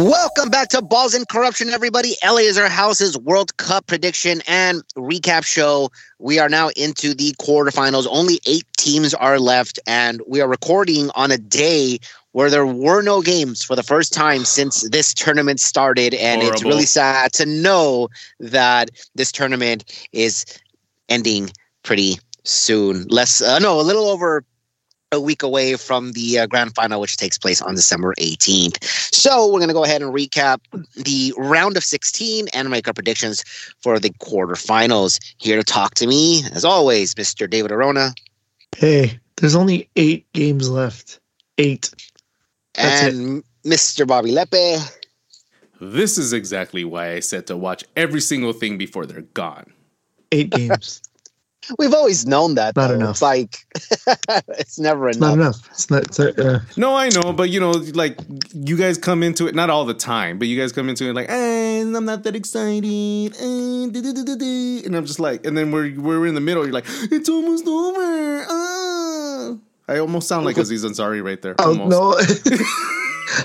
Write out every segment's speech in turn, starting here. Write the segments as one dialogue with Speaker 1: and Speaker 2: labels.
Speaker 1: Welcome back to Balls and Corruption, everybody. Eliezer House's World Cup prediction and recap show. We are now into the quarterfinals. Only eight teams are left, and we are recording on a day where there were no games for the first time since this tournament started. And Horrible. it's really sad to know that this tournament is ending pretty soon. Less, uh, no, a little over a week away from the uh, grand final, which takes place on December 18th. So we're going to go ahead and recap the round of 16 and make our predictions for the quarterfinals. Here to talk to me, as always, Mr. David Arona.
Speaker 2: Hey, there's only eight games left. Eight.
Speaker 1: That's and it. Mr. Bobby Lepe.
Speaker 3: This is exactly why I said to watch every single thing before they're gone.
Speaker 2: Eight games.
Speaker 1: We've always known that.
Speaker 2: Not though. enough.
Speaker 1: It's like it's never enough.
Speaker 2: Not enough. It's not. It's, uh,
Speaker 3: no, I know, but you know, like you guys come into it not all the time, but you guys come into it like, eh, I'm not that excited, eh, and I'm just like, and then we're we're in the middle. You're like, it's almost over. Ah. I almost sound like Aziz Ansari right there.
Speaker 2: Oh
Speaker 3: almost.
Speaker 2: no.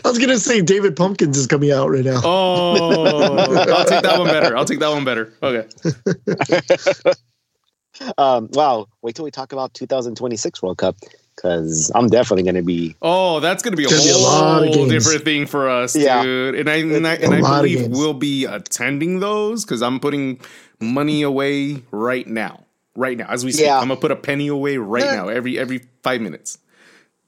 Speaker 2: I was gonna say David Pumpkins is coming out right now.
Speaker 3: Oh, I'll take that one better. I'll take that one better. Okay.
Speaker 1: um, wow, wait till we talk about 2026 World Cup because I'm definitely going to be.
Speaker 3: Oh, that's going to be a whole be a different thing for us, yeah. dude. And I and I, and I believe we'll be attending those because I'm putting money away right now. Right now, as we speak, yeah. I'm gonna put a penny away right now. Every every five minutes.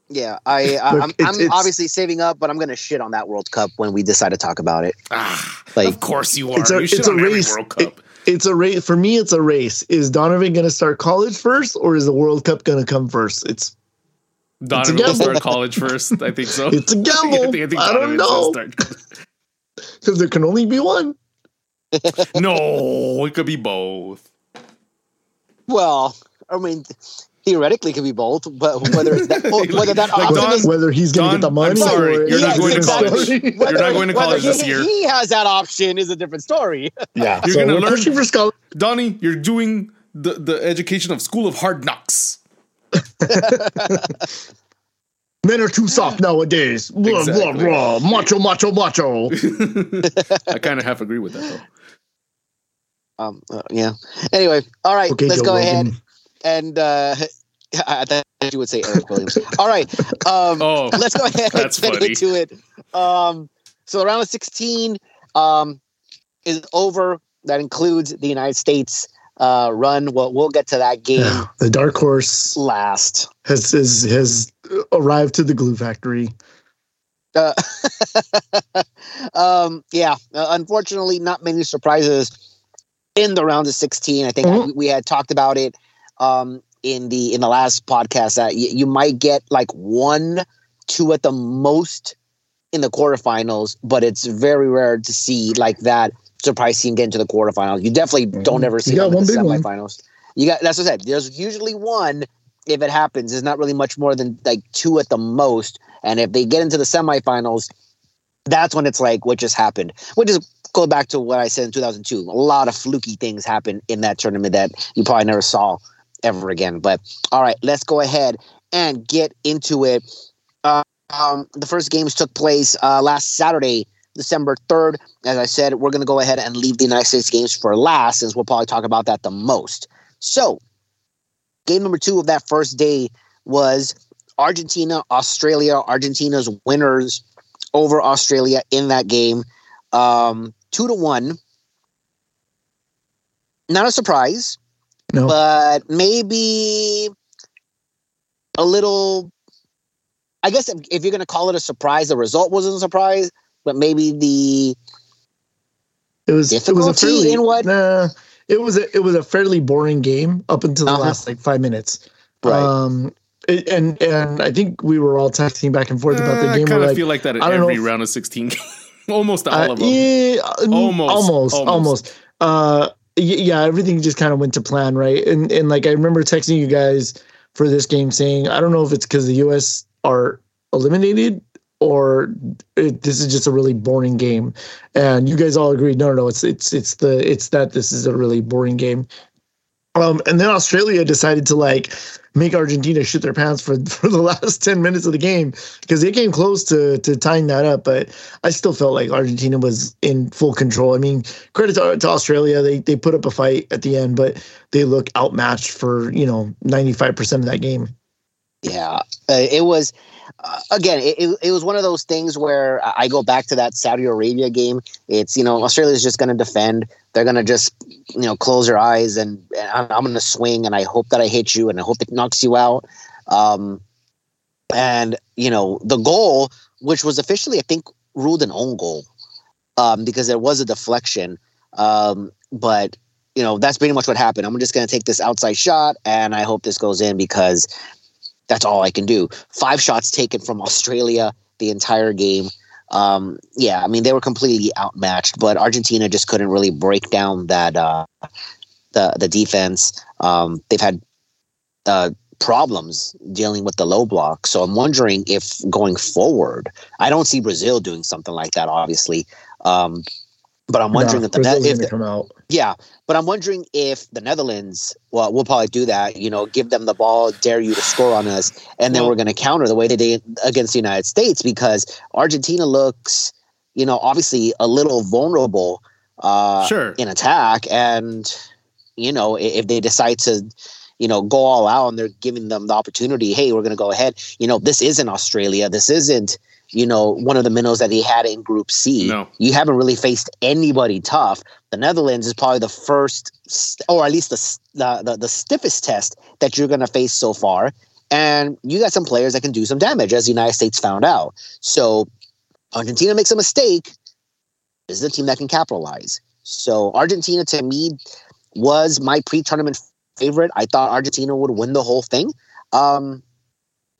Speaker 1: Yeah, I, I am I'm, I'm obviously saving up, but I'm gonna shit on that World Cup when we decide to talk about it.
Speaker 3: Ah, like, of course you are.
Speaker 2: It's a,
Speaker 3: you
Speaker 2: it's a race. World Cup. It, it's a race for me. It's a race. Is Donovan going to start college first, or is the World Cup going to come first? It's
Speaker 3: Donovan will start college first. I think so.
Speaker 2: It's a gamble. I, think, I, think I don't know because there can only be one.
Speaker 3: no, it could be both.
Speaker 1: Well, I mean, theoretically could be both, but whether it's that, whether that
Speaker 2: like Don, whether he's going to get the money.
Speaker 3: I'm sorry, or, you're not going to college. Whether, you're not going to college he, this year.
Speaker 1: He has that option is a different story.
Speaker 2: Yeah,
Speaker 3: you're so going to learn for scholar. Donnie, you're doing the the education of School of Hard Knocks.
Speaker 2: Men are too soft nowadays. Exactly. Blah, blah, blah. Macho, macho, macho.
Speaker 3: I kind of half agree with that though.
Speaker 1: Um. Uh, yeah. Anyway, all right. Okay, let's Joe go Rogan. ahead and uh, I thought you would say Eric Williams. All right, um, oh, let's go ahead and get funny. into it. Um, so round of 16 um, is over. That includes the United States uh, run. Well, we'll get to that game. Yeah,
Speaker 2: the dark horse
Speaker 1: last
Speaker 2: has has, has arrived to the glue factory. Uh,
Speaker 1: um, yeah, uh, unfortunately, not many surprises in the round of 16. I think mm-hmm. I, we had talked about it um, in the in the last podcast that y- you might get like one, two at the most in the quarterfinals, but it's very rare to see like that surprise team get into the quarterfinals. You definitely mm-hmm. don't ever see them in the semifinals. One. You got that's what I said. There's usually one if it happens. It's not really much more than like two at the most. And if they get into the semifinals, that's when it's like what just happened. Which is go back to what I said in 2002. A lot of fluky things happened in that tournament that you probably never saw ever again. But all right, let's go ahead and get into it. Uh, um, the first games took place uh, last Saturday, December 3rd. As I said, we're going to go ahead and leave the United States games for last, since we'll probably talk about that the most. So, game number two of that first day was Argentina, Australia. Argentina's winners over Australia in that game, um, two to one. Not a surprise. No. But maybe a little I guess if, if you're going to call it a surprise, the result wasn't a surprise, but maybe the
Speaker 2: it was it was a fairly in what nah, it was a, it was a fairly boring game up until the uh-huh. last like five minutes. Right. Um, and and I think we were all texting back and forth uh, about the game.
Speaker 3: I kind of like, feel like that at every if, round of sixteen. almost all uh, of them. Yeah,
Speaker 2: almost, almost, almost. almost. Uh, yeah, everything just kind of went to plan, right? And and like I remember texting you guys for this game saying, I don't know if it's because the U.S. are eliminated or it, this is just a really boring game, and you guys all agreed, no, no, no, it's it's it's the it's that this is a really boring game. Um, and then Australia decided to like make Argentina shoot their pants for, for the last 10 minutes of the game because they came close to to tying that up. But I still felt like Argentina was in full control. I mean, credit to, to Australia. They they put up a fight at the end, but they look outmatched for, you know, 95% of that game.
Speaker 1: Yeah. Uh, it was uh, again, it, it was one of those things where I go back to that Saudi Arabia game. It's, you know, Australia's just going to defend. They're going to just, you know, close their eyes and, and I'm, I'm going to swing and I hope that I hit you and I hope it knocks you out. Um, and, you know, the goal, which was officially, I think, ruled an own goal um, because there was a deflection. Um, but, you know, that's pretty much what happened. I'm just going to take this outside shot and I hope this goes in because that's all I can do. Five shots taken from Australia the entire game. Um, yeah, I mean they were completely outmatched, but Argentina just couldn't really break down that uh, the the defense. Um, they've had uh, problems dealing with the low block, so I'm wondering if going forward, I don't see Brazil doing something like that, obviously. Um, but I'm wondering no, if the
Speaker 2: Brazil's if come out.
Speaker 1: Yeah, but I'm wondering if the Netherlands, well, we'll probably do that. You know, give them the ball, dare you to score on us, and then well, we're going to counter the way they did against the United States because Argentina looks, you know, obviously a little vulnerable uh,
Speaker 3: sure.
Speaker 1: in attack, and you know, if they decide to you know, go all out and they're giving them the opportunity. Hey, we're going to go ahead. You know, this isn't Australia. This isn't, you know, one of the minnows that he had in Group
Speaker 3: C. No.
Speaker 1: You haven't really faced anybody tough. The Netherlands is probably the first, or at least the the, the, the stiffest test that you're going to face so far. And you got some players that can do some damage, as the United States found out. So Argentina makes a mistake. This is a team that can capitalize. So Argentina, to me, was my pre-tournament favorite. I thought Argentina would win the whole thing. Um,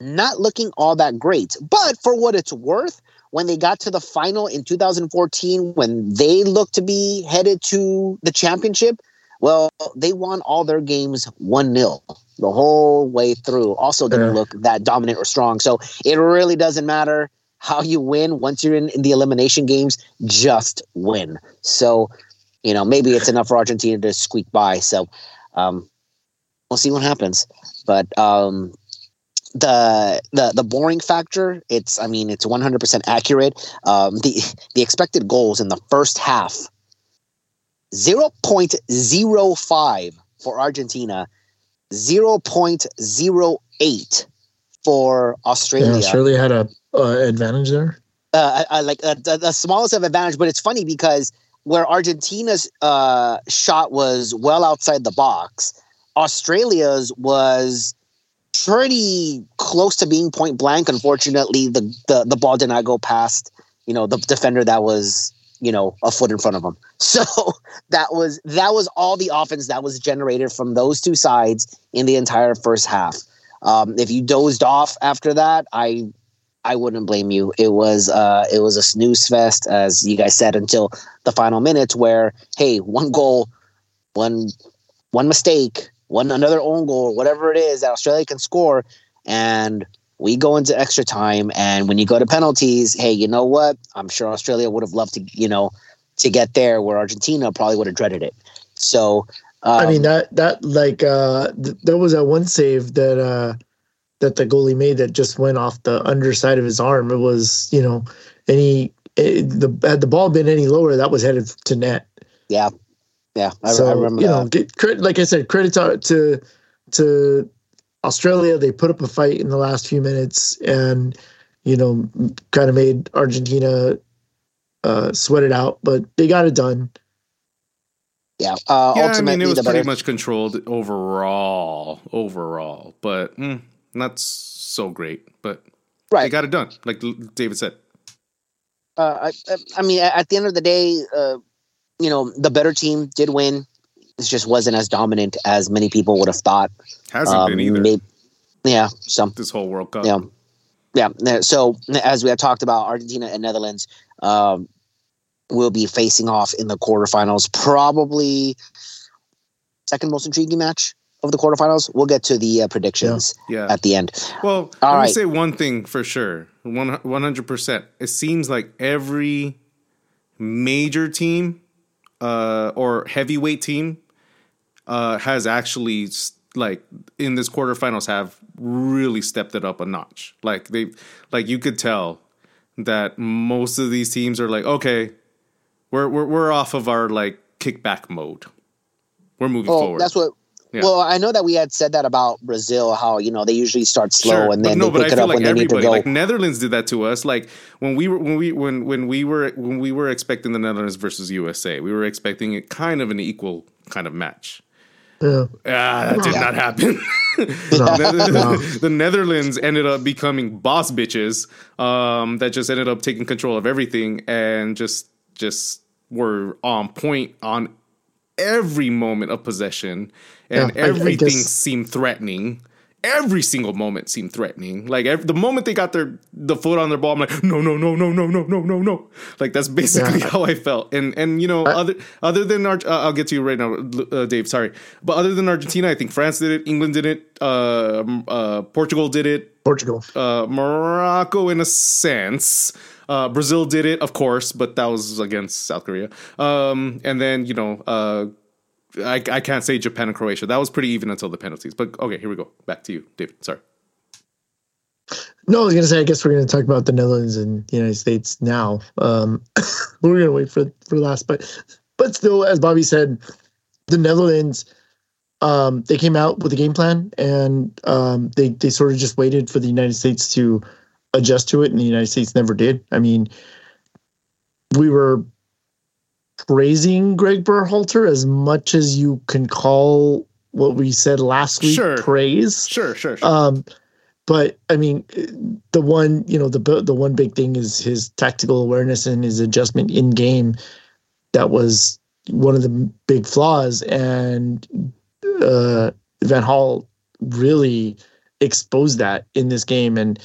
Speaker 1: not looking all that great. But for what it's worth, when they got to the final in 2014, when they looked to be headed to the championship, well, they won all their games 1 0 the whole way through. Also didn't yeah. look that dominant or strong. So it really doesn't matter how you win once you're in, in the elimination games, just win. So, you know, maybe it's enough for Argentina to squeak by. So, um, we'll see what happens. But um, the the the boring factor, it's I mean it's 100% accurate. Um, the the expected goals in the first half 0.05 for Argentina, 0.08 for Australia. Yeah,
Speaker 2: Australia had a uh, advantage there.
Speaker 1: Uh, uh, like uh, the, the smallest of advantage, but it's funny because where Argentina's uh, shot was well outside the box, Australia's was pretty close to being point blank. Unfortunately, the, the, the ball did not go past, you know, the defender that was, you know, a foot in front of him. So that was that was all the offense that was generated from those two sides in the entire first half. Um, if you dozed off after that, I I wouldn't blame you. It was uh, it was a snooze fest, as you guys said, until the final minutes, where hey, one goal, one one mistake, one another own goal, whatever it is that Australia can score, and we go into extra time. And when you go to penalties, hey, you know what? I'm sure Australia would have loved to, you know, to get there, where Argentina probably would have dreaded it. So,
Speaker 2: um, I mean um, that that like uh, th- there was that one save that uh, that the goalie made that just went off the underside of his arm. It was you know any it, the had the ball been any lower, that was headed to net.
Speaker 1: Yeah, yeah, I,
Speaker 2: so,
Speaker 1: I remember.
Speaker 2: You that. know, get credit. Like I said, credit to, to to Australia. They put up a fight in the last few minutes, and you know, kind of made Argentina uh, sweat it out, but they got it done.
Speaker 1: Yeah, uh,
Speaker 3: yeah. I mean, it was pretty much controlled overall, overall, but mm, not so great. But right, they got it done, like David said.
Speaker 1: Uh, I, I mean, at the end of the day, uh, you know, the better team did win. It just wasn't as dominant as many people would have thought.
Speaker 3: Hasn't um, been either. Maybe,
Speaker 1: yeah. So
Speaker 3: this whole World Cup.
Speaker 1: Yeah. Yeah. So as we had talked about, Argentina and Netherlands um, will be facing off in the quarterfinals. Probably second most intriguing match of the quarterfinals. We'll get to the uh, predictions
Speaker 3: yeah. Yeah.
Speaker 1: at the end.
Speaker 3: Well, All let right. me say one thing for sure. One hundred percent. It seems like every major team uh, or heavyweight team uh, has actually like in this quarterfinals have really stepped it up a notch. Like they, like you could tell that most of these teams are like, okay, we're we're we're off of our like kickback mode. We're moving oh, forward.
Speaker 1: That's what yeah. Well, I know that we had said that about Brazil, how you know they usually start slow sure. and then no, they pick it up like when they need to go.
Speaker 3: Like Netherlands did that to us. Like when we were when we when when we were when we were expecting the Netherlands versus USA, we were expecting it kind of an equal kind of match. Yeah. Ah, that did yeah. not happen. the, the, Netherlands ended up becoming boss bitches um, that just ended up taking control of everything and just just were on point on every moment of possession and yeah, everything I, I seemed threatening. Every single moment seemed threatening. Like every, the moment they got their the foot on their ball, I'm like, no, no, no, no, no, no, no, no, no. Like that's basically yeah. how I felt. And and you know, I, other other than uh, I'll get to you right now, uh, Dave. Sorry, but other than Argentina, I think France did it, England did it, uh, uh, Portugal did it,
Speaker 2: Portugal,
Speaker 3: uh, Morocco in a sense. Uh, Brazil did it, of course, but that was against South Korea. Um, and then you know, uh, I, I can't say Japan and Croatia. That was pretty even until the penalties. But okay, here we go. Back to you, David. Sorry.
Speaker 2: No, I was gonna say. I guess we're gonna talk about the Netherlands and the United States now. Um, we're gonna wait for for last, but but still, as Bobby said, the Netherlands um, they came out with a game plan and um, they they sort of just waited for the United States to adjust to it, and the United States never did. I mean, we were praising Greg Berhalter as much as you can call what we said last week
Speaker 3: sure.
Speaker 2: praise.
Speaker 3: Sure, sure, sure.
Speaker 2: Um, but I mean, the one you know the the one big thing is his tactical awareness and his adjustment in game. That was one of the big flaws, and uh, Van Gaal really exposed that in this game. And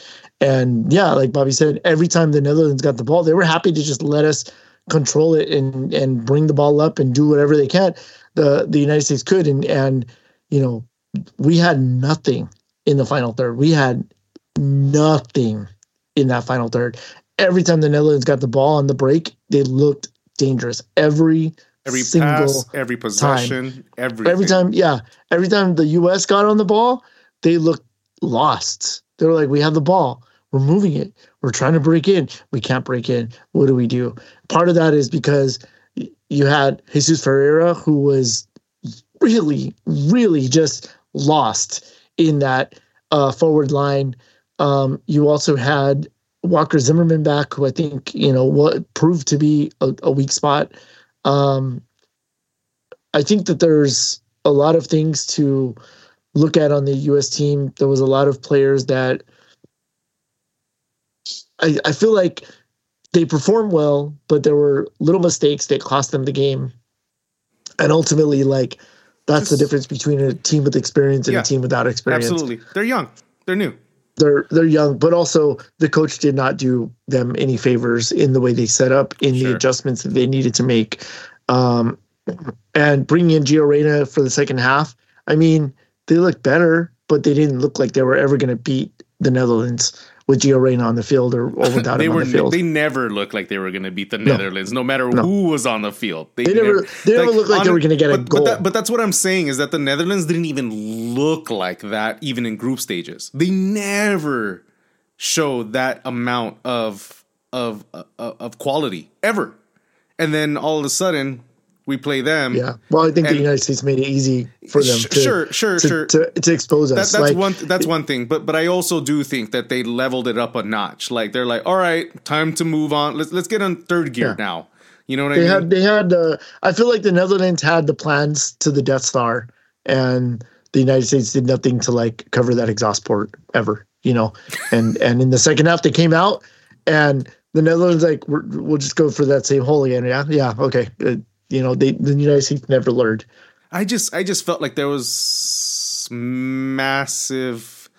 Speaker 2: and yeah, like Bobby said, every time the Netherlands got the ball, they were happy to just let us control it and and bring the ball up and do whatever they can. The the United States could and and you know we had nothing in the final third. We had nothing in that final third. Every time the Netherlands got the ball on the break, they looked dangerous. Every
Speaker 3: every single pass, every possession, every
Speaker 2: every time, yeah. Every time the US got on the ball, they looked lost. They were like, "We have the ball. We're moving it. We're trying to break in. We can't break in. What do we do? Part of that is because you had Jesus Ferreira, who was really, really just lost in that uh, forward line. Um, you also had Walker Zimmerman back, who I think you know what proved to be a, a weak spot. Um, I think that there's a lot of things to look at on the U.S. team. There was a lot of players that I, I feel like they performed well, but there were little mistakes that cost them the game. And ultimately, like that's the difference between a team with experience and yeah, a team without experience.
Speaker 3: Absolutely. They're young. They're new.
Speaker 2: They're they're young, but also the coach did not do them any favors in the way they set up, in sure. the adjustments that they needed to make. Um, and bringing in Gio Reyna for the second half, I mean, they looked better, but they didn't look like they were ever going to beat the Netherlands with Gio Reyna on the field or, or without
Speaker 3: they
Speaker 2: him
Speaker 3: were,
Speaker 2: on the field.
Speaker 3: They never looked like they were going to beat the Netherlands, no, no matter no. who was on the field.
Speaker 2: They, they never, they never like, looked like on, they were going to get
Speaker 3: but,
Speaker 2: a goal.
Speaker 3: But, that, but that's what I'm saying is that the Netherlands didn't even look like that, even in group stages. They never showed that amount of of of, of quality ever. And then all of a sudden, we play them.
Speaker 2: Yeah. Well, I think the United States made it easy for them. Sh-
Speaker 3: to, sure, sure,
Speaker 2: to,
Speaker 3: sure.
Speaker 2: To, to expose us.
Speaker 3: That, that's like, one. That's one thing. But but I also do think that they leveled it up a notch. Like they're like, all right, time to move on. Let's let's get on third gear yeah. now. You know what
Speaker 2: they
Speaker 3: I
Speaker 2: mean? Had, they had. Uh, I feel like the Netherlands had the plans to the Death Star, and the United States did nothing to like cover that exhaust port ever. You know, and and in the second half they came out and the Netherlands like we will just go for that same hole again. Yeah, yeah, okay. You know, they the United States never learned.
Speaker 3: I just I just felt like there was massive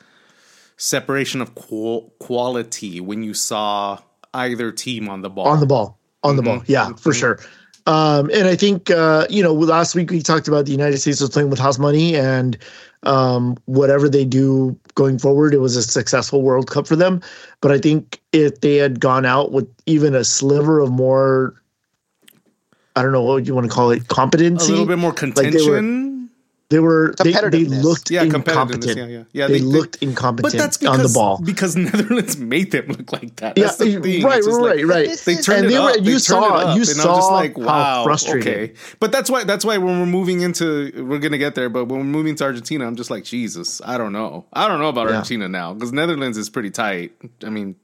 Speaker 3: separation of qual- quality when you saw either team on the ball.
Speaker 2: On the ball. On mm-hmm. the ball. Yeah, for mm-hmm. sure. Um, and I think uh, you know last week we talked about the United States was playing with house money and um, whatever they do going forward, it was a successful World Cup for them. But I think if they had gone out with even a sliver of more I don't know what you want to call it, competency.
Speaker 3: A little bit more contention.
Speaker 2: they were they, they looked
Speaker 3: yeah,
Speaker 2: incompetent.
Speaker 3: Yeah, yeah, yeah.
Speaker 2: They, they looked they, incompetent but that's because, on the ball
Speaker 3: because Netherlands made them look like that. That's
Speaker 2: yeah, right, right, like, right.
Speaker 3: They turned it up. You saw, you saw just like, wow, frustrating. Okay, but that's why that's why when we're moving into, we're gonna get there. But when we're moving to Argentina, I'm just like, Jesus, I don't know, I don't know about yeah. Argentina now because Netherlands is pretty tight. I mean,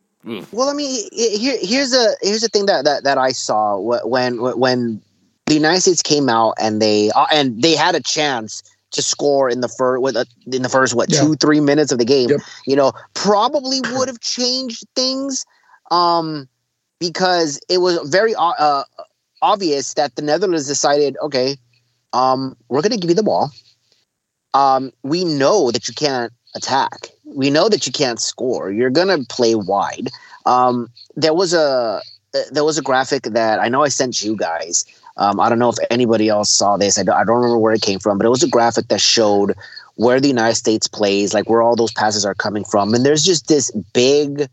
Speaker 1: well, I mean, here, here's a here's the thing that, that that I saw when when the United States came out and they uh, and they had a chance to score in the first with in the first what yeah. two three minutes of the game. Yep. You know, probably would have changed things, um, because it was very uh, uh, obvious that the Netherlands decided, okay, um, we're going to give you the ball. Um, we know that you can't attack we know that you can't score. You're gonna play wide. Um, there was a there was a graphic that I know I sent you guys. Um, I don't know if anybody else saw this. I don't, I don't remember where it came from, but it was a graphic that showed where the United States plays, like where all those passes are coming from, and there's just this big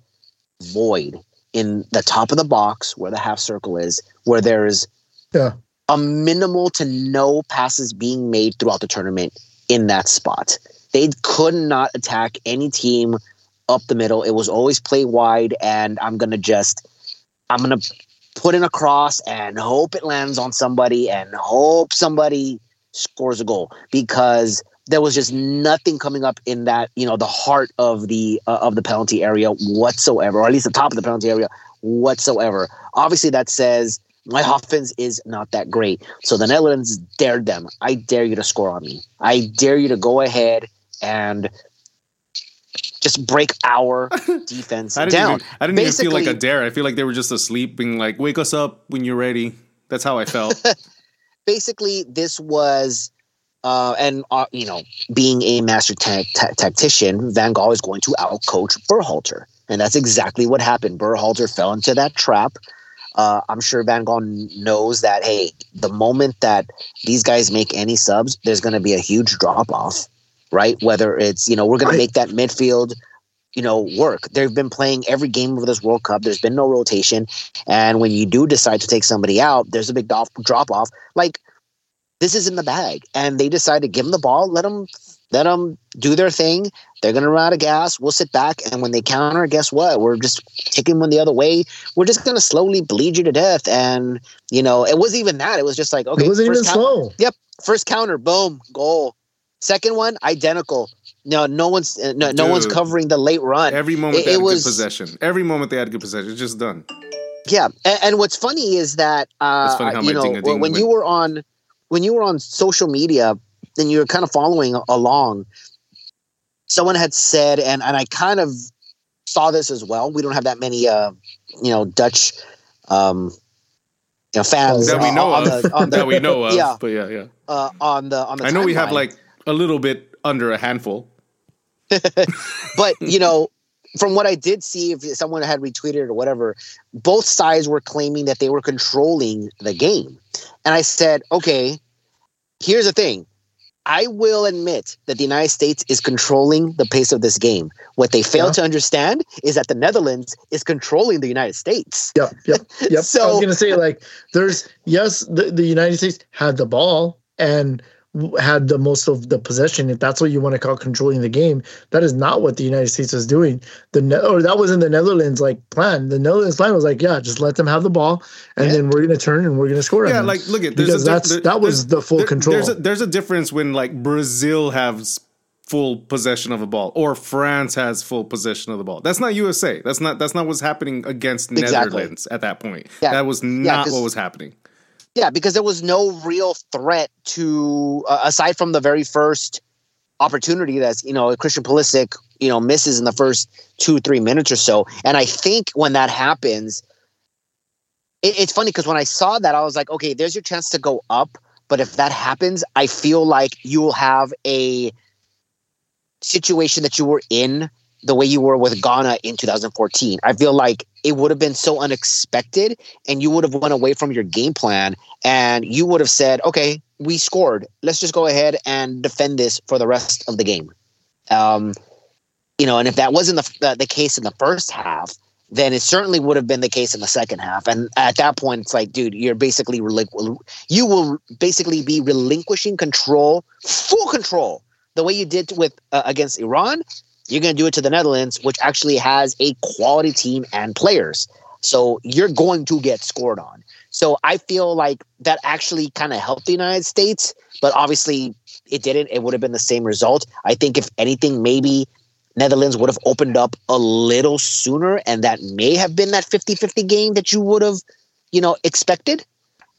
Speaker 1: void in the top of the box where the half circle is, where there's
Speaker 2: yeah.
Speaker 1: a minimal to no passes being made throughout the tournament in that spot. They could not attack any team up the middle. It was always play wide, and I'm gonna just I'm gonna put in a cross and hope it lands on somebody and hope somebody scores a goal because there was just nothing coming up in that you know the heart of the uh, of the penalty area whatsoever, or at least the top of the penalty area whatsoever. Obviously, that says my offense is not that great. So the Netherlands dared them. I dare you to score on me. I dare you to go ahead and just break our defense
Speaker 3: I
Speaker 1: down.
Speaker 3: Even, I didn't Basically, even feel like a dare. I feel like they were just asleep, being like, "Wake us up when you're ready." That's how I felt.
Speaker 1: Basically, this was, uh, and uh, you know, being a master ta- ta- tactician, Van Gaal is going to outcoach Berhalter, and that's exactly what happened. Berhalter fell into that trap. Uh, I'm sure Van Gaal knows that. Hey, the moment that these guys make any subs, there's going to be a huge drop off right? Whether it's, you know, we're going to make that midfield, you know, work. They've been playing every game of this World Cup. There's been no rotation. And when you do decide to take somebody out, there's a big drop off. Like, this is in the bag. And they decide to give them the ball, let them let them do their thing. They're going to run out of gas. We'll sit back. And when they counter, guess what? We're just taking them the other way. We're just going to slowly bleed you to death. And, you know, it wasn't even that. It was just like, okay.
Speaker 2: It wasn't even counter, slow.
Speaker 1: Yep. First counter, boom, goal. Second one, identical. No, no one's uh, no, no one's covering the late run.
Speaker 3: Every moment it, they had was, good possession. Every moment they had good possession. It's just done.
Speaker 1: Yeah, and, and what's funny is that uh, you know when you were on when you were on social media and you were kind of following along, someone had said, and and I kind of saw this as well. We don't have that many, uh, you know, Dutch, um, you know, fans
Speaker 3: that we know of. The, the, that we know of. Yeah, but yeah, yeah.
Speaker 1: Uh, on the on the.
Speaker 3: I know we have like a little bit under a handful.
Speaker 1: but you know, from what I did see, if someone had retweeted or whatever, both sides were claiming that they were controlling the game, and I said, okay, here's the thing. I will admit that the United States is controlling the pace of this game. What they fail yeah. to understand is that the Netherlands is controlling the United States.
Speaker 2: Yep, yep, yep. so I was gonna say, like, there's yes, the, the United States had the ball and had the most of the possession, if that's what you want to call controlling the game, that is not what the United States was doing. The or that was in the Netherlands like plan. The Netherlands plan was like, yeah, just let them have the ball, and yeah. then we're gonna turn and we're gonna score.
Speaker 3: Yeah, like look at
Speaker 2: because that's there, that was the full
Speaker 3: there,
Speaker 2: control.
Speaker 3: There's a, there's a difference when like Brazil has full possession of a ball or France has full possession of the ball. That's not USA. That's not that's not what's happening against exactly. Netherlands at that point. Yeah. That was not yeah, what was happening.
Speaker 1: Yeah, because there was no real threat to uh, aside from the very first opportunity that's you know Christian Pulisic you know misses in the first two three minutes or so, and I think when that happens, it, it's funny because when I saw that I was like, okay, there's your chance to go up, but if that happens, I feel like you will have a situation that you were in the way you were with Ghana in 2014. I feel like it would have been so unexpected and you would have went away from your game plan and you would have said, okay, we scored. Let's just go ahead and defend this for the rest of the game. Um, you know, and if that wasn't the, the, case in the first half, then it certainly would have been the case in the second half. And at that point, it's like, dude, you're basically relinqu- you will basically be relinquishing control, full control, the way you did with uh, against Iran. You're going to do it to the Netherlands, which actually has a quality team and players. So you're going to get scored on. So I feel like that actually kind of helped the United States, but obviously it didn't. It would have been the same result. I think if anything, maybe Netherlands would have opened up a little sooner, and that may have been that 50-50 game that you would have, you know, expected.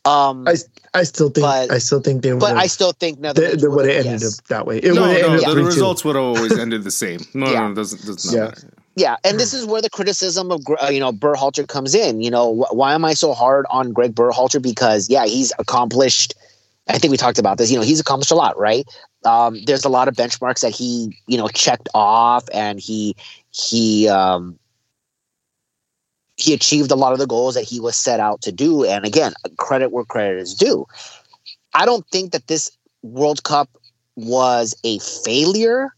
Speaker 1: Um,
Speaker 2: I, I still think but, I still think they would.
Speaker 1: But I still think
Speaker 2: Netherlands they, they would have ended yes. up that way.
Speaker 3: It no, no, the, the results would have always ended the same. No, yeah. no, it doesn't, doesn't
Speaker 1: yeah. Matter. Yeah, and this is where the criticism of uh, you know Berhalter comes in. You know, wh- why am I so hard on Greg Berhalter? Because yeah, he's accomplished. I think we talked about this. You know, he's accomplished a lot, right? Um, there's a lot of benchmarks that he you know checked off, and he he um, he achieved a lot of the goals that he was set out to do. And again, credit where credit is due. I don't think that this World Cup was a failure.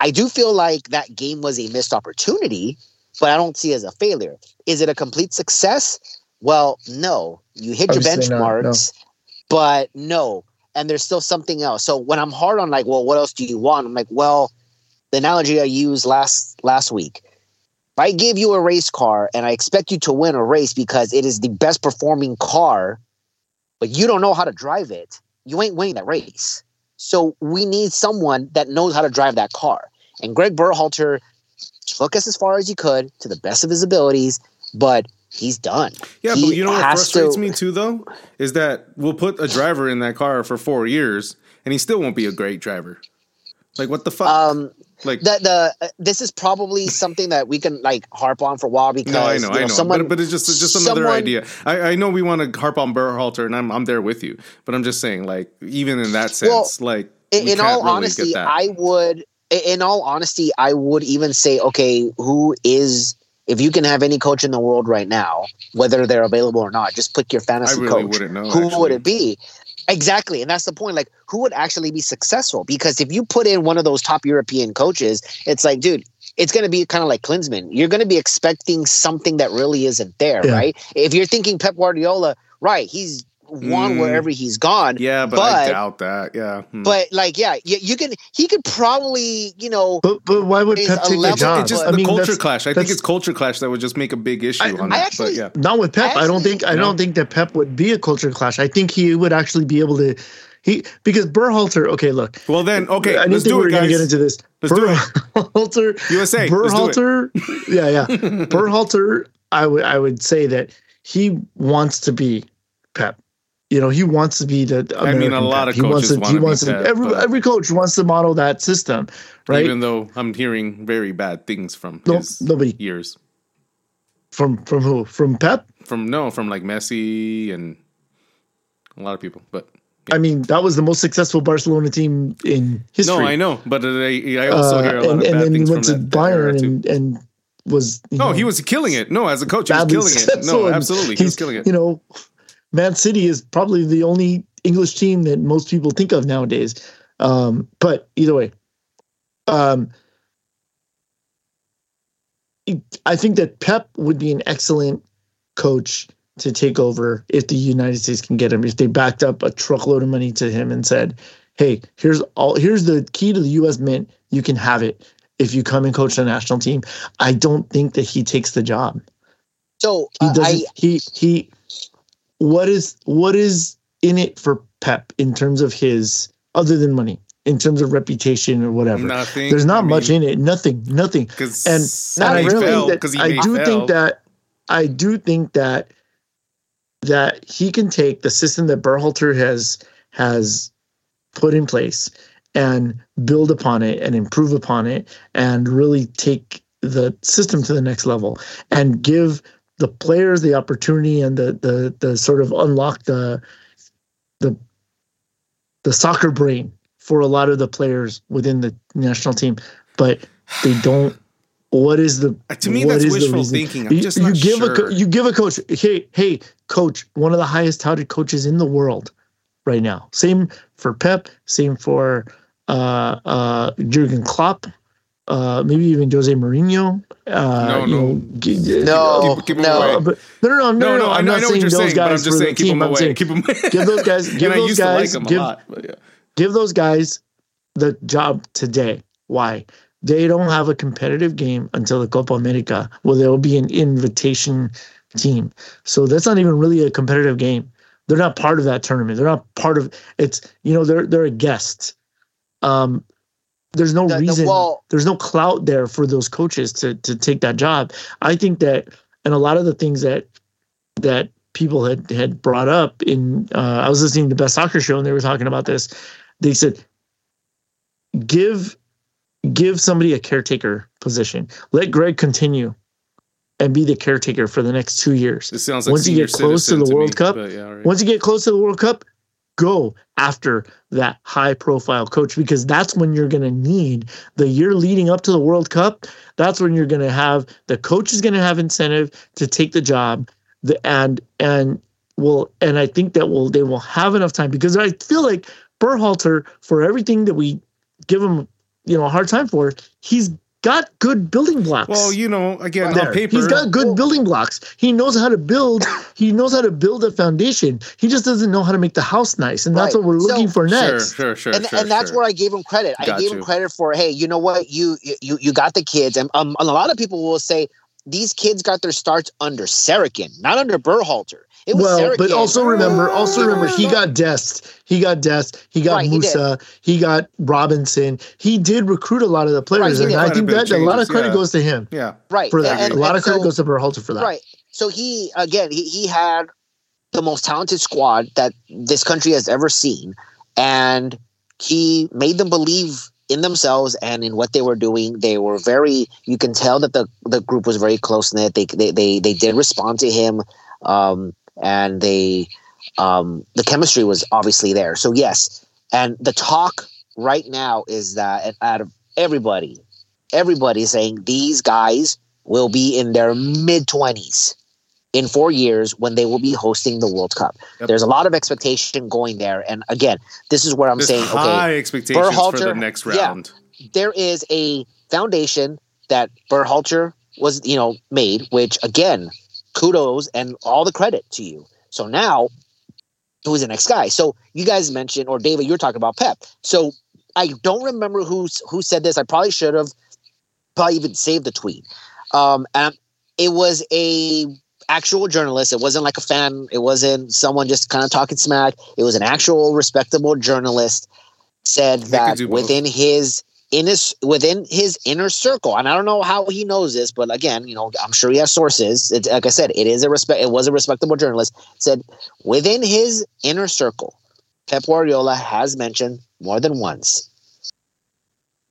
Speaker 1: I do feel like that game was a missed opportunity, but I don't see it as a failure. Is it a complete success? Well, no. You hit your benchmarks, not, no. but no. And there's still something else. So when I'm hard on like, well, what else do you want? I'm like, well, the analogy I used last last week. If I give you a race car and I expect you to win a race because it is the best performing car, but you don't know how to drive it, you ain't winning that race. So we need someone that knows how to drive that car. And Greg Berhalter took us as far as he could to the best of his abilities, but he's done.
Speaker 3: Yeah, he but you know what frustrates to, me too, though, is that we'll put a driver in that car for four years and he still won't be a great driver. Like what the fuck?
Speaker 1: Um, like the the uh, this is probably something that we can like harp on for a while because no, I know, you know, I know,
Speaker 3: someone, but, but it's just it's just another someone, idea. I, I know we want to harp on Berhalter, and I'm I'm there with you, but I'm just saying, like even in that sense, well, like
Speaker 1: in, in all really honesty, I would. In all honesty, I would even say, okay, who is if you can have any coach in the world right now, whether they're available or not, just pick your fantasy really coach. Know, who actually. would it be? Exactly. And that's the point. Like, who would actually be successful? Because if you put in one of those top European coaches, it's like, dude, it's going to be kind of like Klinsmann. You're going to be expecting something that really isn't there, yeah. right? If you're thinking Pep Guardiola, right, he's won mm. wherever he's gone.
Speaker 3: Yeah, but, but, I doubt that. Yeah,
Speaker 1: hmm. but like, yeah, you, you, can. He could probably, you know.
Speaker 2: But but why would Pep take the job?
Speaker 3: It's just
Speaker 2: I
Speaker 3: the mean, culture clash. I think it's culture clash that would just make a big issue I, on I that. Actually, but yeah,
Speaker 2: not with Pep. I, actually, I don't think. I no. don't think that Pep would be a culture clash. I think he would actually be able to. He because Berhalter. Okay, look.
Speaker 3: Well then, okay.
Speaker 2: I
Speaker 3: don't think we're
Speaker 2: going to get into this.
Speaker 3: Let's Berhalter,
Speaker 2: do it. USA. Berhalter. yeah, yeah. Berhalter. I would. I would say that he wants to be Pep you know, he wants to be the. American
Speaker 3: I mean, a lot of coaches
Speaker 2: he wants to. He wants
Speaker 3: to.
Speaker 2: every every coach wants to model that system, right?
Speaker 3: Even though I'm hearing very bad things from no, his nobody years.
Speaker 2: From from who? From Pep?
Speaker 3: From no, from like Messi and a lot of people, but.
Speaker 2: Yeah. I mean, that was the most successful Barcelona team in history.
Speaker 3: No, I know, but I, I also uh, hear a lot
Speaker 2: and,
Speaker 3: of bad
Speaker 2: and then
Speaker 3: things
Speaker 2: he went to
Speaker 3: that,
Speaker 2: Bayern and, and was.
Speaker 3: no, know, he was killing it. No, as a coach, he was killing it. No, absolutely, he was killing it.
Speaker 2: You know, Man City is probably the only English team that most people think of nowadays. Um, but either way, um, I think that Pep would be an excellent coach to take over if the United States can get him. If they backed up a truckload of money to him and said, "Hey, here's all here's the key to the U.S. Mint. You can have it if you come and coach the national team." I don't think that he takes the job.
Speaker 1: So
Speaker 2: he doesn't. I, he he what is what is in it for Pep in terms of his other than money, in terms of reputation or whatever?
Speaker 3: Nothing.
Speaker 2: There's not I much in it. Nothing. Nothing. And not really. That, I do think that I do think that that he can take the system that Berhalter has has put in place and build upon it and improve upon it and really take the system to the next level and give the players the opportunity and the the the sort of unlock the the the soccer brain for a lot of the players within the national team, but they don't. What is the
Speaker 3: uh, to me that's wishful thinking? I'm you, just
Speaker 2: you give
Speaker 3: sure.
Speaker 2: a you give a coach hey hey coach one of the highest touted coaches in the world right now. Same for Pep. Same for uh, uh, Jurgen Klopp. Uh, maybe even Jose Mourinho. Uh, no, no,
Speaker 1: know, no, keep, keep no.
Speaker 2: But, no, no, no, no, no. I'm not saying those saying, guys for the team. I'm saying keep them give those guys, give those guys, like give, lot, yeah. give those guys the job today. Why? They don't have a competitive game until the Copa America, where there will be an invitation team. So that's not even really a competitive game. They're not part of that tournament. They're not part of it's. You know, they're they're a guest. Um, there's no the, reason. The, well, there's no clout there for those coaches to to take that job. I think that, and a lot of the things that that people had had brought up in. Uh, I was listening to the Best Soccer Show, and they were talking about this. They said, give give somebody a caretaker position. Let Greg continue and be the caretaker for the next two years.
Speaker 3: It sounds like once you get close to
Speaker 2: the
Speaker 3: to
Speaker 2: World
Speaker 3: me,
Speaker 2: Cup, yeah, right. once you get close to the World Cup, go after that high profile coach because that's when you're going to need the year leading up to the World Cup. That's when you're going to have the coach is going to have incentive to take the job. The and and will and I think that will they will have enough time because I feel like Berhalter for everything that we give him you know a hard time for he's got good building blocks.
Speaker 3: Well, you know, again, there. on paper,
Speaker 2: he's got good building blocks. He knows how to build. He knows how to build a foundation. He just doesn't know how to make the house nice, and right. that's what we're looking so, for next.
Speaker 3: Sure, sure, sure.
Speaker 1: And,
Speaker 3: sure,
Speaker 1: and that's
Speaker 3: sure.
Speaker 1: where I gave him credit. Got I gave you. him credit for, hey, you know what, you you you got the kids, and um, and a lot of people will say these kids got their starts under Sarachan, not under Berhalter.
Speaker 2: It was well, but also remember, also remember, he got Dest, he got Dest, he got right, Musah, he, he, got Robinson. He did recruit a lot of the players, right, and I think that changes, a lot of credit
Speaker 3: yeah.
Speaker 2: goes to him.
Speaker 3: Yeah,
Speaker 1: right.
Speaker 2: For that, and, a lot and of credit so, goes to Berhalter for that.
Speaker 1: Right. So he again, he he had the most talented squad that this country has ever seen, and he made them believe in themselves and in what they were doing. They were very. You can tell that the the group was very close knit. They they they they did respond to him. Um, and they um, the chemistry was obviously there. So yes, and the talk right now is that out of everybody, everybody is saying these guys will be in their mid twenties in four years when they will be hosting the World Cup. Yep. There's a lot of expectation going there, and again, this is where I'm
Speaker 3: There's
Speaker 1: saying
Speaker 3: high
Speaker 1: okay,
Speaker 3: expectations Berhalter, for the next round.
Speaker 1: Yeah, there is a foundation that Berhalter was, you know, made, which again kudos and all the credit to you. So now, who's the next guy? So you guys mentioned, or David, you're talking about Pep. So I don't remember who who said this. I probably should have probably even saved the tweet. Um, and it was a actual journalist. It wasn't like a fan. It wasn't someone just kind of talking smack. It was an actual respectable journalist said that within his in his within his inner circle. And i don't know how he knows this but again you know i'm sure he has sources. It's, like i said it is a respect it was a respectable journalist. Said within his inner circle pep guardiola has mentioned more than once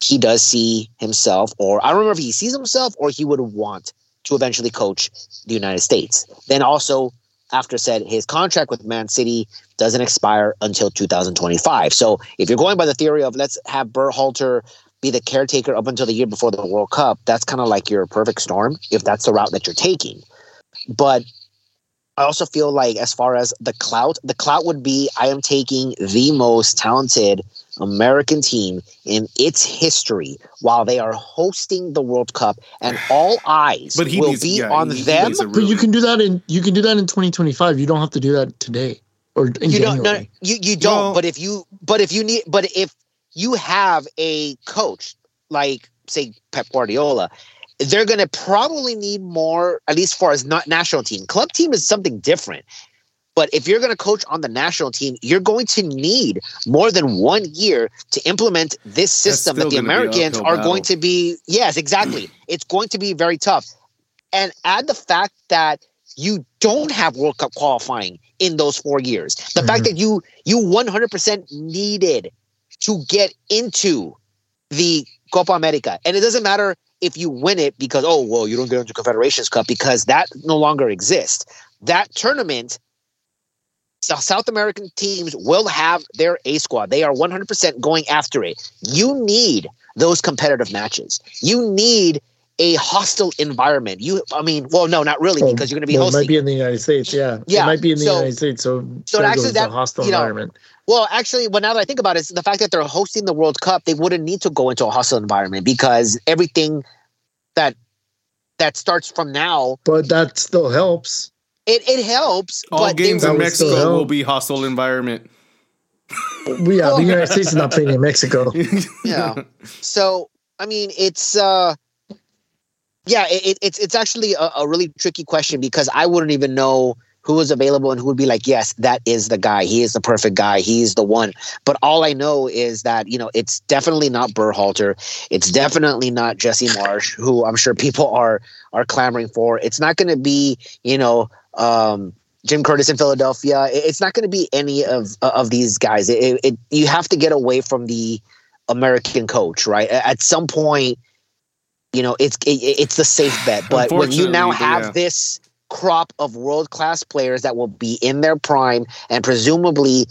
Speaker 1: he does see himself or i don't remember if he sees himself or he would want to eventually coach the united states. Then also after said his contract with man city doesn't expire until 2025 so if you're going by the theory of let's have Berhalter be the caretaker up until the year before the World Cup, that's kind of like your perfect storm if that's the route that you're taking. But I also feel like as far as the clout, the clout would be I am taking the most talented American team in its history while they are hosting the World Cup, and all eyes but he will needs, be yeah, on he, them.
Speaker 2: He really, but you can do that in you can do that in 2025. You don't have to do that today or in
Speaker 1: you
Speaker 2: January.
Speaker 1: don't. No, you you don't. No. But if you but if you need but if you have a coach like say Pep Guardiola, they're going to probably need more, at least for as not national team. Club team is something different. But if you're going to coach on the national team, you're going to need more than one year to implement this system that the Americans are battle. going to be. Yes, exactly. it's going to be very tough. And add the fact that you don't have World Cup qualifying in those four years. The mm-hmm. fact that you you 100% needed to get into the Copa America. And it doesn't matter if you win it because, oh, well, you don't get into Confederations Cup because that no longer exists. That tournament, South American teams will have their A squad. They are 100% going after it. You need those competitive matches. You need a hostile environment. You, I mean, well, no, not really, because you're going to be well,
Speaker 2: hosting. It might be in the United States, yeah.
Speaker 1: Yeah,
Speaker 2: it might be in the so, United States, so
Speaker 1: so actually that
Speaker 2: hostile
Speaker 1: you know,
Speaker 2: environment.
Speaker 1: Well, actually, well, now that I think about it, the fact that they're hosting the World Cup, they wouldn't need to go into a hostile environment because everything that that starts from now.
Speaker 2: But that still helps.
Speaker 1: It it helps.
Speaker 3: All games in Mexico will be hostile environment.
Speaker 2: yeah, the United States is not playing in Mexico.
Speaker 1: yeah. So I mean, it's uh, yeah, it, it's it's actually a, a really tricky question because I wouldn't even know who was available and who would be like, yes, that is the guy. He is the perfect guy. He's the one. But all I know is that, you know, it's definitely not Berhalter. It's definitely not Jesse Marsch, who I'm sure people are are clamoring for. It's not going to be, you know, um, Jim Curtin in Philadelphia. It's not going to be any of of these guys. It, it, you have to get away from the American coach, right? At some point, you know, it's it, it's the safe bet. But when you now have yeah. this crop of world class players that will be in their prime and presumably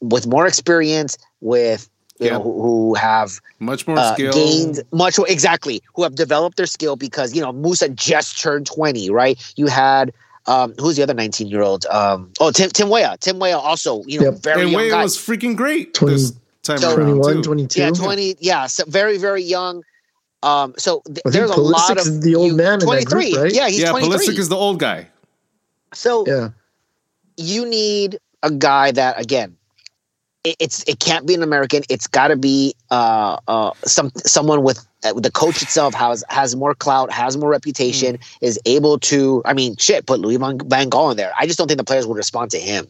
Speaker 1: with more experience, with you yeah. know who, who, have
Speaker 3: much more uh, skill,
Speaker 1: gained much more exactly, who have developed their skill because you know Musah just turned twenty, right? You had. Um, who's the other 19 year old? Um, oh, Tim Tim Weah. Tim Weah also, you know, yep. very and young Weah guy.
Speaker 3: was freaking great 20, this time
Speaker 2: so, 21, 22.
Speaker 1: Yeah, 20. Yeah, so very, very young. Um, so th- there's a lot of
Speaker 2: the old you, man. 23. Right?
Speaker 1: Yeah, he's
Speaker 3: yeah.
Speaker 1: 23.
Speaker 3: Pulisic is the old guy.
Speaker 1: So
Speaker 2: yeah,
Speaker 1: you need a guy that again, it, it's it can't be an American. It's got to be uh, uh, some someone with uh, the coach itself has has more clout, has more reputation, mm. is able to. I mean, shit, put Louis Van, Van Gaal in there. I just don't think the players would respond to him.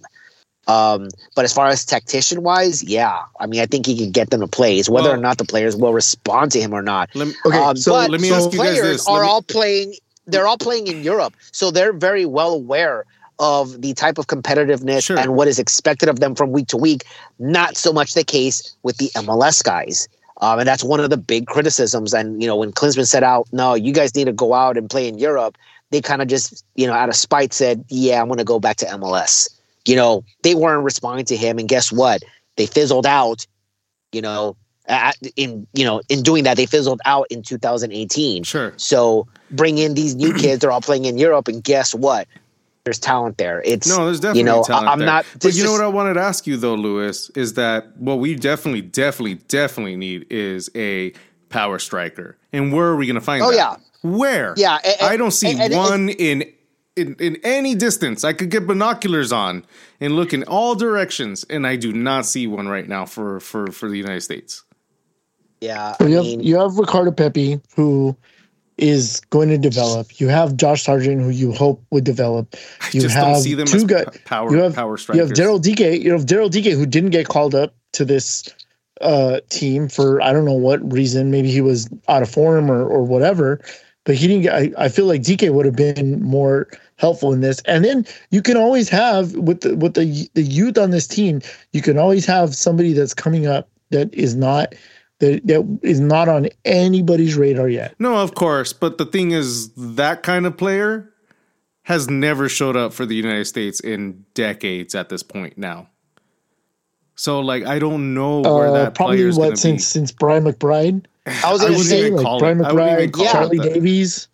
Speaker 1: Um, but as far as tactician wise, yeah, I mean, I think he can get them to plays, whether well, or not the players will respond to him or not.
Speaker 3: Me, okay, um, so let me ask you guys this.
Speaker 1: are
Speaker 3: me,
Speaker 1: all playing. They're all playing in Europe, so they're very well aware of the type of competitiveness sure. and what is expected of them from week to week. Not so much the case with the MLS guys. Um, and that's one of the big criticisms. And, you know, when Klinsmann said out, no, you guys need to go out and play in Europe, they kind of just, you know, out of spite said, yeah, I'm going to go back to MLS you know, they weren't responding to him. And guess what? They fizzled out, you know, at, in you know in doing that they fizzled out in 2018
Speaker 3: sure
Speaker 1: so bring in these new kids they're all playing in europe and guess what there's talent there it's
Speaker 3: no there's definitely
Speaker 1: you know
Speaker 3: talent
Speaker 1: i'm
Speaker 3: there.
Speaker 1: not
Speaker 3: but you know what i wanted to ask you though lewis is that what we definitely definitely definitely need is a power striker and where are we going to find
Speaker 1: oh
Speaker 3: that?
Speaker 1: yeah
Speaker 3: where
Speaker 1: yeah
Speaker 3: and, i don't see and, and, one in in, in any distance. I could get binoculars on and look in all directions, and I do not see one right now for for for the United States.
Speaker 1: Yeah,
Speaker 2: you mean, have you have Ricardo Pepi who is going to develop. You have Josh Sargent who you hope would develop. You have two guys.
Speaker 3: Power,
Speaker 2: you have
Speaker 3: power
Speaker 2: strikers. You have Daryl Dike. You have Daryl Dike who didn't get called up to this uh, team for I don't know what reason. Maybe he was out of form or or whatever. But he didn't. Get, I, I feel like Dike would have been more helpful in this. And then you can always have with the with the the youth on this team, you can always have somebody that's coming up that is not that that is not on anybody's radar yet.
Speaker 3: No, of course, but the thing is that kind of player has never showed up for the United States in decades at this point now. So like I don't know where uh, that
Speaker 2: probably what since
Speaker 3: be.
Speaker 2: since Brian McBride.
Speaker 1: I was going to say
Speaker 2: like Brian McBride, Charlie Davies.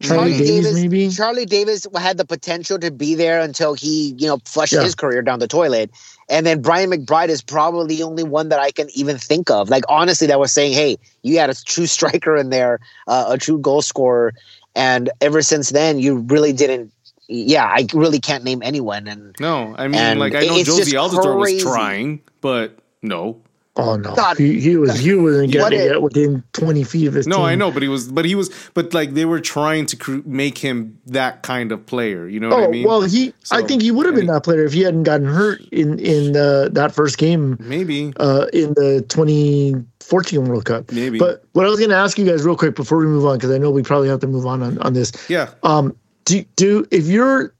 Speaker 2: Charlie, Charlie Davies, Davies, maybe
Speaker 1: Charlie Davies had the potential to be there until he, you know, flushed yeah. his career down the toilet. And then Brian McBride is probably the only one that I can even think of. Like honestly, that was saying, "Hey, you had a true striker in there, uh, a true goal scorer." And ever since then, you really didn't. Yeah, I really can't name anyone. And
Speaker 3: no, I mean, like I know Jozy Altidore was trying, but no,
Speaker 2: Oh no, God, he, he was he wasn't getting it within twenty feet of his.
Speaker 3: No,
Speaker 2: team.
Speaker 3: I know, but he was, but he was, but like they were trying to cr- make him that kind of player. You know
Speaker 2: oh,
Speaker 3: what I mean?
Speaker 2: Well, he, so, I think he would have been that player if he hadn't gotten hurt in in the, that first game.
Speaker 3: Maybe
Speaker 2: uh, in the twenty fourteen World Cup.
Speaker 3: Maybe.
Speaker 2: But what I was going to ask you guys real quick before we move on, because I know we probably have to move on on, on this.
Speaker 3: Yeah.
Speaker 2: Um. Do do if you're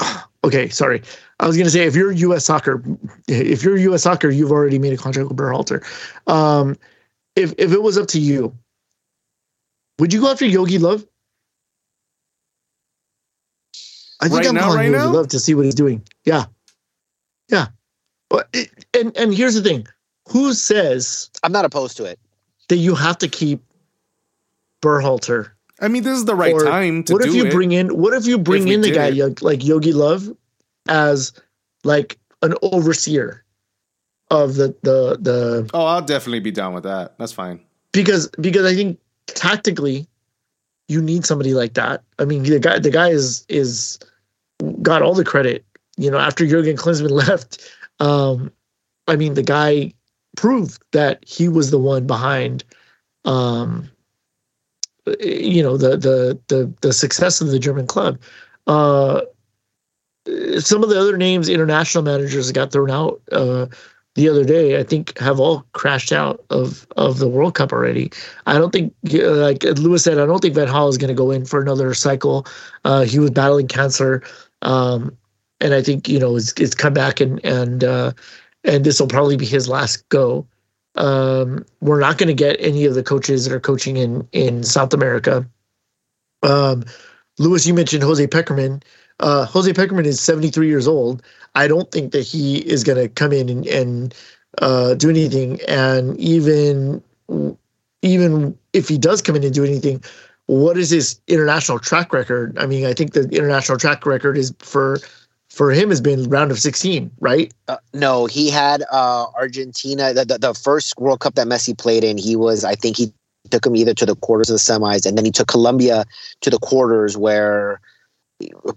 Speaker 2: okay, sorry. I was going to say, if you're U.S. soccer, if you're U.S. soccer, you've already made a contract with Berhalter. Um, if if it was up to you, would you go after Jogi Löw? I think
Speaker 3: right
Speaker 2: I'm
Speaker 3: now,
Speaker 2: calling
Speaker 3: right
Speaker 2: Yogi
Speaker 3: now?
Speaker 2: Love to see what he's doing. Yeah, yeah. But it, and and here's the thing: who says
Speaker 1: I'm not opposed to it
Speaker 2: that you have to keep Berhalter?
Speaker 3: I mean, this is the right or time to
Speaker 2: What if you
Speaker 3: it.
Speaker 2: bring in? What if you bring
Speaker 3: If
Speaker 2: in the
Speaker 3: did
Speaker 2: guy
Speaker 3: it.
Speaker 2: like Jogi Löw as like an overseer of the the the.
Speaker 3: Oh, I'll definitely be down with that. That's fine.
Speaker 2: Because because I think tactically, you need somebody like that. I mean, the guy the guy is is got all the credit. You know, after Jurgen Klinsmann left, um, I mean, the guy proved that he was the one behind, um, you know, the the the the success of the German club. Uh, some of the other names, international managers got thrown out uh, the other day, I think have all crashed out of of the World Cup already. I don't think, like Lewis said, I don't think Van Gaal is going to go in for another cycle. Uh, he was battling cancer, um, and I think you know it's, it's come back and and uh, and this will probably be his last go. Um, we're not going to get any of the coaches that are coaching in in South America. Um, Lewis, you mentioned Jose Pekerman. Uh, Jose Pekerman is 73 years old. I don't think that he is going to come in and, and uh, do anything. And even even if he does come in and do anything, what is his international track record? I mean, I think the international track record is for for him has been round of 16, right?
Speaker 1: Uh, no, he had uh, Argentina, the, the, the, first World Cup that Messi played in. He was, I think he took him either to the quarters of the semis, and then he took Colombia to the quarters where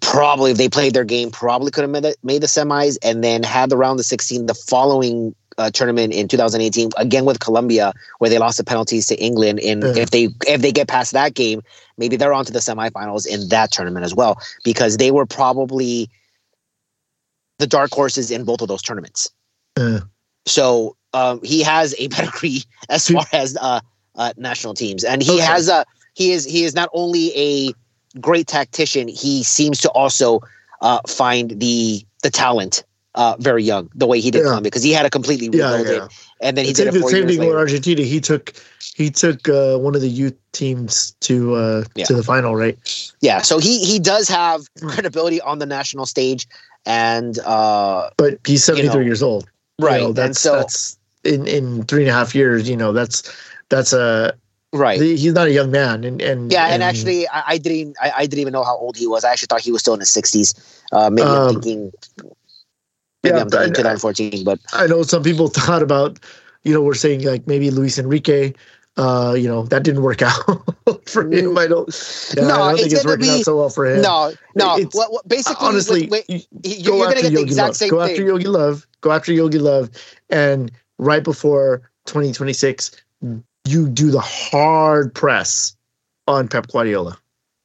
Speaker 1: probably if they played their game, probably could have made, made the semis, and then had the round of 16 the following uh, tournament in 2018 again with Colombia where they lost the penalties to England and if they if they get past that game maybe they're on to the semifinals in that tournament as well because they were probably the dark horses in both of those tournaments. So um, he has a pedigree as far as uh, uh, national teams, and he okay. has a he is he is not only a great tactician, he seems to also uh, find the the talent uh, very young, the way he did yeah. because he had a completely reloaded, yeah, yeah. and then he did
Speaker 2: the same thing with Argentina. He took he took uh, one of the youth teams to uh, to the final, right?
Speaker 1: Yeah, so he he does have credibility on the national stage and uh,
Speaker 2: but he's 73 you know, years old
Speaker 1: right
Speaker 2: you know, that's so, that's in in three and a half years you know that's that's a
Speaker 1: right
Speaker 2: he's not a young man and, and
Speaker 1: yeah and, and actually I, I didn't I, I, didn't even know how old he was i actually thought he was still in his 60s uh maybe um, i'm thinking maybe yeah, i'm thinking 2014 but
Speaker 2: i know some people thought about you know we're saying like maybe luis enrique uh, you know that didn't work out for him. I don't. Yeah, no, I don't think it's working be, out so well for him.
Speaker 1: No, no. Well, well, basically,
Speaker 2: honestly, wait, wait, you're, go after Yogi the exact Love. Go after Jogi Löw. Go after Jogi Löw, and right before 2026, you do the hard press on Pep Guardiola.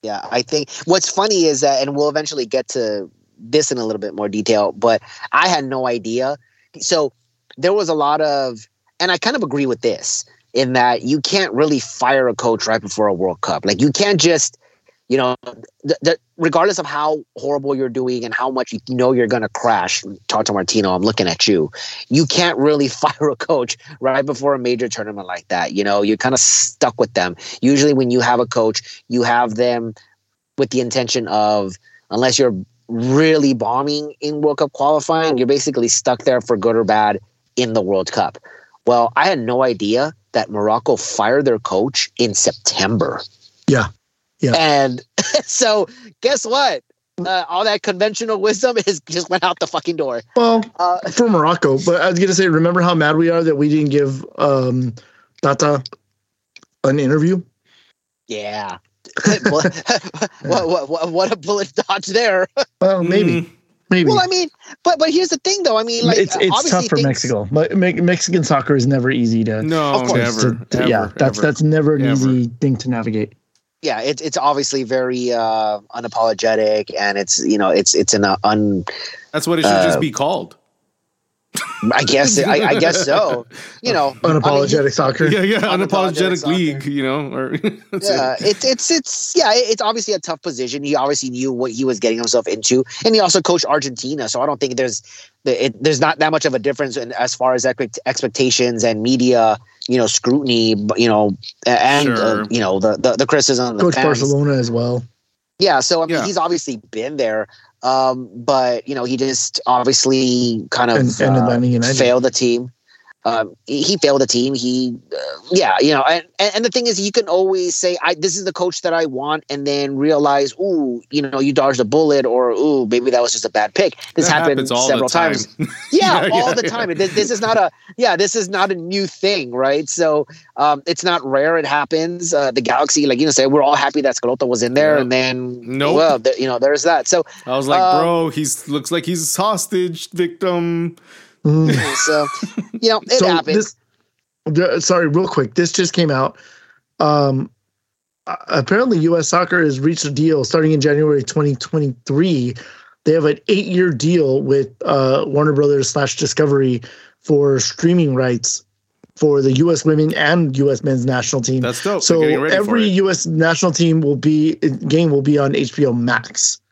Speaker 1: Yeah, I think what's funny is that, and we'll eventually get to this in a little bit more detail, but I had no idea. So there was a lot of, and I kind of agree with this in that you can't really fire a coach right before a World Cup. Like you can't just, you know, th- th- regardless of how horrible you're doing and how much you know you're going to crash. Tata Martino, I'm looking at you. You can't really fire a coach right before a major tournament like that. You know, you're kind of stuck with them. Usually, when you have a coach, you have them with the intention of, unless you're really bombing in World Cup qualifying, you're basically stuck there for good or bad in the World Cup. Well, I had no idea that Morocco fired their coach in September.
Speaker 2: Yeah. Yeah.
Speaker 1: And so guess what? Uh, all that conventional wisdom is just went out the fucking door.
Speaker 2: Well, uh, for Morocco, but I was gonna say, remember how mad we are that we didn't give um, Tata an interview?
Speaker 1: Yeah. what, what, what, what a bullet dodge there.
Speaker 2: well, maybe. Mm. Maybe.
Speaker 1: Well, I mean, but but here's the thing, though. I mean, like
Speaker 2: it's it's tough for things, Mexico. But Mexican soccer is never easy to.
Speaker 3: No, never. To, to, ever,
Speaker 2: yeah, that's
Speaker 3: ever,
Speaker 2: that's never an ever. easy thing to navigate.
Speaker 1: Yeah, it's it's obviously very uh, unapologetic, and it's you know it's it's an uh, un.
Speaker 3: That's what it should uh, just be called.
Speaker 1: I guess I, I, guess so. You know,
Speaker 2: unapologetic I mean, soccer.
Speaker 3: Yeah, yeah, unapologetic, unapologetic league. You know, or
Speaker 1: yeah, it's it's it's yeah, it's obviously a tough position. He obviously knew what he was getting himself into, and he also coached Argentina. So I don't think there's it, there's not that much of a difference in, as far as expectations and media, you know, scrutiny. You know, and uh, sure. uh, you know the the, the criticism.
Speaker 2: Coach Barcelona as well.
Speaker 1: Yeah, so I mean, yeah. he's obviously been there. Um, but you know, he just obviously kind of and, uh, failed the team. Um, he failed the team. He, uh, yeah, you know, and, and the thing is, you can always say, "I this is the coach that I want," and then realize, "Ooh, you know, you dodged a bullet," or "Ooh, maybe that was just a bad pick." This
Speaker 3: That
Speaker 1: happened
Speaker 3: happens
Speaker 1: several
Speaker 3: time.
Speaker 1: times. Yeah,
Speaker 3: Yeah,
Speaker 1: all
Speaker 3: yeah,
Speaker 1: the
Speaker 3: yeah.
Speaker 1: time. This, this is not a yeah, this is not a new thing, right? So um, it's not rare. It happens. Uh, the Galaxy, like you know, say we're all happy that Schelotto was in there,
Speaker 3: Yeah.
Speaker 1: and then
Speaker 3: Nope.
Speaker 1: well, th- you know, there's that. So
Speaker 3: I was like,
Speaker 1: Um,
Speaker 3: bro, he's looks like he's a hostage victim.
Speaker 2: Mm.
Speaker 1: so you know, it
Speaker 2: so
Speaker 1: happens.
Speaker 2: this the- sorry real quick this just came out um apparently us soccer has reached a deal starting in january 2023 they have an eight year deal with uh warner brothers slash discovery for streaming rights for the us women and us men's national team
Speaker 3: That's dope.
Speaker 2: so
Speaker 3: ready
Speaker 2: every us national team will be game will be on hbo max
Speaker 1: Oof.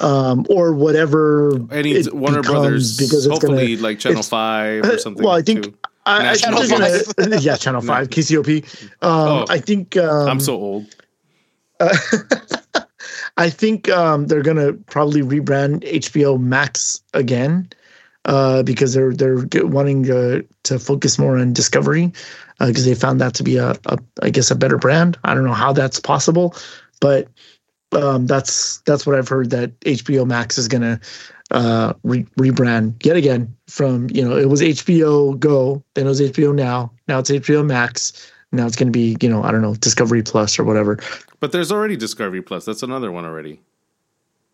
Speaker 2: Um, or whatever
Speaker 3: Any
Speaker 2: it
Speaker 3: Warner Brothers,
Speaker 2: because it's gonna
Speaker 3: like Channel Five or something.
Speaker 2: well, I think
Speaker 3: too.
Speaker 2: I, I
Speaker 3: National
Speaker 2: think gonna, yeah, Channel Five, KCOP. Um,
Speaker 3: Oh.
Speaker 2: I think um,
Speaker 3: I'm so old.
Speaker 2: I think um, they're gonna probably rebrand HBO Max again uh, because they're they're wanting to to focus more on Discovery because they found that to be a, a I guess a better brand. I don't know how that's possible, but um, that's that's what I've heard that HBO Max is gonna uh, re- rebrand yet again from you know it was HBO Go, then it was HBO Now, now it's HBO Max. Now it's going to be, you know, I don't know, Discovery Plus or whatever.
Speaker 3: But there's already Discovery Plus. That's another one already.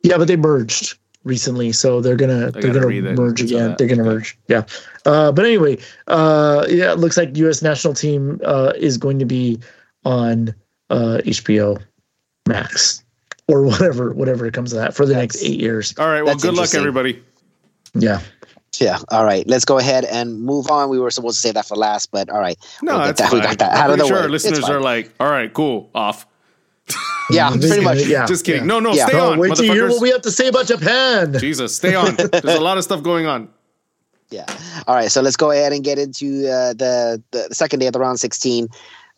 Speaker 2: Yeah, but they merged recently, so they're gonna they're gonna
Speaker 3: read it.
Speaker 2: merge again. They're gonna
Speaker 3: Okay.
Speaker 2: merge. Yeah. Uh, but anyway, uh, yeah, it looks like U.S. national team uh, is going to be on uh, HBO Max or whatever whatever it comes to that for the next eight years.
Speaker 3: All right. Well,
Speaker 1: That's
Speaker 3: good luck, everybody.
Speaker 2: Yeah.
Speaker 1: Yeah. All right. Let's go ahead and move on. We were supposed to say that for last, but all right.
Speaker 3: No,
Speaker 1: We'll
Speaker 3: that's
Speaker 1: that- we got that
Speaker 3: I'm
Speaker 1: out of the
Speaker 3: sure
Speaker 1: way.
Speaker 3: our listeners are like, all right, cool, off.
Speaker 1: Yeah,
Speaker 2: This
Speaker 1: pretty much.
Speaker 2: yeah.
Speaker 3: Just kidding.
Speaker 2: yeah.
Speaker 3: No, no,
Speaker 1: Yeah.
Speaker 3: stay
Speaker 2: No,
Speaker 3: on,
Speaker 2: wait till you hear what we have to say about Japan.
Speaker 3: Jesus, stay on. There's a lot of stuff going on.
Speaker 1: Yeah. All right. So let's go ahead and get into uh, the, the the second day of the round 16.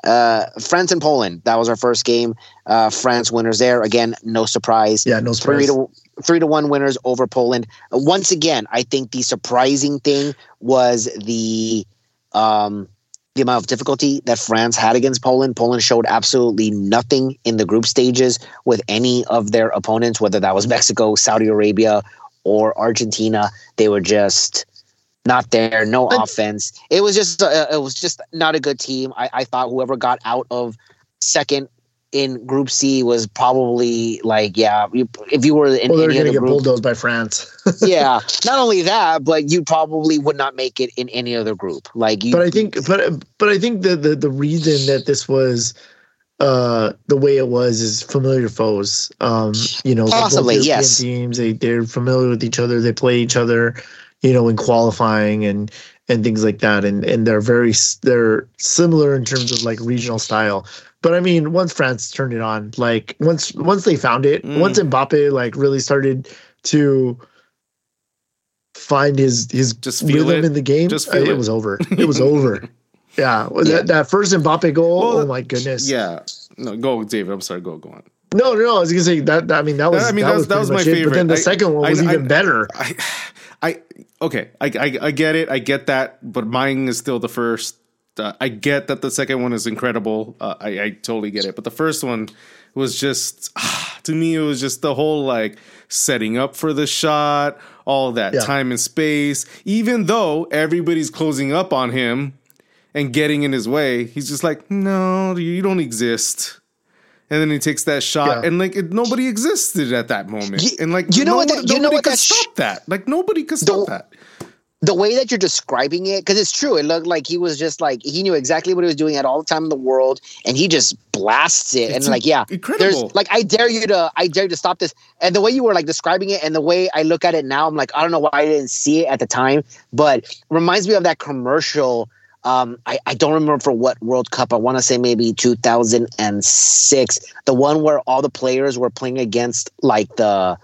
Speaker 1: Uh, France and Poland. That was our first game. Uh, France winners there. Again, no surprise.
Speaker 2: Yeah, no
Speaker 1: Three
Speaker 2: surprise.
Speaker 1: to three to one winners over Poland. Uh, once again, I think the surprising thing was the um, the amount of difficulty that France had against Poland. Poland showed absolutely nothing in the group stages with any of their opponents, whether that was Mexico, Saudi Arabia, or Argentina. They were just not there. No
Speaker 2: And-
Speaker 1: offense. It was just uh, it was just not a good team. I, I thought whoever got out of second in Group C was probably like, yeah, you, if you were in
Speaker 2: Well, they're
Speaker 1: any
Speaker 2: going to
Speaker 1: other
Speaker 2: get
Speaker 1: group,
Speaker 2: bulldozed by France.
Speaker 1: yeah. Not only that, but you probably would not make it in any other group. Like you,
Speaker 2: but I think, but but I think the the, the reason that this was uh the way it was is familiar foes. Um, you know,
Speaker 1: Possibly, yes.
Speaker 2: Teams they they're familiar with each other. They play each other, you know, in qualifying and and things like that. And and they're very they're similar in terms of like regional style. But I mean, once France turned it on, like once once they found it,
Speaker 3: Mm.
Speaker 2: once Mbappe like really started to find his his
Speaker 3: Just feel
Speaker 2: rhythm
Speaker 3: it.
Speaker 2: in the game,
Speaker 3: Just
Speaker 2: it.
Speaker 3: it.
Speaker 2: was over. It was over. Yeah,
Speaker 1: Yeah.
Speaker 2: That, that first Mbappe goal.
Speaker 3: Well,
Speaker 2: oh my goodness.
Speaker 3: Yeah. No, go, David. I'm sorry. Go, go on.
Speaker 2: No, no, no. I was gonna say that. I mean, that was.
Speaker 3: I mean,
Speaker 2: that,
Speaker 3: that
Speaker 2: was,
Speaker 3: that was my
Speaker 2: it, But then the.
Speaker 3: I-
Speaker 2: second one was
Speaker 3: I-
Speaker 2: even better.
Speaker 3: I, okay, I, I, I get it. I get that, but mine is still the first. Uh, I get that the second one is incredible. Uh, I, I totally get it, but the first one was just to me. It was just the whole like setting up for the shot, all that
Speaker 2: Yeah.
Speaker 3: time and space. Even though everybody's closing up on him and getting in his way, he's just like, no, you don't exist. And then he takes that shot,
Speaker 2: Yeah.
Speaker 3: and like it, nobody existed at that moment,
Speaker 1: You-
Speaker 3: and like
Speaker 1: you know what
Speaker 3: nobody,
Speaker 1: that- you know what
Speaker 3: could
Speaker 1: that sh-
Speaker 3: stop that. Like nobody could stop
Speaker 1: Don't-
Speaker 3: that.
Speaker 1: the way that you're describing it, because it's true. It looked like he was just like he knew exactly what he was doing at all the time in the world, and he just blasts it.
Speaker 3: It's
Speaker 1: and like, yeah,
Speaker 3: incredible.
Speaker 1: there's like I dare you to, I dare you to stop this. And the way you were like describing it, and the way I look at it now, I'm like, I don't know why I didn't see it at the time, but reminds me of that commercial. Um, I, I don't remember for what World Cup. I want to say maybe 2006. The one where all the players were playing against like the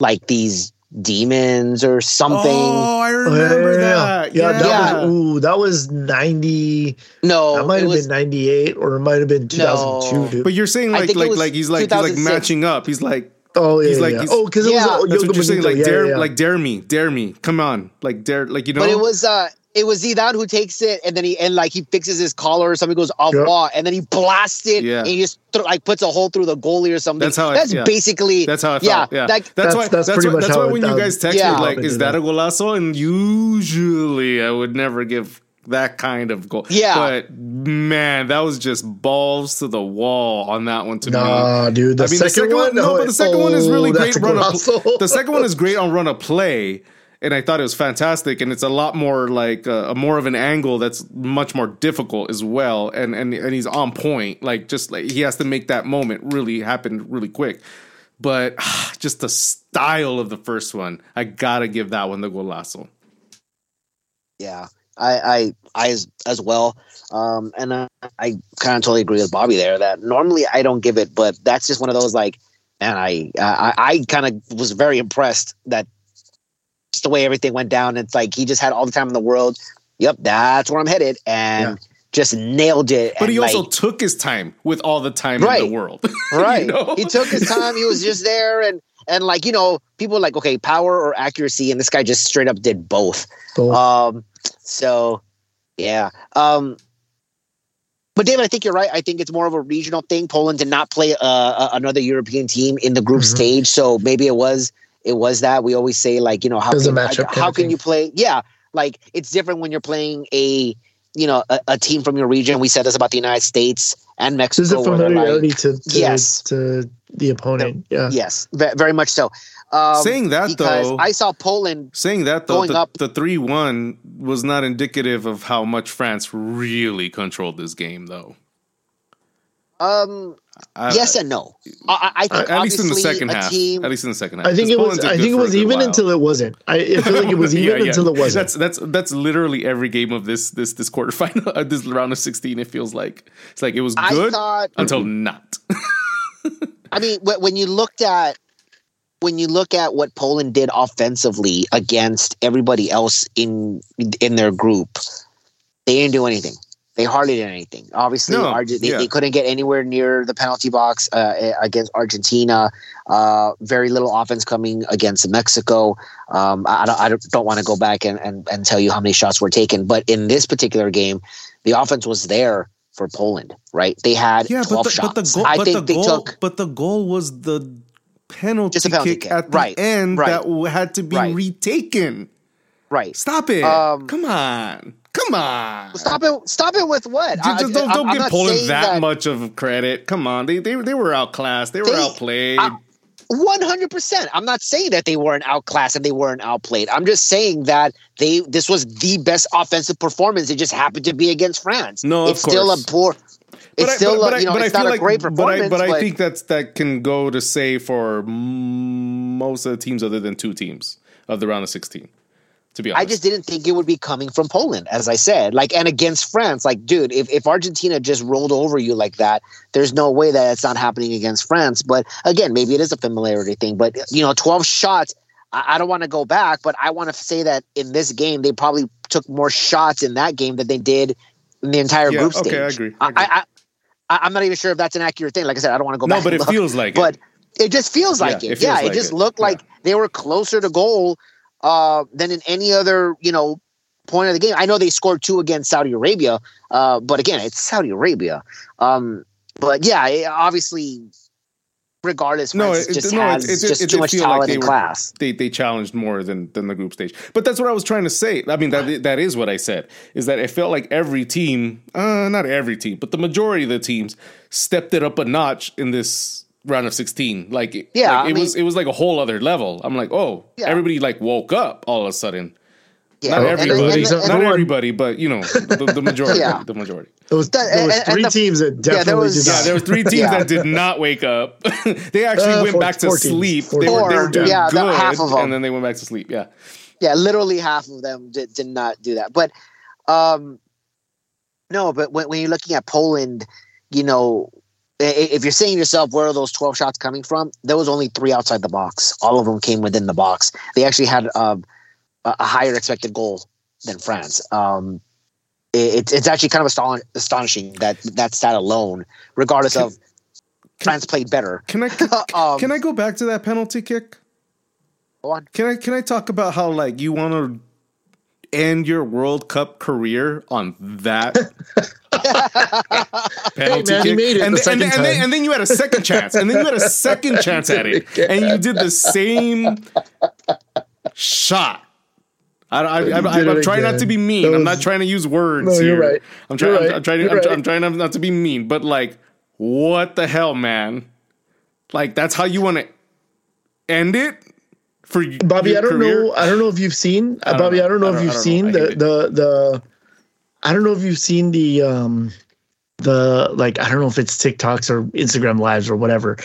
Speaker 1: like these demons or something.
Speaker 3: Oh, I
Speaker 2: Oh,
Speaker 3: remember that.
Speaker 2: Yeah,
Speaker 3: Yeah,
Speaker 2: that was ooh, that was ninety.
Speaker 1: no,
Speaker 2: that might have
Speaker 1: was
Speaker 2: been ninety eight, or it might have been two thousand two.
Speaker 1: No.
Speaker 2: Dude.
Speaker 3: But you're saying like like like he's like he's like matching up. He's like
Speaker 2: oh yeah,
Speaker 3: he's like-
Speaker 2: yeah.
Speaker 3: he's-
Speaker 2: oh, because it
Speaker 1: Yeah.
Speaker 2: was
Speaker 3: that's what you're saying. Like
Speaker 2: yeah,
Speaker 3: dare
Speaker 2: yeah.
Speaker 3: like dare me, dare me. Come on, like dare like you know.
Speaker 1: But it was uh it was Zidane who takes it, and then he and like he fixes his collar or something goes off
Speaker 2: Yep.
Speaker 1: wall, and then he blasts it,
Speaker 3: Yeah.
Speaker 1: and he just th- like puts a hole through the goalie or something.
Speaker 3: That's how I-
Speaker 1: That's
Speaker 3: yeah.
Speaker 1: basically
Speaker 3: That's how I
Speaker 1: yeah,
Speaker 3: felt. Yeah,
Speaker 1: like
Speaker 3: that's,
Speaker 2: That's-
Speaker 3: why.
Speaker 2: that's
Speaker 3: That's,
Speaker 2: pretty
Speaker 3: why.
Speaker 2: much
Speaker 3: That's why when you guys text
Speaker 1: Yeah.
Speaker 3: me like, "Is that a
Speaker 2: them.
Speaker 3: golazo?" and usually I would never give that kind of goal.
Speaker 1: Yeah.
Speaker 3: but man, that was just balls to the wall on that one to me.
Speaker 2: Nah, dude. The,
Speaker 3: I mean, the
Speaker 2: second, one,
Speaker 3: no, but the second one is really
Speaker 2: oh,
Speaker 3: great
Speaker 2: that's a
Speaker 3: run of,
Speaker 2: golazo.
Speaker 3: The second one is great on run of play, and I thought it was fantastic. And it's a lot more like uh, a more of an angle that's much more difficult as well. And and and he's on point. Like just like he has to make that moment really happen really quick. But just the style of the first one, I gotta give that one the golazo.
Speaker 1: Yeah, I, I, I as, as well. Um, and I, I kind of totally agree with Bobby there that normally I don't give it, but that's just one of those like, and I, I, I kind of was very impressed that just the way everything went down. It's like he just had all the time in the world. Yep, that's where I'm headed, and just nailed it.
Speaker 3: But
Speaker 1: and
Speaker 3: he also
Speaker 1: like,
Speaker 3: took his time with all the time
Speaker 1: Right.
Speaker 3: in the world.
Speaker 1: right.
Speaker 3: know?
Speaker 1: He took his time. He was just there, and and like you know, people are like okay, power or accuracy, and this guy just straight up did both.
Speaker 2: Both.
Speaker 1: Um, so yeah. Um, but David, I think you're right. I think it's more of a regional thing. Poland did not play uh, another European team in the group
Speaker 2: Mhm.
Speaker 1: stage, so maybe it was it was that. We always say like you know how
Speaker 2: It a
Speaker 1: can,
Speaker 2: matchup kind
Speaker 1: how can you play? Yeah, like it's different when you're playing a you know a, a team from your region. We said this about the United States and Mexico.
Speaker 2: There's a
Speaker 1: where they're like-
Speaker 2: familiarity to, to
Speaker 1: Yes.
Speaker 2: to the opponent. Yeah.
Speaker 1: yes, ve- very much so. Um,
Speaker 3: Saying that though,
Speaker 1: I saw Poland
Speaker 3: Saying that though,
Speaker 1: Going
Speaker 3: the,
Speaker 1: up-
Speaker 3: the three one was not indicative of how much France really controlled this game, though.
Speaker 1: Um,
Speaker 3: I-
Speaker 1: yes and no. I, I I think
Speaker 3: at least in the second half.
Speaker 1: Team,
Speaker 3: at least in the second half.
Speaker 2: I think it
Speaker 3: 'Cause
Speaker 2: was. I think it was even
Speaker 3: while.
Speaker 2: until it wasn't. I, I feel like it was even
Speaker 3: Yeah, yeah.
Speaker 2: until it wasn't.
Speaker 3: That's that's that's literally every game of this this this quarterfinal, uh, this round of sixteen. It feels like it's like it was good
Speaker 1: thought.
Speaker 3: until not.
Speaker 1: I mean, when you looked at when you look at what Poland did offensively against everybody else in in their group, they didn't do anything. They hardly did anything. Obviously,
Speaker 3: No,
Speaker 1: Arge- they,
Speaker 3: yeah.
Speaker 1: they couldn't get anywhere near the penalty box uh, against Argentina. Uh, very little offense coming against Mexico. Um, I, I don't, I don't, want to go back and, and, and tell you how many shots were taken, but in this particular game, the offense was there for Poland. Right? They had
Speaker 3: Yeah,
Speaker 1: twelve
Speaker 3: but the,
Speaker 1: shots.
Speaker 3: but the goal,
Speaker 1: I
Speaker 3: but
Speaker 1: think
Speaker 3: the
Speaker 1: they
Speaker 3: goal,
Speaker 1: took.
Speaker 3: but the goal was the penalty,
Speaker 1: penalty
Speaker 3: kick
Speaker 1: kick.
Speaker 3: at the
Speaker 1: Right,
Speaker 3: end
Speaker 1: right.
Speaker 3: that had to be
Speaker 1: Right.
Speaker 3: retaken.
Speaker 1: Right.
Speaker 3: Stop it!
Speaker 1: Um,
Speaker 3: Come on, come on.
Speaker 1: Stop it! Stop it with what?
Speaker 3: Just, just don't,
Speaker 1: I-
Speaker 3: don't
Speaker 1: I'm
Speaker 3: give Poland
Speaker 1: saying
Speaker 3: that, much of credit. Come on, they they, they were outclassed. They were
Speaker 1: They-
Speaker 3: outplayed.
Speaker 1: I- One hundred percent. I'm not saying that they weren't outclassed and they weren't outplayed. I'm just saying that they this was the best offensive performance. It just happened to be against France.
Speaker 3: No, of
Speaker 1: it's still a poor. It's
Speaker 3: I-
Speaker 1: still
Speaker 3: but
Speaker 1: a,
Speaker 3: I-
Speaker 1: you know
Speaker 3: but I
Speaker 1: it's
Speaker 3: feel
Speaker 1: not a
Speaker 3: like-
Speaker 1: great
Speaker 3: but I-
Speaker 1: performance.
Speaker 3: But I, think that's that can go to say for most of the teams other than two teams of the round of sixteen. To be honest,
Speaker 1: I just didn't think it would be coming from Poland, as I said. Like, and against France, like, dude, if, if Argentina just rolled over you like that, there's no way that it's not happening against France. But again, maybe it is a familiarity thing. But you know, 12 shots. I, I don't want to go back, but I want to say that in this game, they probably took more shots in that game than they did in the entire
Speaker 3: yeah,
Speaker 1: group
Speaker 3: okay,
Speaker 1: stage.
Speaker 3: I agree. I agree.
Speaker 1: I, I, I'm not even sure if that's an accurate thing. Like I said, I don't want to go
Speaker 3: no,
Speaker 1: back.
Speaker 3: but it
Speaker 1: look
Speaker 3: feels like
Speaker 1: but
Speaker 3: it.
Speaker 1: it just feels like
Speaker 3: Yeah,
Speaker 1: it.
Speaker 3: it
Speaker 1: yeah,
Speaker 3: feels
Speaker 1: it just
Speaker 3: it.
Speaker 1: looked like they were closer to goal uh, than in any other, you know, point of the game. I know they scored two against Saudi Arabia, uh, but again, it's Saudi Arabia. Um, but yeah, it, obviously, regardless,
Speaker 3: No,
Speaker 1: France
Speaker 3: it-
Speaker 1: just
Speaker 3: no,
Speaker 1: has
Speaker 3: it- it-
Speaker 1: just
Speaker 3: it
Speaker 1: too much
Speaker 3: feel like
Speaker 1: talent
Speaker 3: they
Speaker 1: and
Speaker 3: were-
Speaker 1: class.
Speaker 3: they they challenged more than than the group stage. But that's what I was trying to say. I mean that that is what I said is that it felt like every team, uh, not every team, but the majority of the teams stepped it up a notch in this round of 16. Like
Speaker 1: Yeah,
Speaker 3: like
Speaker 1: I
Speaker 3: it was it was like a whole other level. I'm like, "Oh,
Speaker 1: Yeah.
Speaker 3: everybody like woke up all of a sudden."
Speaker 1: Yeah,
Speaker 3: Not
Speaker 1: and- and-
Speaker 3: everybody,
Speaker 1: and- and-
Speaker 3: not
Speaker 2: and-
Speaker 3: everybody, but you know, the, the majority,
Speaker 1: Yeah.
Speaker 3: the majority.
Speaker 2: There was,
Speaker 1: That-
Speaker 2: there was
Speaker 1: and- and
Speaker 2: three
Speaker 1: the-
Speaker 2: teams that
Speaker 1: yeah, there
Speaker 2: definitely
Speaker 1: was-
Speaker 2: did
Speaker 3: Yeah,
Speaker 2: not.
Speaker 3: there were three teams
Speaker 1: Yeah.
Speaker 3: that did not wake up. they actually
Speaker 2: Uh,
Speaker 3: went
Speaker 2: four-
Speaker 3: back to
Speaker 2: four teams.
Speaker 3: sleep.
Speaker 2: Four
Speaker 3: They were, they were doing
Speaker 1: Yeah, the-
Speaker 3: good,
Speaker 1: half of them.
Speaker 3: and then they went back to sleep. Yeah.
Speaker 1: yeah, literally half of them did, did not do that. But um, no, but when, when you're looking at Poland, you know, i- if you're saying to yourself, where are those 12 shots coming from? There was only three outside the box. All of them came within the box. They actually had um, a, higher expected goal than France. Um, it, it's- it's actually kind of aston- astonishing that that stat alone, regardless of France played better.
Speaker 3: Can I can,
Speaker 1: Um,
Speaker 3: can I go back to that penalty kick?
Speaker 1: Go on.
Speaker 3: Can I can I talk about how like you want to end your World Cup career on that penalty
Speaker 2: man,
Speaker 3: kick. and,
Speaker 2: the
Speaker 3: then, and, and, then, and then you had a second chance, and then you had a second chance at it, and you did the same shot. I, I, I,
Speaker 2: You
Speaker 3: I,
Speaker 2: did
Speaker 3: I'm trying not to be mean.
Speaker 2: That
Speaker 3: I'm not trying to use words
Speaker 2: No,
Speaker 3: here.
Speaker 2: you're right.
Speaker 3: I'm trying.
Speaker 2: You're
Speaker 3: I'm. I'm trying. I'm,
Speaker 2: right.
Speaker 3: I'm trying not to be mean, but like, what the hell, man? Like that's how you want to end it for
Speaker 2: Bobby, I don't
Speaker 3: career?
Speaker 2: know. I don't know if you've seen
Speaker 3: don't
Speaker 2: Bobby.
Speaker 3: know.
Speaker 2: I don't know
Speaker 3: I
Speaker 2: if
Speaker 3: don't-
Speaker 2: you've seen. The the the. I don't know if you've seen the um the like I don't know if it's TikToks or Instagram lives or whatever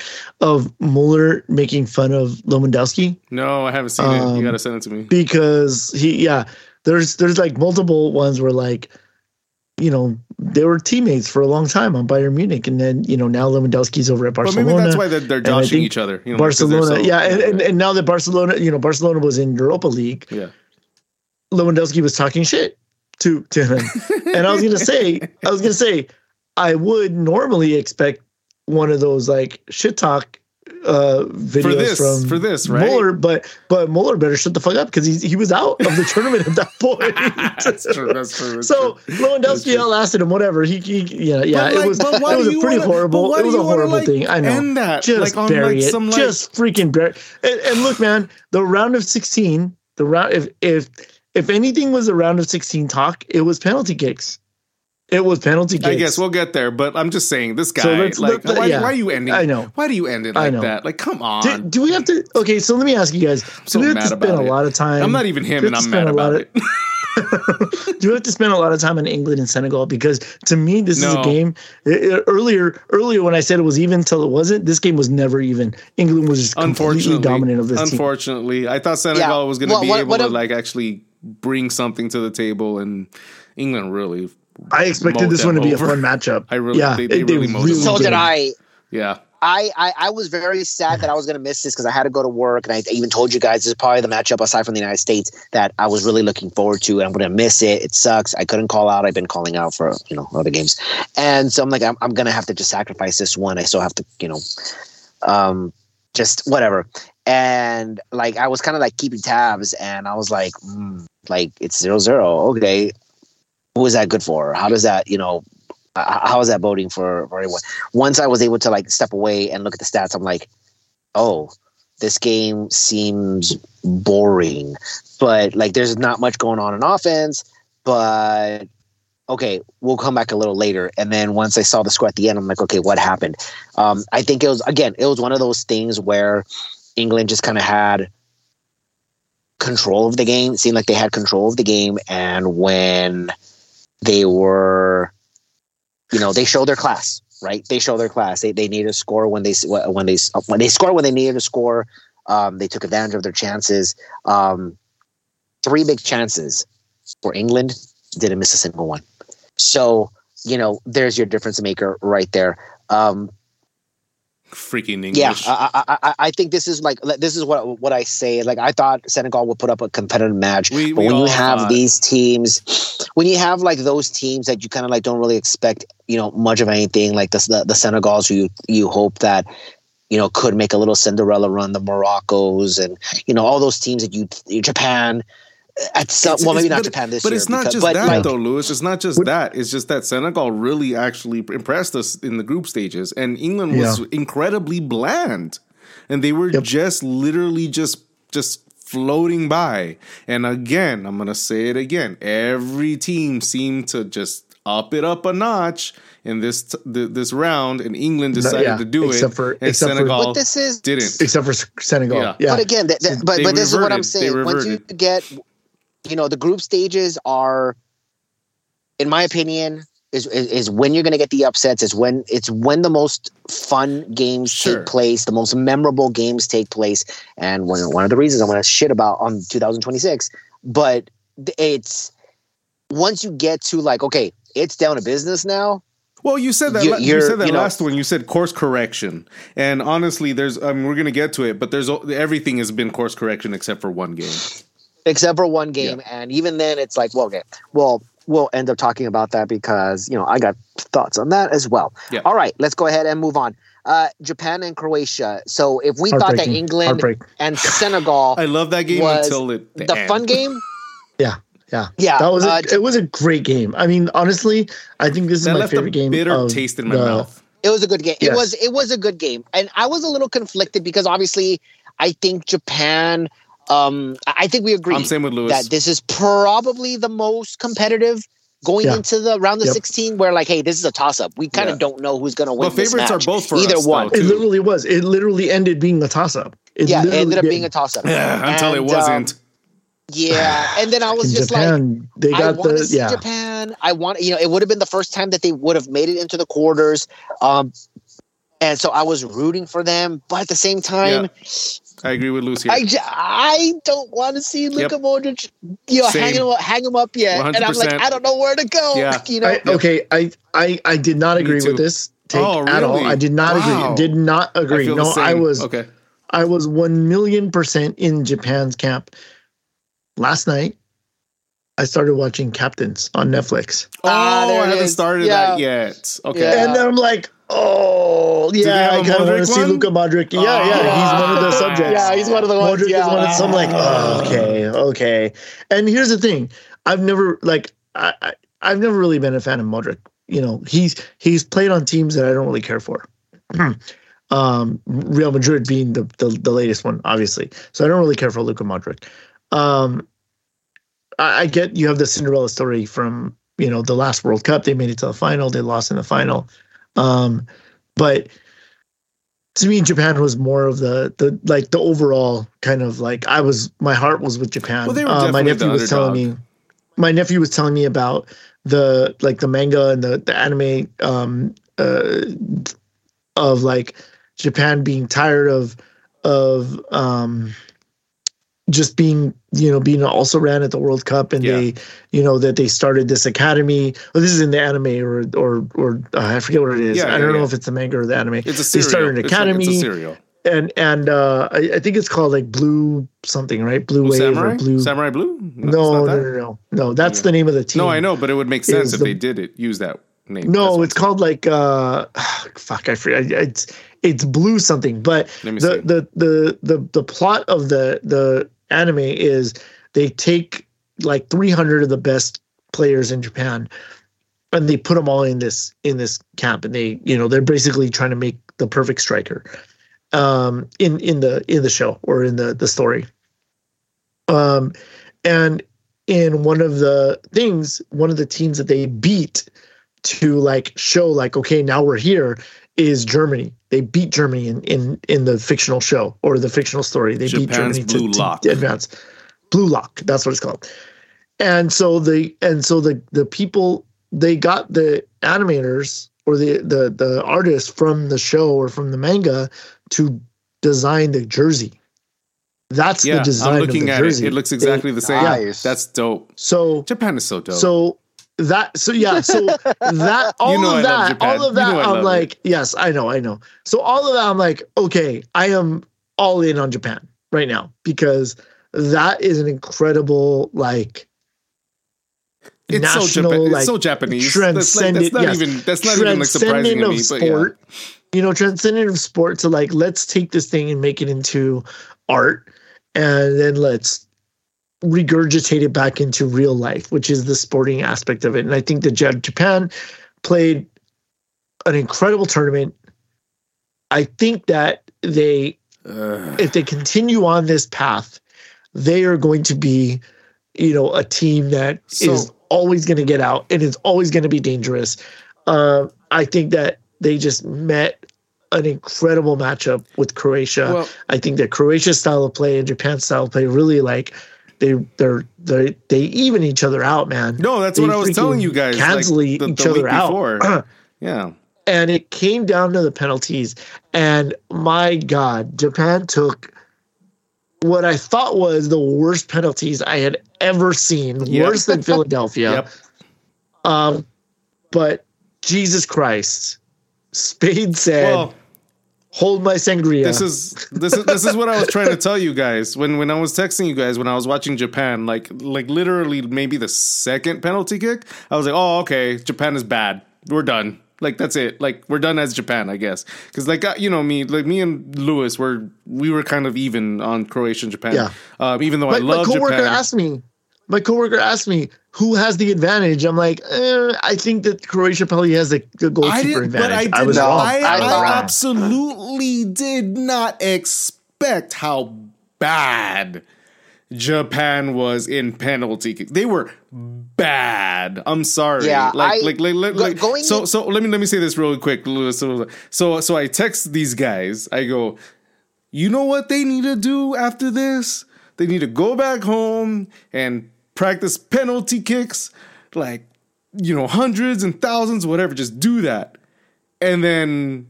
Speaker 2: of Mueller making fun of Lewandowski
Speaker 3: No, I haven't seen it.
Speaker 2: Um,
Speaker 3: You gotta send it to me.
Speaker 2: because he yeah there's there's like multiple ones where like you know they were teammates for a long time on Bayern Munich and then you know now Lewandowski's over at
Speaker 3: But
Speaker 2: Barcelona.
Speaker 3: maybe that's why they're, they're joshing each other. You know,
Speaker 2: Barcelona,
Speaker 3: so-
Speaker 2: yeah, and, and, and now that Barcelona, you know, Barcelona was in Europa League,
Speaker 3: yeah.
Speaker 2: Lewandowski was talking shit to to him. and I was gonna say, I was gonna say, I would normally expect one of those like shit talk uh
Speaker 3: this,
Speaker 2: from
Speaker 3: for this, right?
Speaker 2: Mueller, but but Mueller better shut the fuck up because he he was out of the tournament at that point.
Speaker 3: that's true. That's true. That's
Speaker 2: So
Speaker 3: true.
Speaker 2: Lewandowski outlasted him. Whatever he, he yeah yeah
Speaker 3: like,
Speaker 2: it was it was a pretty
Speaker 3: wanna-
Speaker 2: horrible it was a
Speaker 3: wanna,
Speaker 2: horrible
Speaker 3: like,
Speaker 2: thing. I know.
Speaker 3: end that,
Speaker 2: Just
Speaker 3: like, on,
Speaker 2: bury
Speaker 3: like,
Speaker 2: it.
Speaker 3: some, like-
Speaker 2: just freaking bury. And, and look, man, the round of sixteen, the round if if if anything was a round of sixteen talk, it was penalty kicks. It was penalty kicks.
Speaker 3: I guess we'll get there, but I'm just saying this guy.
Speaker 2: So let's-
Speaker 3: like,
Speaker 2: let-
Speaker 3: why,
Speaker 2: yeah.
Speaker 3: why are you ending?
Speaker 2: I know.
Speaker 3: Why do you end it
Speaker 2: I
Speaker 3: like
Speaker 2: know.
Speaker 3: that? Like, come on.
Speaker 2: Do, do we have to? Okay, so let me ask you guys.
Speaker 3: so
Speaker 2: do we have
Speaker 3: mad
Speaker 2: to spend a lot of time?
Speaker 3: I'm not even him, and I'm mad
Speaker 2: spend a lot
Speaker 3: about
Speaker 2: of-
Speaker 3: it.
Speaker 2: do we have to spend a lot of time in England and Senegal? Because to me, this is a game. i- i- earlier, earlier when I said it was even till it wasn't, this game was never even. England was just completely
Speaker 3: Unfortunately,
Speaker 2: dominant of this team.
Speaker 3: unfortunately, I thought Senegal
Speaker 1: Yeah.
Speaker 3: was going to
Speaker 1: Well,
Speaker 3: be
Speaker 1: what-
Speaker 3: able
Speaker 1: what
Speaker 3: to
Speaker 1: if-
Speaker 3: like actually bring something to the table, and England really,
Speaker 2: I expected this one to be
Speaker 3: over.
Speaker 2: a fun matchup.
Speaker 3: I really-
Speaker 2: yeah,
Speaker 3: they- they
Speaker 2: it-
Speaker 3: really mowed them
Speaker 1: so did I.
Speaker 3: yeah,
Speaker 1: I, I I was very sad that I was going to miss this because I had to go to work, and I even told you guys this is probably the matchup aside from the United States that I was really looking forward to, and I'm going to miss it. It sucks. I couldn't call out. I've been calling out for you know other games, and so I'm like I'm, I'm going to have to just sacrifice this one. I still have to you know, um, just whatever. And like I was kind of like keeping tabs, and I was like, mm, like it's zero zero. Okay, who is that good for? How does that you know? How is that voting for, for everyone? once I was able to like step away and look at the stats, I'm like, oh, this game seems boring. But like, there's not much going on in offense. But okay, we'll come back a little later. And then once I saw the score at the end, I'm like, okay, what happened? Um, I think it was again, it was one of those things where England just kind of had control of the game. It seemed like they had control of the game, and when they were you know they show their class right? They show their class. They, they needed to score when they when they when they score when they needed to score. Um, they took advantage of their chances. Um, three big chances for england didn't miss a single one. So you know there's your difference maker right there. Um,
Speaker 3: freaking English.
Speaker 1: yeah, I, I, I, I think this is like this is what what I say. Like I thought Senegal would put up a competitive match,
Speaker 3: We-
Speaker 1: but
Speaker 3: we
Speaker 1: when you have
Speaker 3: thought.
Speaker 1: these teams, when you have like those teams that you kind of like don't really expect, you know, much of anything, like the the, the Senegals, who you you hope that you know could make a little Cinderella run, the Moroccos, and you know all those teams that you Japan. At some,
Speaker 3: It's-
Speaker 1: well, maybe not
Speaker 3: but-
Speaker 1: Japan this
Speaker 3: but
Speaker 1: year.
Speaker 3: it's not
Speaker 1: because-
Speaker 3: just
Speaker 1: but,
Speaker 3: that
Speaker 1: like,
Speaker 3: though, Lewis. It's not just that. It's just that Senegal really actually impressed us in the group stages, and England was
Speaker 2: Yeah.
Speaker 3: incredibly bland, and they were
Speaker 2: Yep.
Speaker 3: just literally just just floating by. And again, I'm gonna say it again. Every team seemed to just up it up a notch in this t- th- this round, and England decided
Speaker 2: yeah,
Speaker 3: to do
Speaker 2: except
Speaker 3: it,
Speaker 2: for-
Speaker 3: and
Speaker 2: except for-
Speaker 3: Senegal
Speaker 1: But this is
Speaker 3: didn't.
Speaker 2: except for Senegal.
Speaker 3: Yeah.
Speaker 2: Yeah,
Speaker 1: But again, th- th- but but this is what I'm saying. Once you get, you know, the group stages are, in my opinion, is is, is when you're going to get the upsets. Is when it's when the most fun games
Speaker 3: Sure.
Speaker 1: take place, the most memorable games take place, and one one of the reasons I'm going to shit about on 2026. But it's once you get to like, okay, it's down to business now.
Speaker 3: Well, you said that.
Speaker 1: You-
Speaker 3: you, said that
Speaker 1: you know-
Speaker 3: last one. You said course correction, and honestly, there's. I mean, we're gonna get to it, but there's everything has been course correction except for one game.
Speaker 1: Except for one game. And even then, it's like, well, okay, well, we'll end up talking about that because, you know, I got thoughts on that as well.
Speaker 3: Yeah.
Speaker 1: All right, let's go ahead and move on. Uh, Japan and Croatia. So if we thought that England
Speaker 2: Heartbreak.
Speaker 1: and Senegal,
Speaker 3: I love that game until it, the,
Speaker 1: the
Speaker 3: end.
Speaker 1: fun game,
Speaker 2: Yeah. yeah,
Speaker 1: Yeah,
Speaker 2: That was a,
Speaker 1: uh,
Speaker 2: it was a great game. I mean, honestly, I think this is my
Speaker 3: left a
Speaker 2: favorite game.
Speaker 3: bitter
Speaker 2: of
Speaker 3: taste in my
Speaker 2: the-
Speaker 3: mouth.
Speaker 1: It was a good game. It was it was a good game, and I was a little conflicted because obviously I think Japan. Um, I I think we agree
Speaker 3: I'm same with Lewis.
Speaker 1: that this is probably the most competitive going
Speaker 2: Yeah.
Speaker 1: into the round of
Speaker 2: Yep.
Speaker 1: 16. Where like, hey, this is a toss up. We kind of
Speaker 3: Yeah.
Speaker 1: don't know who's going to win.
Speaker 3: But
Speaker 1: this
Speaker 3: favorites are both for
Speaker 1: either
Speaker 3: us,
Speaker 1: one.
Speaker 3: though,
Speaker 2: It literally was. It literally ended being a toss up. It
Speaker 1: yeah, it ended up
Speaker 2: did.
Speaker 1: being a toss up.
Speaker 3: Yeah, until it wasn't.
Speaker 1: um, yeah, and then I was
Speaker 2: in
Speaker 1: just like,
Speaker 2: Japan. they
Speaker 1: I
Speaker 2: got
Speaker 1: want to
Speaker 2: the
Speaker 1: see
Speaker 2: yeah.
Speaker 1: Japan. I want you know it would have been the first time that they would have made it into the quarters. Um, and so I was rooting for them, but at the same time,
Speaker 3: I agree with Lucy.
Speaker 1: I don't want to see Luka Modric, you know,
Speaker 3: Same.
Speaker 1: hang him, hang him up yet. And I'm like, I don't know where to go.
Speaker 3: Yeah.
Speaker 1: You know,
Speaker 2: I, okay, I, I I did not agree with this take
Speaker 3: Oh,
Speaker 2: at all. I did not
Speaker 3: Wow.
Speaker 2: agree. Did not agree.
Speaker 3: feel the
Speaker 2: No, I was
Speaker 3: okay.
Speaker 2: I was one million percent in Japan's camp. Last night, I started watching Captains on Netflix,
Speaker 3: Oh,
Speaker 1: Ah,
Speaker 3: I haven't
Speaker 1: is.
Speaker 3: started
Speaker 1: Yeah.
Speaker 3: that yet. Okay.
Speaker 1: Yeah.
Speaker 2: and I'm like, oh yeah, I kind of want
Speaker 3: Modric
Speaker 2: to see
Speaker 3: one?
Speaker 2: Luka Modric. Yeah,
Speaker 3: Oh,
Speaker 2: yeah, he's one of the subjects.
Speaker 1: yeah, he's one of the ones.
Speaker 2: Modric
Speaker 1: yeah.
Speaker 2: is one of so I'm like, oh, okay, okay. And here's the thing: I've never like I, I I've never really been a fan of Modric. You know, he's he's played on teams that I don't really care for. um, Real Madrid being the, the the latest one, obviously. So I don't really care for Luka Modric. Um, I, I get you have the Cinderella story from you know the last World Cup. They made it to the final. They lost in the final. Um, but to me, Japan was more of the the like the overall kind of like I was my heart was with Japan.
Speaker 3: Well, they were
Speaker 2: Uh, my nephew was telling me my nephew was telling me about the like the manga and the the anime um uh of like Japan being tired of of um just being you know being also ran at the World Cup and
Speaker 3: Yeah.
Speaker 2: they you know that they started this academy well this is in the anime or or or uh, I forget what it is
Speaker 3: Yeah,
Speaker 2: I
Speaker 3: yeah,
Speaker 2: don't know if it's the manga or the anime
Speaker 3: It's a
Speaker 2: serial.
Speaker 3: they
Speaker 2: started an
Speaker 3: It's like-
Speaker 2: academy
Speaker 3: It's a cereal.
Speaker 2: and and uh I, I think it's called like blue something right blue,
Speaker 3: Blue
Speaker 2: wave
Speaker 3: Samurai?
Speaker 2: or blue
Speaker 3: Samurai Blue?
Speaker 2: no no, no no no no that's
Speaker 3: Yeah.
Speaker 2: the name of the team
Speaker 3: No, I know, but it would make sense if
Speaker 2: the-
Speaker 3: they did it. Use that name.
Speaker 2: no, it's called like uh fuck, I forget. It's it's blue something. But the, the the the the plot of the the anime is they take like 300 of the best players in Japan and they put them all in this in this camp and they you know they're basically trying to make the perfect striker um in in the in the show or in the the story. Um and in one of the things one of the teams that they beat to like show like okay now we're here is Germany. They beat Germany in in in the fictional show or the fictional story. They beat Germany
Speaker 3: Blue
Speaker 2: to,
Speaker 3: Lock.
Speaker 2: to advance. Blue Lock, that's what it's called. And so the and so the the people they got the animators or the the the artists from the show or from the manga to design the jersey. That's
Speaker 3: yeah,
Speaker 2: the design
Speaker 3: I'm looking at
Speaker 2: jersey.
Speaker 3: it. It looks exactly the same.
Speaker 1: Nice.
Speaker 3: That's dope.
Speaker 2: so
Speaker 3: Japan is so dope.
Speaker 2: so that so yeah so that all
Speaker 3: know I
Speaker 2: of that all of
Speaker 3: You
Speaker 2: that
Speaker 3: know I
Speaker 2: I'm like yes I know I know so all of that I'm like okay I am all in on Japan right now because that is an incredible like
Speaker 3: it's so
Speaker 2: national
Speaker 3: Japan,
Speaker 2: like
Speaker 3: it's so Japanese. That's, like, that's
Speaker 2: transcendent
Speaker 3: not
Speaker 2: yes,
Speaker 3: even that's not even like surprising to
Speaker 2: transcendent
Speaker 3: me.
Speaker 2: of
Speaker 3: But yeah.
Speaker 2: sport you know transcendent of sport to like let's take this thing and make it into art and then let's regurgitate it back into real life which is the sporting aspect of it. And i think that Ja- japan played an incredible tournament. I think that they
Speaker 3: Ugh.
Speaker 2: if they continue on this path they are going to be you know a team that is
Speaker 3: So-
Speaker 2: always going to get out and is always going to be dangerous. Uh, i think that they just met an incredible matchup with croatia.
Speaker 3: Well,
Speaker 2: I think that Croatia's style of play and Japan's style of play really like they they're they they even each other out, man.
Speaker 3: no, that's
Speaker 2: They
Speaker 3: what I was telling you guys.
Speaker 2: cancel
Speaker 3: like, the,
Speaker 2: each
Speaker 3: the
Speaker 2: other out.
Speaker 3: yeah,
Speaker 2: and it came down to the penalties, and my God, Japan took what I thought was the worst penalties I had ever seen,
Speaker 3: Yep.
Speaker 2: worse than Philadelphia.
Speaker 3: Yep.
Speaker 2: Um, but Jesus Christ, Spain said,
Speaker 3: Well,
Speaker 2: "Hold my sangria."
Speaker 3: this is this is this is what I was trying to tell you guys when when I was texting you guys when I was watching Japan. Like like literally maybe the second penalty kick, I was like, oh okay, Japan is bad. We're done. Like that's it. Like we're done as Japan, I guess. Because like uh, you know me, like me and Lewis were we were kind of even on Croatia and Japan.
Speaker 2: Yeah.
Speaker 3: Um, even though
Speaker 2: my,
Speaker 3: I
Speaker 2: my
Speaker 3: love
Speaker 2: coworker
Speaker 3: Japan.
Speaker 2: asked me my coworker asked me who has the advantage. I'm like, eh, I think that Croatia probably has the, the goalkeeper advantage. But I, did, I was wrong.
Speaker 3: I, I, I absolutely did not expect how bad Japan was in penalty kicks. They were bad. I'm sorry.
Speaker 1: Yeah,
Speaker 3: like, I, like, like, like, like going so, so let me let me say this really quick. So, so, so I text these guys. I go, you know what they need to do after this? They need to go back home and practice penalty kicks, like you know, hundreds and thousands, whatever. Just do that. And then,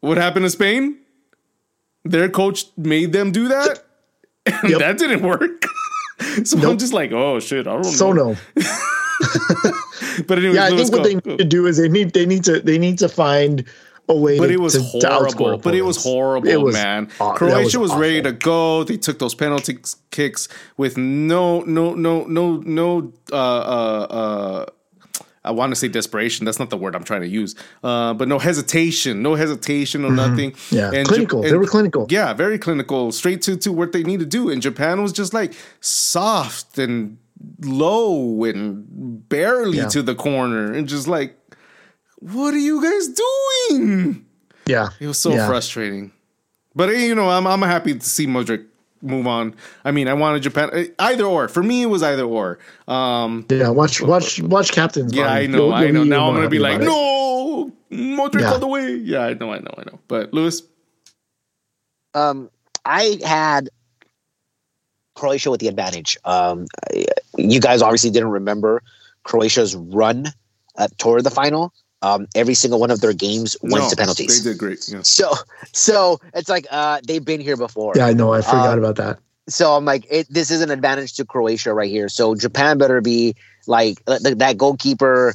Speaker 3: what happened to Spain? Their coach made them do that Yep. that didn't work. so nope. I'm just like, oh shit, I don't
Speaker 2: so
Speaker 3: know.
Speaker 2: So no. but anyway, yeah, I think what go, they need to do is they need they need to they need to find a way.
Speaker 3: But
Speaker 2: to,
Speaker 3: it was horrible. But it was horrible, it was, man. Uh, Croatia was, was ready to go. They took those penalty kicks with no no no no no uh uh uh I want to say desperation. That's not the word I'm trying to use. Uh, but no hesitation, no hesitation, or mm-hmm. nothing.
Speaker 2: Yeah, and clinical. and, they were clinical.
Speaker 3: Yeah, very clinical. Straight to to what they need to do. And Japan was just like soft and low and barely yeah. to the corner, and just like, what are you guys doing?
Speaker 2: Yeah,
Speaker 3: it was so
Speaker 2: yeah.
Speaker 3: frustrating. But you know, I'm I'm happy to see Modric move on. I mean, I wanted Japan eh, either or. For me, it was either or. Um,
Speaker 2: yeah, watch watch watch captains.
Speaker 3: Yeah, I know, you'll, I know. Now I'm gonna be like, no, Modric yeah. all the way. Yeah, I know, I know, I know. But Lewis,
Speaker 1: um, I had Croatia with the advantage. Um, you guys obviously didn't remember Croatia's run uh, toward the final um, every single one of their games went no, to penalties.
Speaker 3: They did great. Yeah.
Speaker 1: So, so it's like uh, they've been here before.
Speaker 2: Yeah, I know. I forgot um, about that.
Speaker 1: So I'm like, it, this is an advantage to Croatia right here. So Japan better be like that goalkeeper.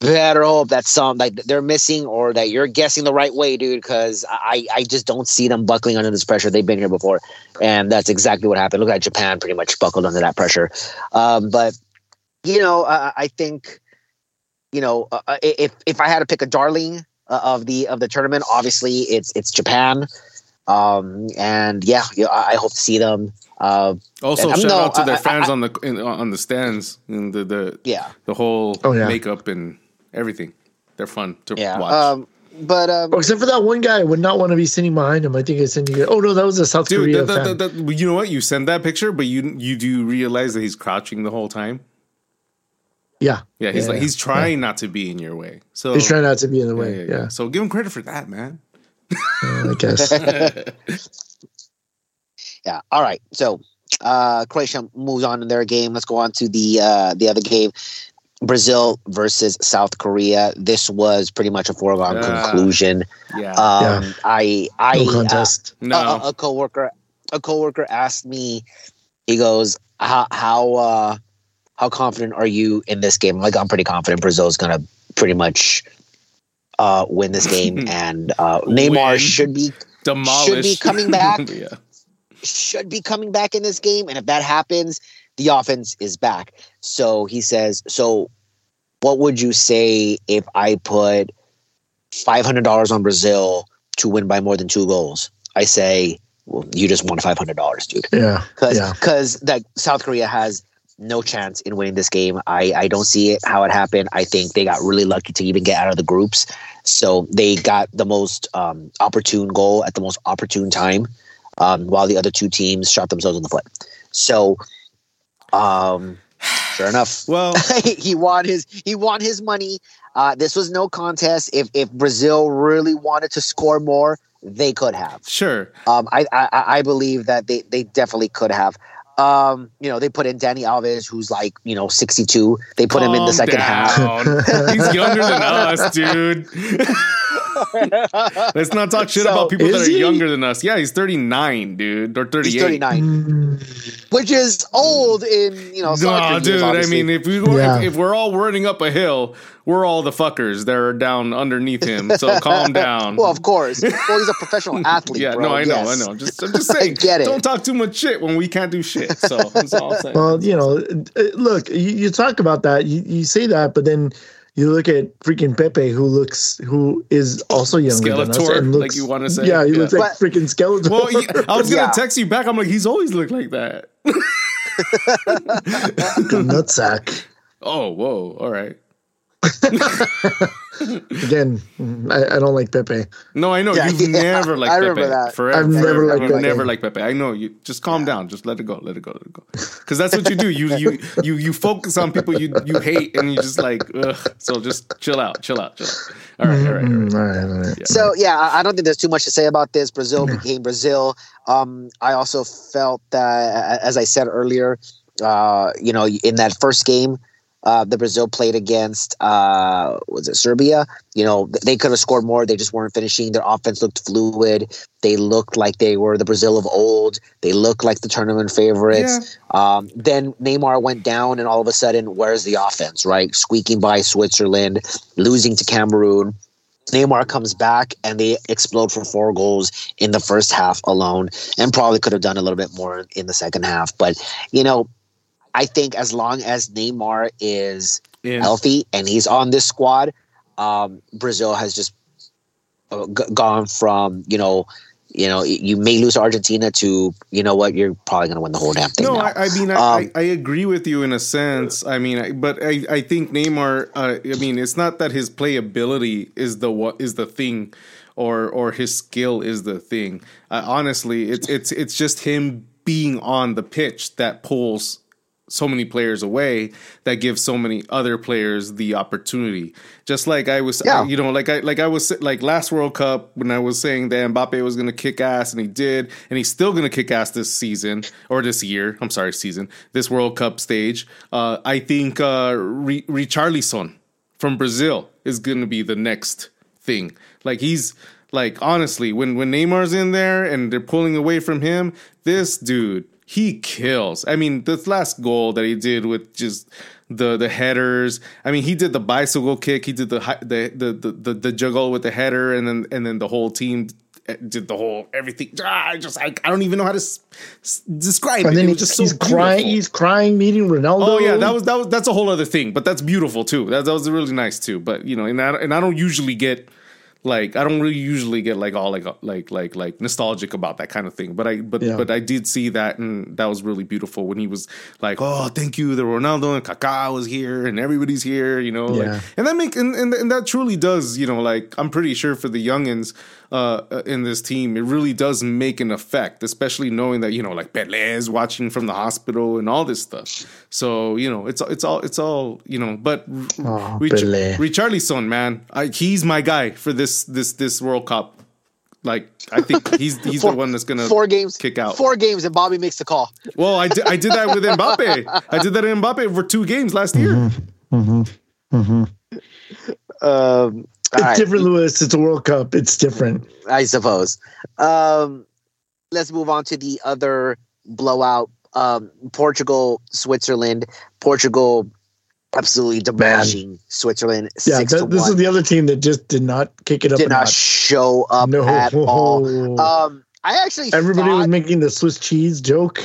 Speaker 1: Better hope that some like they're missing or that you're guessing the right way, dude. Because I I just don't see them buckling under this pressure. They've been here before, and that's exactly what happened. Look at Japan pretty much buckled under that pressure. Um, but you know, I, I think you know, uh, uh if if I had to pick a darling uh, of the of the tournament, obviously it's it's Japan. Um, and yeah, yeah, I hope to see them. Uh,
Speaker 3: also, shout no, out to their I, fans I, on the in, on the stands and the the
Speaker 1: yeah
Speaker 3: the whole oh, yeah. makeup and everything. They're fun to
Speaker 1: yeah.
Speaker 3: watch.
Speaker 1: Um, but um,
Speaker 2: oh, except for that one guy, I would not want to be sitting behind him. I think I sent you. Oh no, that was a South Dude, Korea
Speaker 3: the, the, the, you know what? You send that picture, but you you do realize that he's crouching the whole time.
Speaker 2: Yeah.
Speaker 3: Yeah. He's
Speaker 2: yeah,
Speaker 3: like
Speaker 2: yeah.
Speaker 3: he's trying yeah. not to be in your way. So
Speaker 2: he's trying not to be in the way. Yeah.
Speaker 3: So give him credit for that, man.
Speaker 2: Uh, I guess.
Speaker 1: yeah. All right. So uh Croatia moves on in their game. Let's go on to the uh the other game. Brazil versus South Korea. This was pretty much a foregone conclusion.
Speaker 3: Yeah.
Speaker 1: Um,
Speaker 3: yeah.
Speaker 1: I I
Speaker 2: no contest.
Speaker 1: Uh, no. A, a coworker a coworker asked me. He goes, "How how uh how confident are you in this game? Like, I'm pretty confident Brazil's going to pretty much uh, win this game, and uh, Neymar win. should be
Speaker 3: Demolish.
Speaker 1: should be coming back. yeah. Should be coming back in this game, and if that happens, the offense is back. So he says, "So, what would you say if I put five hundred dollars on Brazil to win by more than two goals?" I say, well, you just won five hundred dollars, dude.
Speaker 2: Yeah,
Speaker 1: because
Speaker 2: yeah.
Speaker 1: because that South Korea has no chance in winning this game. I, I don't see it how it happened. I think they got really lucky to even get out of the groups. So they got the most um, opportune goal at the most opportune time, um, while the other two teams shot themselves in the foot. So, um, sure enough,
Speaker 3: well,
Speaker 1: he won his he won his money. Uh, this was no contest. If if Brazil really wanted to score more, they could have.
Speaker 3: Sure.
Speaker 1: Um, I, I I believe that they they definitely could have. Um, you know, they put in Dani Alves, who's like, you know, 62. They put Calm him in the second down.
Speaker 3: half. He's younger than us, dude. Let's not talk shit so, about people that are he? younger than us. Yeah, he's 39, dude, or 38. He's
Speaker 1: 39. Which is old in, you know,
Speaker 3: no, dude, years, I mean, if, we, yeah. if, if we're all running up a hill, we're all the fuckers that are down underneath him. So calm down.
Speaker 1: well, of course. Well, he's a professional athlete.
Speaker 3: yeah,
Speaker 1: bro.
Speaker 3: no, I know, yes. I know. I'm just, I'm just saying.
Speaker 1: get it.
Speaker 3: Don't talk too much shit when we can't do shit. So that's all I'm saying.
Speaker 2: Well, you know, uh, look, you, you talk about that, you, you say that, but then you look at freaking Pepe, who looks, who is also younger Skeletor, than us, and looks,
Speaker 3: like you want to say.
Speaker 2: Yeah, he yeah. looks like but, freaking Skeletor.
Speaker 3: Well, I was gonna yeah. text you back. I'm like, he's always looked like that.
Speaker 2: Nutsack.
Speaker 3: Oh, whoa! All right.
Speaker 2: Again, I, I, don't like Pepe.
Speaker 3: No, I know yeah, you've yeah, never liked I Pepe. That. Forever,
Speaker 2: I've never liked Pepe.
Speaker 3: Never liked Pepe. I know you. Just calm yeah. down. Just let it go. Let it go. Let it go. Because that's what you do. You you you you focus on people you you hate, and you just like ugh. So just chill out. Chill out. Chill out. All right. All right. All right.
Speaker 2: All right, all right.
Speaker 1: Yeah. So yeah, I don't think there's too much to say about this. Brazil became Brazil. Um, I also felt that, as I said earlier, uh, you know, in that first game uh, the Brazil played against uh, was it Serbia? You know, they could have scored more. They just weren't finishing. Their offense looked fluid. They looked like they were the Brazil of old. They looked like the tournament favorites. Yeah. Um, then Neymar went down, and all of a sudden, where's the offense? Right, squeaking by Switzerland, losing to Cameroon. Neymar comes back and they explode for four goals in the first half alone, and probably could have done a little bit more in the second half. But you know, I think as long as Neymar is yeah. healthy and he's on this squad, um, Brazil has just uh, g- gone from you know you know, you may lose Argentina to, you know what, you're probably going to win the whole damn thing. No,
Speaker 3: I, I, mean, um, I, I, agree with you in a sense. I mean, I, but I, I think Neymar, uh, I mean, it's not that his playability is the what is the thing, or or his skill is the thing. Uh, honestly, it's it's it's just him being on the pitch that pulls so many players away that gives so many other players the opportunity. Just like I was, yeah. you know, like I like I was like last World Cup when I was saying that Mbappe was going to kick ass, and he did, and he's still going to kick ass this season or this year. I'm sorry, season this World Cup stage. Uh, I think uh, Richarlison from Brazil is going to be the next thing. Like he's like honestly, when when Neymar's in there and they're pulling away from him, this dude he kills. I mean, this last goal that he did with just the the headers. I mean, he did the bicycle kick. He did the the the the, the, the juggle with the header, and then and then the whole team did the whole everything. Ah, I just I, I don't even know how to s- s- describe
Speaker 2: and
Speaker 3: it.
Speaker 2: then
Speaker 3: it
Speaker 2: just he's crying. He's crying meeting Ronaldo.
Speaker 3: Oh yeah, that was that was that's a whole other thing. But that's beautiful too. That, that was really nice too. But you know, and I, and I don't usually get like I don't really usually get like all like uh, like like like nostalgic about that kind of thing. But I but yeah. but I did see that and that was really beautiful when he was like, oh, thank you, the Ronaldo and Kaká was here and everybody's here, you know, yeah. like, and that make and, and and that truly does, you know, like I'm pretty sure for the youngins uh, uh, in this team, it really does make an effect, especially knowing that you know like Pelé is watching from the hospital and all this stuff. So you know it's it's all it's all you know. But
Speaker 2: oh, Rich-
Speaker 3: Richarlison, man, I, he's my guy for this this this World Cup. Like I think he's he's four, the one that's gonna
Speaker 1: four games
Speaker 3: kick out
Speaker 1: four games and Bobby makes the call.
Speaker 3: Well, I did I did that with Mbappe. I did that in Mbappe for two games last year.
Speaker 2: Mm-hmm. Mm-hmm. Mm-hmm. Um, it's right. different, Lewis. It's a World Cup. It's different.
Speaker 1: I suppose. Um, let's move on to the other blowout. Um, Portugal, Switzerland. Portugal absolutely demolishing Man. Switzerland.
Speaker 2: Yeah, that, this is the other team that just did not kick it up.
Speaker 1: Did not notch. show up no. at all. Um, I actually
Speaker 2: everybody thought, was making the Swiss cheese joke.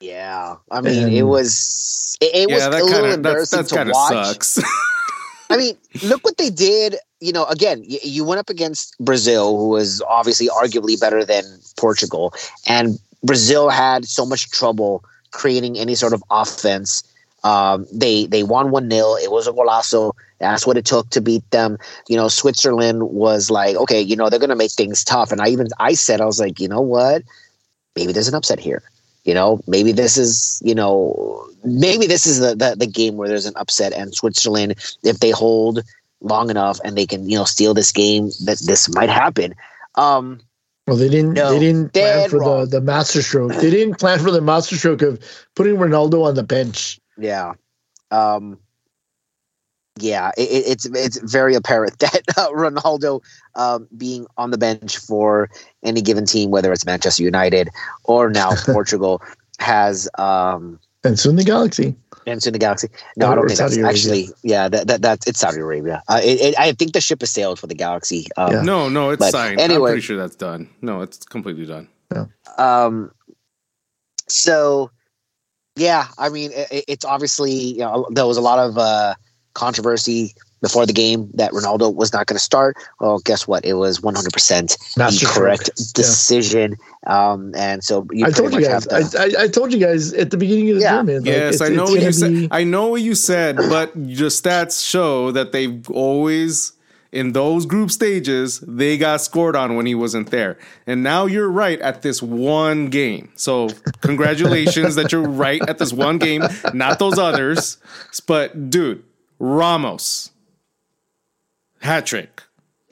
Speaker 1: Yeah, I mean and, it was it, it yeah, was a little kinda, embarrassing that's, that's to watch. Sucks. I mean, look what they did. You know, again, you, went up against Brazil, who was obviously arguably better than Portugal, and Brazil had so much trouble creating any sort of offense. Um, they they won one 0 It was a golazo. That's what it took to beat them. You know, Switzerland was like, okay, you know, they're gonna make things tough. And I even I said, I was like, you know what? Maybe there's an upset here. You know, maybe this is, you know, maybe this is the, the, the game where there's an upset and Switzerland, if they hold long enough and they can, you know, steal this game, that this might happen. Um,
Speaker 2: well, they didn't. No, they didn't plan for wrong. the the masterstroke. They didn't plan for the masterstroke of putting Ronaldo on the bench.
Speaker 1: Yeah, um, yeah. It, it's it's very apparent that uh, Ronaldo um, being on the bench for any given team, whether it's Manchester United or now Portugal, has um,
Speaker 2: and soon the Galaxy.
Speaker 1: And soon the Galaxy. No, or I don't think Saudi that's Arabia. actually. Yeah, that, that that's it's Saudi Arabia. Uh, it, it, I think the ship has sailed for the Galaxy.
Speaker 3: Um, yeah. No, no, it's signed. Anyway, I'm pretty sure that's done. No, it's completely done.
Speaker 2: Yeah.
Speaker 1: Um. So, yeah, I mean, it, it's obviously you know there was a lot of uh, controversy before the game that Ronaldo was not going to start. Well, guess what? It was 100% the correct decision. Yeah. Um, and so
Speaker 2: I told you guys. To, I, I, told you guys at the beginning of the yeah. tournament.
Speaker 3: Yes, like, I know what you be... said. I know what you said, but your stats show that they've always in those group stages, they got scored on when he wasn't there. And now you're right at this one game. So congratulations that you're right at this one game, not those others. But dude, Ramos, hat trick.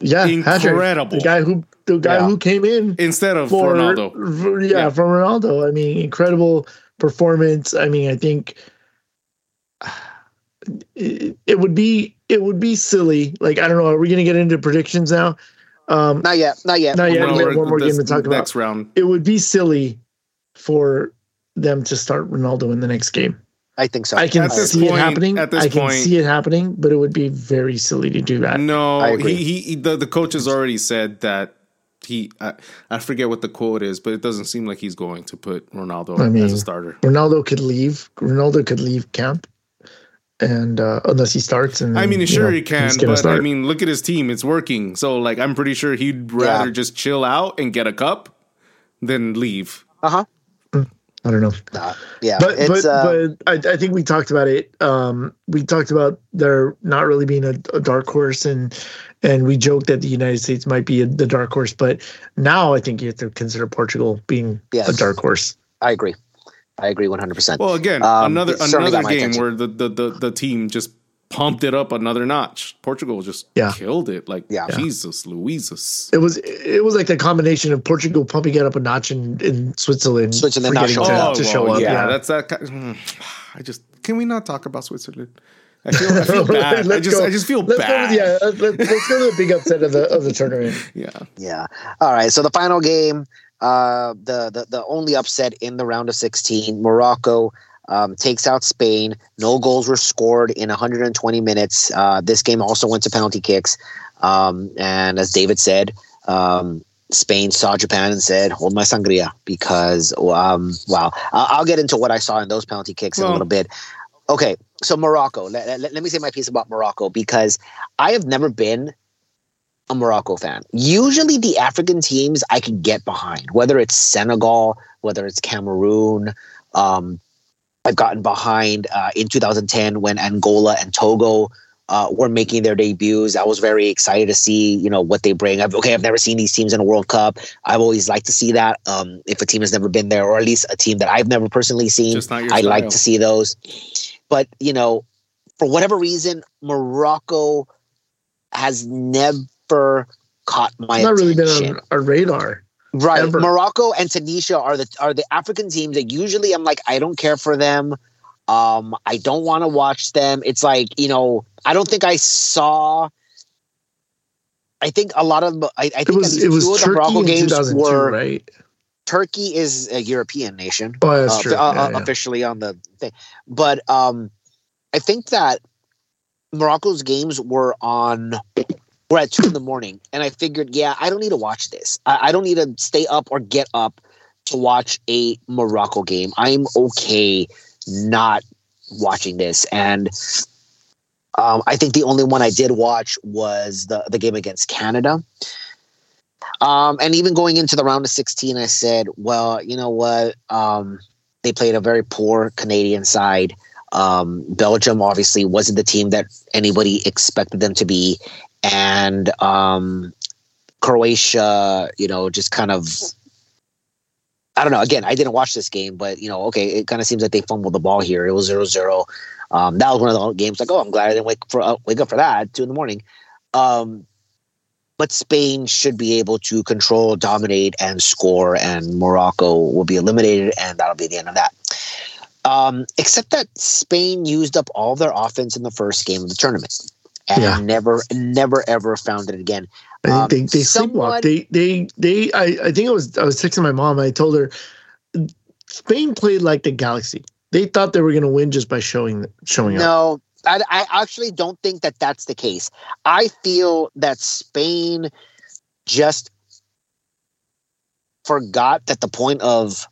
Speaker 2: Yeah, incredible. The guy who the guy yeah. who came in
Speaker 3: instead of for, Ronaldo.
Speaker 2: For, yeah, yeah, for Ronaldo. I mean, incredible performance. I mean, I think it, it would be it would be silly. Like I don't know. Are we going to get into predictions now?
Speaker 1: Um, not yet. Not yet.
Speaker 2: Not yet. we have one more game to talk
Speaker 3: about. Next round.
Speaker 2: It would be silly for them to start Ronaldo in the next game.
Speaker 1: I think so.
Speaker 2: I can see point, it happening. At this I can point, see it happening, but it would be very silly to do that.
Speaker 3: No, he, he the the coach has already said that he I, I, forget what the quote is, but it doesn't seem like he's going to put Ronaldo I mean, as a starter.
Speaker 2: Ronaldo could leave. Ronaldo could leave camp and uh, unless he starts and
Speaker 3: I mean sure know, he can but start. I mean look at his team it's working so like I'm pretty sure he'd rather yeah. just chill out and get a cup than leave
Speaker 1: uh-huh
Speaker 2: I don't know
Speaker 1: uh, yeah
Speaker 2: but but, uh, but I, I, think we talked about it um, we talked about there not really being a, a, dark horse and and we joked that the United States might be a, the dark horse but now I think you have to consider Portugal being yes. a dark horse
Speaker 1: I agree I agree 100%.
Speaker 3: Well, again, um, another another game where the, the, the, the, team just pumped it up another notch. Portugal just yeah. killed it. Like yeah. Jesus, Louises.
Speaker 2: It was it was like the combination of Portugal pumping it up a notch in, in Switzerland,
Speaker 1: Switzerland not
Speaker 3: showing to, oh, to show up. Yeah, yeah, that's that. Kind of, I just can we not talk about Switzerland? I feel, I feel bad. I just, go, I just feel bad.
Speaker 2: To, yeah, let's, let's go to the big upset of the of the tournament.
Speaker 3: Yeah,
Speaker 1: yeah. All right. So the final game, uh, the, the the only upset in the round of 16. Morocco um, takes out Spain. No goals were scored in 120 minutes. Uh, this game also went to penalty kicks. Um, and as David said, um, Spain saw Japan and said, "Hold my sangria," because um, wow. I'll get into what I saw in those penalty kicks well, in a little bit. Okay, so Morocco. Let, let, let me say my piece about Morocco because I have never been a Morocco fan. Usually, the African teams I can get behind, whether it's Senegal, whether it's Cameroon. Um, I've gotten behind uh, in 2010 when Angola and Togo uh, were making their debuts. I was very excited to see, you know, what they bring. I've, okay, I've never seen these teams in a World Cup. I've always liked to see that. Um, if a team has never been there, or at least a team that I've never personally seen, I like to see those. But you know, for whatever reason, Morocco has never never caught my it's
Speaker 2: not
Speaker 1: attention.
Speaker 2: really been on our radar.
Speaker 1: Right. Ever. Morocco and Tunisia are the are the African teams that usually I'm like, I don't care for them. Um, I don't want to watch them. It's like, you know, I don't think I saw I think a lot of I, I think
Speaker 2: it was, it was the Morocco games were right.
Speaker 1: Turkey is a European nation.
Speaker 2: Oh, that's uh, true. Uh,
Speaker 1: yeah, yeah. Officially on the thing. But um I think that Morocco's games were on we're at two in the morning, and I figured, yeah, I don't need to watch this. I, I don't need to stay up or get up to watch a Morocco game. I'm okay not watching this, and um, I think the only one I did watch was the the game against Canada. Um, and even going into the round of 16, I said, well, you know what? Um, they played a very poor Canadian side. Um, Belgium obviously wasn't the team that anybody expected them to be and um, Croatia, you know, just kind of. I don't know. Again, I didn't watch this game, but you know, okay, it kind of seems like they fumbled the ball here. It was 0-0. Um, that was one of the games. Like, oh, I'm glad I didn't wake for uh, wake up for that two in the morning. Um, but Spain should be able to control, dominate, and score, and Morocco will be eliminated, and that'll be the end of that. Um, except that Spain used up all their offense in the first game of the tournament and yeah. never, never, ever found it again.
Speaker 2: Um, they they someone, They they they. I I think I was I was texting my mom. I told her Spain played like the Galaxy. They thought they were going to win just by showing showing
Speaker 1: no, up. No, I, I actually don't think that that's the case. I feel that Spain just forgot that the point of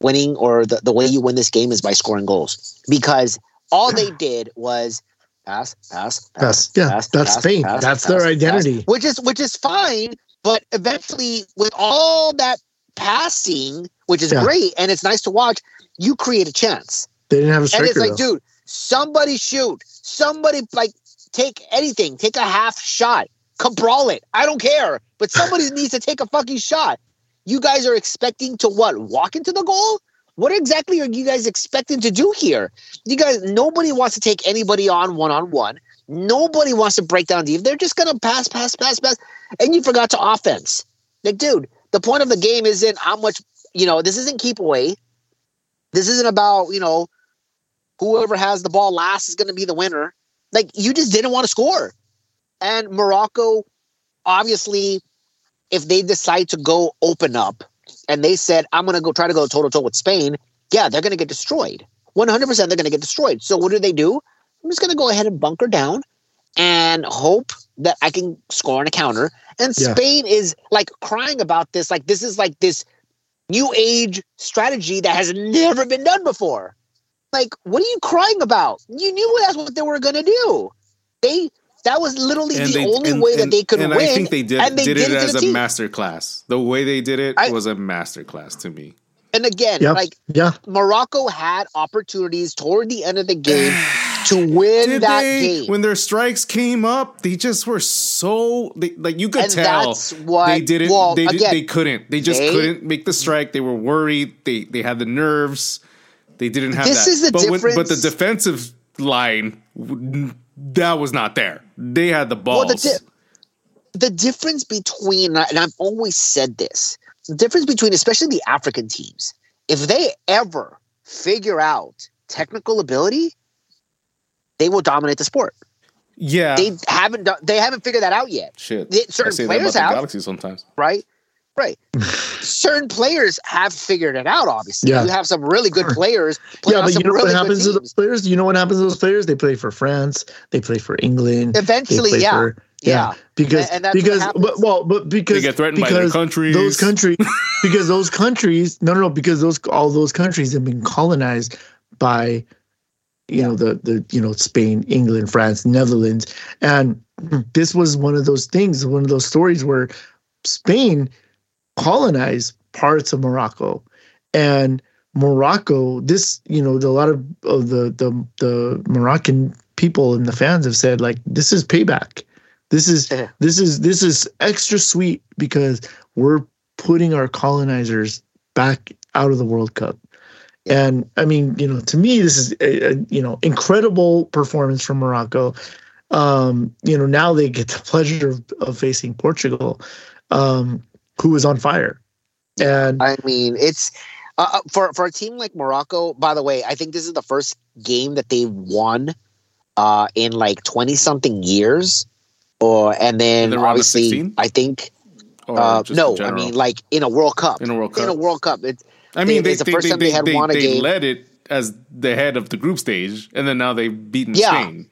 Speaker 1: winning or the, the way you win this game is by scoring goals because all they did was pass, pass,
Speaker 2: pass. Yeah, pass, that's pass, Spain. Pass, that's their identity.
Speaker 1: Which is which is fine, but eventually, with all that passing, which is yeah. great and it's nice to watch, you create a chance.
Speaker 2: They didn't have a striker.
Speaker 1: And it's like,
Speaker 2: though.
Speaker 1: dude, somebody shoot, somebody like take anything, take a half shot, cabral it. I don't care, but somebody needs to take a fucking shot. You guys are expecting to what? Walk into the goal? What exactly are you guys expecting to do here? You guys, nobody wants to take anybody on one on one. Nobody wants to break down deep. They're just gonna pass, pass, pass, pass, and you forgot to offense. Like, dude, the point of the game isn't how much you know. This isn't keep away. This isn't about you know whoever has the ball last is going to be the winner. Like, you just didn't want to score, and Morocco, obviously, if they decide to go open up and they said, I'm going to go try to go toe to toe with Spain, yeah, they're going to get destroyed. 100% they're going to get destroyed. So what do they do? I'm just going to go ahead and bunker down and hope that I can score on a counter. And yeah. Spain is like crying about this. Like, this is like this new age strategy that has never been done before. Like, what are you crying about? You knew that's what they were going to do. They that was literally and the they, only and, way that they could and win. I think
Speaker 3: they did, and they did, did it, it as a master class. The way they did it I, was a master class to me.
Speaker 1: And again, yep. like yeah. Morocco had opportunities toward the end of the game to win did that
Speaker 3: they,
Speaker 1: game.
Speaker 3: When their strikes came up, they just were so they, like you could and tell that's what, they didn't. Well, they, again, they couldn't. They just they, couldn't make the strike. They were worried. They they had the nerves. They didn't have this that. Is the but difference. When, but the defensive line that was not there. They had the balls. Well, the,
Speaker 1: di- the difference between, and I've always said this, the difference between, especially the African teams, if they ever figure out technical ability, they will dominate the sport.
Speaker 3: Yeah,
Speaker 1: they haven't done. They haven't figured that out yet.
Speaker 3: Shit,
Speaker 1: they, certain players have.
Speaker 3: Galaxy sometimes,
Speaker 1: right? Right. Certain players have figured it out. Obviously, yeah. you have some really good players.
Speaker 2: Yeah, but you know really what happens to those players? You know what happens to those players? They play for France. They play for England.
Speaker 1: Eventually, yeah. For,
Speaker 2: yeah. yeah. because and, and because but, well, but because
Speaker 3: they get threatened because by their countries.
Speaker 2: Those countries, because those countries, no, no, no, because those all those countries have been colonized by, you know, the the you know Spain, England, France, Netherlands, and this was one of those things, one of those stories where Spain colonize parts of Morocco. And Morocco, this, you know, a lot of, of the, the the Moroccan people and the fans have said, like, this is payback. This is this is this is extra sweet because we're putting our colonizers back out of the World Cup. And I mean, you know, to me, this is a, a you know incredible performance from Morocco. Um, you know, now they get the pleasure of, of facing Portugal. Um, who is on fire. And
Speaker 1: I mean, it's uh, uh, for for a team like Morocco. By the way, I think this is the first game that they've won uh, in like twenty something years. Or and then obviously, I think uh, no, I mean like in a World Cup.
Speaker 3: In a World Cup.
Speaker 1: In a World Cup. It's,
Speaker 3: I mean, they, it's the they, first they, time they, had won a game. led it as the head of the group stage, and then now they've beaten yeah. Spain.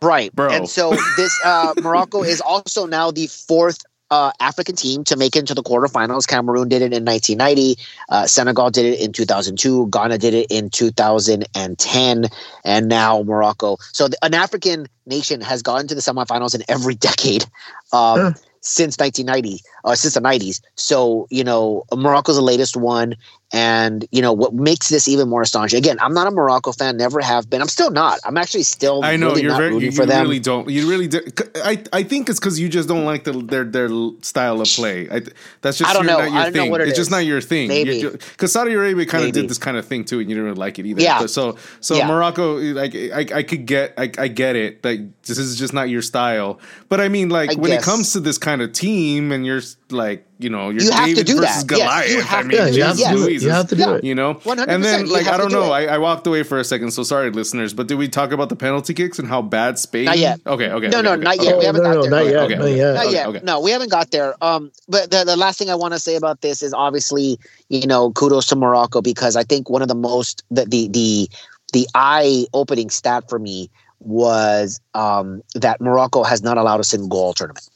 Speaker 1: Right, bro. And so this uh, Morocco is also now the fourth uh, African team to make it into the quarterfinals. Cameroon did it in 1990. Uh, Senegal did it in 2002. Ghana did it in 2010. And now Morocco. So the, an African nation has gotten to the semifinals in every decade. Um, since 1990, uh, since the 90s. So, you know, Morocco's the latest one. And, you know, what makes this even more astonishing, again, I'm not a Morocco fan, never have been. I'm still not. I'm actually still I know really you're very, you,
Speaker 3: you
Speaker 1: really
Speaker 3: don't. You really do. I, I think it's because you just don't like the, their their style of play. I, that's just
Speaker 1: I don't know.
Speaker 3: not your
Speaker 1: I don't
Speaker 3: thing.
Speaker 1: Know what it
Speaker 3: it's
Speaker 1: is.
Speaker 3: just not your thing.
Speaker 1: Maybe.
Speaker 3: Because Saudi Arabia kind of did this kind of thing too, and you didn't really like it either.
Speaker 1: Yeah.
Speaker 3: But so so yeah. Morocco, like I, I could get, I, I get it. Like this is just not your style. But I mean, like I when guess. it comes to this kind of team, and you're like you know, you're
Speaker 1: you have
Speaker 3: David
Speaker 1: to do
Speaker 3: versus
Speaker 1: that.
Speaker 3: Goliath.
Speaker 1: Yes,
Speaker 3: I mean,
Speaker 2: yeah, you, have to do it. you have to do it.
Speaker 3: You know, 100%. and then like I don't know, I, I, walked away for a second, so sorry, listeners. But did we talk about the penalty kicks and how bad Spain?
Speaker 1: Not yet.
Speaker 3: Okay, okay.
Speaker 1: No,
Speaker 3: okay,
Speaker 1: no,
Speaker 3: okay.
Speaker 1: not yet.
Speaker 2: Oh,
Speaker 1: we haven't
Speaker 2: no,
Speaker 1: got
Speaker 2: no,
Speaker 1: there.
Speaker 2: Not yet.
Speaker 1: Okay.
Speaker 2: Not yet.
Speaker 1: Not yet. Okay. No, we haven't got there. Um, but the, the last thing I want to say about this is obviously, you know, kudos to Morocco because I think one of the most the the the, the eye opening stat for me was um, that Morocco has not allowed a single goal tournament.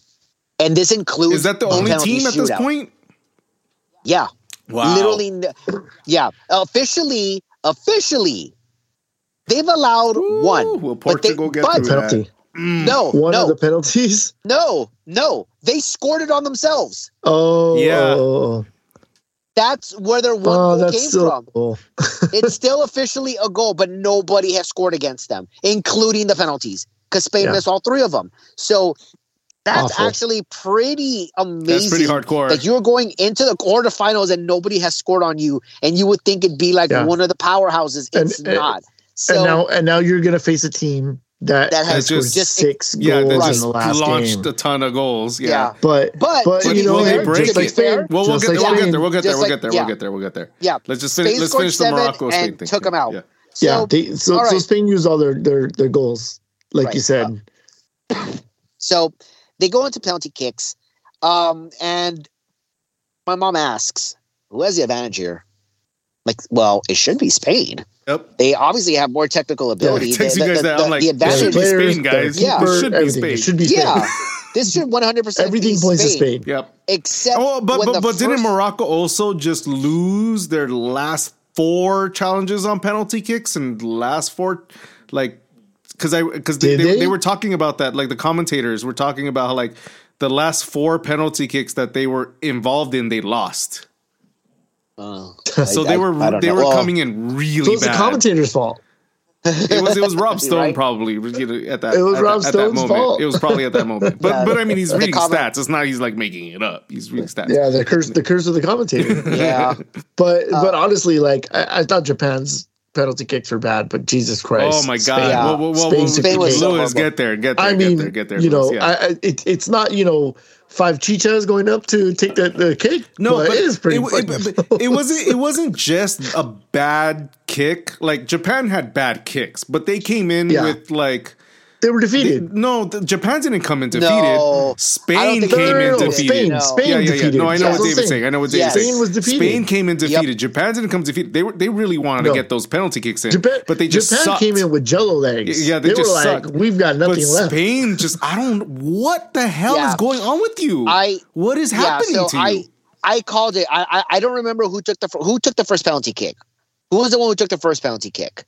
Speaker 1: And this includes
Speaker 3: Is that the only team at this point?
Speaker 1: Yeah.
Speaker 3: Wow.
Speaker 1: Literally, yeah. Officially, officially, They've allowed
Speaker 3: Ooh,
Speaker 1: one.
Speaker 3: Will
Speaker 1: but they-
Speaker 3: Portugal get
Speaker 1: but-
Speaker 3: through
Speaker 2: penalty.
Speaker 3: Mm.
Speaker 1: No,
Speaker 2: One
Speaker 1: no,
Speaker 2: of the penalties.
Speaker 1: no, no. They scored it on themselves.
Speaker 2: Oh,
Speaker 3: Yeah.
Speaker 1: That's where their one
Speaker 2: oh,
Speaker 1: goal came
Speaker 2: still.
Speaker 1: from.
Speaker 2: Oh.
Speaker 1: it's still officially a goal, but nobody has scored against them, including the penalties, because Spain
Speaker 2: Yeah.
Speaker 1: missed all three of them. So that's
Speaker 2: Awful.
Speaker 1: actually pretty amazing.
Speaker 3: That's pretty hardcore.
Speaker 1: That you're going into the quarterfinals and nobody has scored on you, and you would think it'd be like
Speaker 2: Yeah.
Speaker 1: one of the powerhouses.
Speaker 2: And-
Speaker 1: It's eh,
Speaker 2: and-
Speaker 1: not. So
Speaker 2: and now, and now you're gonna face a team that,
Speaker 1: That has
Speaker 2: has
Speaker 3: just-
Speaker 1: just-
Speaker 2: six
Speaker 3: yeah,
Speaker 2: goals
Speaker 3: they
Speaker 1: Right.
Speaker 3: just
Speaker 2: in the last
Speaker 3: launched
Speaker 2: game.
Speaker 3: a ton of goals. Yeah.
Speaker 1: yeah.
Speaker 2: But
Speaker 1: But,
Speaker 2: but you know,
Speaker 3: will they break
Speaker 2: just
Speaker 1: to
Speaker 2: like
Speaker 1: fair,
Speaker 2: Spain,
Speaker 3: Well, we'll
Speaker 2: just
Speaker 3: get
Speaker 2: like
Speaker 3: there. We'll get there. We'll get there. We'll get there.
Speaker 1: yeah.
Speaker 3: We'll get there. We'll get there.
Speaker 1: yeah,
Speaker 3: Let's just finish. Let's finish the Morocco Spain
Speaker 1: and
Speaker 3: thing.
Speaker 1: took 'em out.
Speaker 3: Yeah.
Speaker 2: Yeah,
Speaker 1: So-
Speaker 2: they, so
Speaker 1: all
Speaker 2: so. Spain used all their their their goals, like
Speaker 1: Right.
Speaker 2: you said.
Speaker 1: Uh, so they go into penalty kicks. Um, and my mom asks, who has the advantage here? Like, well, it should be Spain.
Speaker 3: Yep.
Speaker 1: They obviously have more technical ability.
Speaker 3: I text
Speaker 1: The-
Speaker 3: you guys
Speaker 1: the-
Speaker 3: that.
Speaker 1: the-
Speaker 3: like,
Speaker 1: the advantage
Speaker 3: be
Speaker 2: Players,
Speaker 3: Spain, guys.
Speaker 1: Yeah.
Speaker 3: It should be
Speaker 2: everything.
Speaker 3: Spain.
Speaker 2: It should be Spain.
Speaker 1: Yeah, this should 100%
Speaker 2: Everything
Speaker 1: be
Speaker 2: points to
Speaker 1: Spain,
Speaker 2: Spain.
Speaker 3: Yep.
Speaker 1: Except
Speaker 3: Oh, but
Speaker 1: when
Speaker 3: but,
Speaker 1: the
Speaker 3: but didn't Morocco also just lose their last four challenges on penalty kicks and last four like because I because they, they,
Speaker 2: they?
Speaker 3: they were talking about that like the commentators were talking about how like the last four penalty kicks that they were involved in they lost
Speaker 1: Oh,
Speaker 3: so
Speaker 1: I-
Speaker 3: they were
Speaker 1: I don't
Speaker 3: they
Speaker 1: know.
Speaker 3: were
Speaker 1: Well,
Speaker 3: coming in really
Speaker 2: So it's the
Speaker 3: bad.
Speaker 2: commentator's fault.
Speaker 3: it was it was Rob Stone
Speaker 1: Right?
Speaker 3: probably you know, at that
Speaker 2: It was
Speaker 3: at
Speaker 2: Rob
Speaker 3: that, at that
Speaker 2: Stone's
Speaker 3: moment.
Speaker 2: fault.
Speaker 3: It was probably at that moment. But
Speaker 1: Yeah.
Speaker 3: but I mean he's reading
Speaker 1: comment-
Speaker 3: stats. It's not he's like making it up. He's reading stats.
Speaker 2: Yeah, the curse the curse of the commentator.
Speaker 1: Yeah,
Speaker 2: But
Speaker 1: Uh,
Speaker 2: but honestly, like I, I thought Japan's penalty kicks were bad, but Jesus oh, Christ!
Speaker 3: Oh my god!
Speaker 1: Yeah.
Speaker 3: Well, well, well,
Speaker 2: Spain
Speaker 3: well,
Speaker 2: Spain
Speaker 1: so
Speaker 3: Lewis, get there, get there,
Speaker 2: I
Speaker 3: get
Speaker 2: mean,
Speaker 3: there, get there.
Speaker 2: you know,
Speaker 3: yeah.
Speaker 2: I, I, it, it's not you know five chichas going up to take the, the kick.
Speaker 3: no, but
Speaker 2: it is pretty.
Speaker 3: it, it, but it wasn't. It wasn't just a bad kick. Like Japan had bad kicks, but they came in
Speaker 2: Yeah.
Speaker 3: with like
Speaker 2: they were
Speaker 3: they-
Speaker 2: defeated.
Speaker 3: no. The, Japan didn't come in defeated.
Speaker 1: No.
Speaker 3: Spain
Speaker 1: don't think
Speaker 3: came in
Speaker 1: were
Speaker 2: no,
Speaker 3: defeated.
Speaker 2: Spain,
Speaker 1: No.
Speaker 2: Spain
Speaker 3: yeah, yeah, yeah.
Speaker 2: defeated.
Speaker 3: No, I know
Speaker 2: That's
Speaker 3: what
Speaker 2: I'm
Speaker 3: David's saying. I know what David's
Speaker 1: Yes.
Speaker 3: saying.
Speaker 2: Spain was defeated.
Speaker 3: Spain came in defeated.
Speaker 1: Yep.
Speaker 3: Japan didn't come defeated. They were they really wanted
Speaker 2: No.
Speaker 3: to get those penalty kicks in,
Speaker 2: Japan,
Speaker 3: but they just
Speaker 2: Japan
Speaker 3: sucked.
Speaker 2: came in with Jello legs.
Speaker 3: Yeah, they
Speaker 2: were
Speaker 3: just
Speaker 2: like,
Speaker 3: sucked.
Speaker 2: we've got
Speaker 3: But
Speaker 2: nothing left.
Speaker 3: Spain just I don't what the hell
Speaker 1: Yeah.
Speaker 3: is going on with you?
Speaker 1: I
Speaker 3: what is
Speaker 1: yeah.
Speaker 3: happening
Speaker 1: So
Speaker 3: to you?
Speaker 1: I I called it. I, I I don't remember who took the fir- who took the first penalty kick. Who was the one who took the first penalty kick?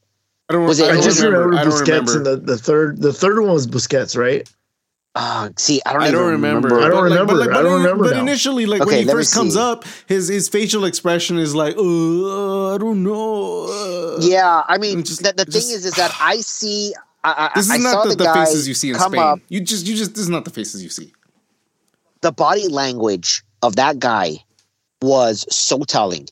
Speaker 3: I don't,
Speaker 1: Was it-
Speaker 3: I
Speaker 2: I
Speaker 3: don't
Speaker 2: just
Speaker 3: remember.
Speaker 2: remember, Busquets
Speaker 3: remember.
Speaker 2: and the, the third the third one was Busquets, right?
Speaker 1: Uh, see, I don't.
Speaker 3: I don't remember.
Speaker 2: I don't
Speaker 3: But like-
Speaker 2: remember.
Speaker 3: But, like,
Speaker 2: I don't
Speaker 3: in-
Speaker 2: remember
Speaker 3: But
Speaker 2: now.
Speaker 3: initially, like
Speaker 1: Okay,
Speaker 3: when he
Speaker 1: let me
Speaker 3: first comes up, his his facial expression is like, uh, I don't know. uh."
Speaker 1: Yeah, I mean,
Speaker 3: Just-
Speaker 1: the, the
Speaker 3: just-
Speaker 1: thing is, is that I see. I, I,
Speaker 3: This is
Speaker 1: I
Speaker 3: not
Speaker 1: saw
Speaker 3: the,
Speaker 1: the,
Speaker 3: the faces you see in Spain.
Speaker 1: up.
Speaker 3: You just, you just, this is not the faces you see.
Speaker 1: The body language of that guy was so telling,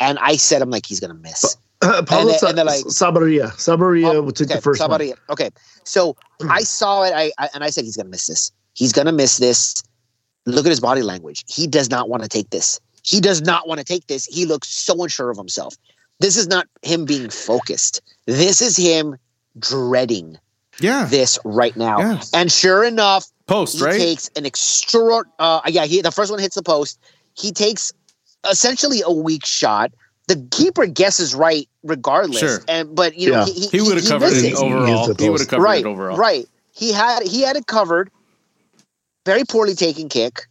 Speaker 1: and I said, "I'm like, he's gonna miss."
Speaker 2: Uh, Pablo
Speaker 1: then-
Speaker 2: Sa-
Speaker 1: and they're like-
Speaker 2: Sabaria. Sabaria
Speaker 1: Oh,
Speaker 2: took
Speaker 1: okay,
Speaker 2: the first one.
Speaker 1: somebody, Okay, so I saw it, I, I and I said, "He's gonna miss this. He's gonna miss this." Look at his body language. He does not want to take this. He does not want to take this. He looks so unsure of himself. This is not him being focused. This is him dreading
Speaker 3: Yeah,
Speaker 1: this right now.
Speaker 3: Yeah.
Speaker 1: And sure enough,
Speaker 3: post
Speaker 1: he
Speaker 3: right.
Speaker 1: takes an extra. Uh, yeah, he the first one hits the post. He takes essentially a weak shot. The keeper guesses right regardless.
Speaker 3: Sure.
Speaker 1: And but you know
Speaker 2: Yeah.
Speaker 1: he,
Speaker 3: he would have covered
Speaker 1: misses.
Speaker 3: it overall.
Speaker 2: Missed the
Speaker 3: He would have covered
Speaker 1: right,
Speaker 3: it overall.
Speaker 1: right. He had he had it covered. Very poorly taken kick,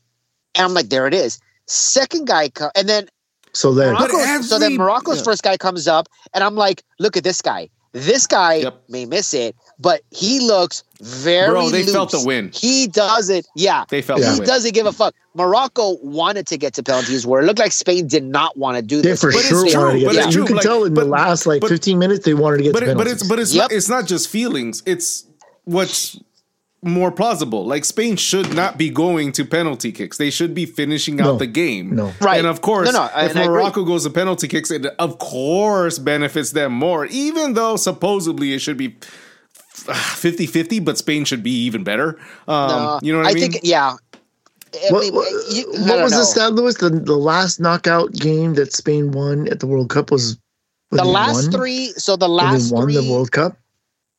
Speaker 1: and I'm like, there it is. Second guy, co- and then
Speaker 2: So then,
Speaker 3: But
Speaker 1: Morocco's, so then
Speaker 3: every-
Speaker 1: Morocco's
Speaker 3: yeah.
Speaker 1: first guy comes up, and I'm like, look at this guy. This guy
Speaker 3: Yep.
Speaker 1: may miss it, but he looks very.
Speaker 3: Bro, they felt the win.
Speaker 1: He does it. Yeah,
Speaker 3: They felt
Speaker 2: Yeah.
Speaker 1: he
Speaker 3: win.
Speaker 1: doesn't give a fuck. Morocco wanted to get to penalties, where it looked like Spain did not want to do
Speaker 2: they
Speaker 1: this.
Speaker 2: for
Speaker 3: But it's
Speaker 2: sure
Speaker 3: true,
Speaker 2: wanted to get
Speaker 3: but
Speaker 2: that.
Speaker 3: it's
Speaker 2: You
Speaker 3: true,
Speaker 2: can
Speaker 3: like,
Speaker 2: tell in
Speaker 3: but-
Speaker 2: the last like
Speaker 3: but-
Speaker 2: 15 minutes they wanted to get
Speaker 3: but
Speaker 2: to
Speaker 3: it, but it's but it's
Speaker 1: Yep.
Speaker 3: not it's not just feelings. It's what's more plausible. Like Spain should not be going to penalty kicks. They should be finishing out
Speaker 2: No.
Speaker 3: the game.
Speaker 2: No.
Speaker 1: Right.
Speaker 3: And of course,
Speaker 1: No, no,
Speaker 3: if
Speaker 1: I agree.
Speaker 3: Morocco goes to penalty kicks, it of course benefits them more. Even though supposedly it should be 50-50, but Spain should be even better. Um,
Speaker 1: No,
Speaker 3: you know what I, mean?
Speaker 1: think, yeah. I
Speaker 2: what,
Speaker 1: mean, you-
Speaker 2: what was
Speaker 1: know.
Speaker 2: the stat, Lewis? The, the last knockout game that Spain won at the World Cup was, was
Speaker 1: The last
Speaker 2: won?
Speaker 1: three. So the
Speaker 2: They
Speaker 1: last
Speaker 2: won
Speaker 1: three.
Speaker 2: the World Cup.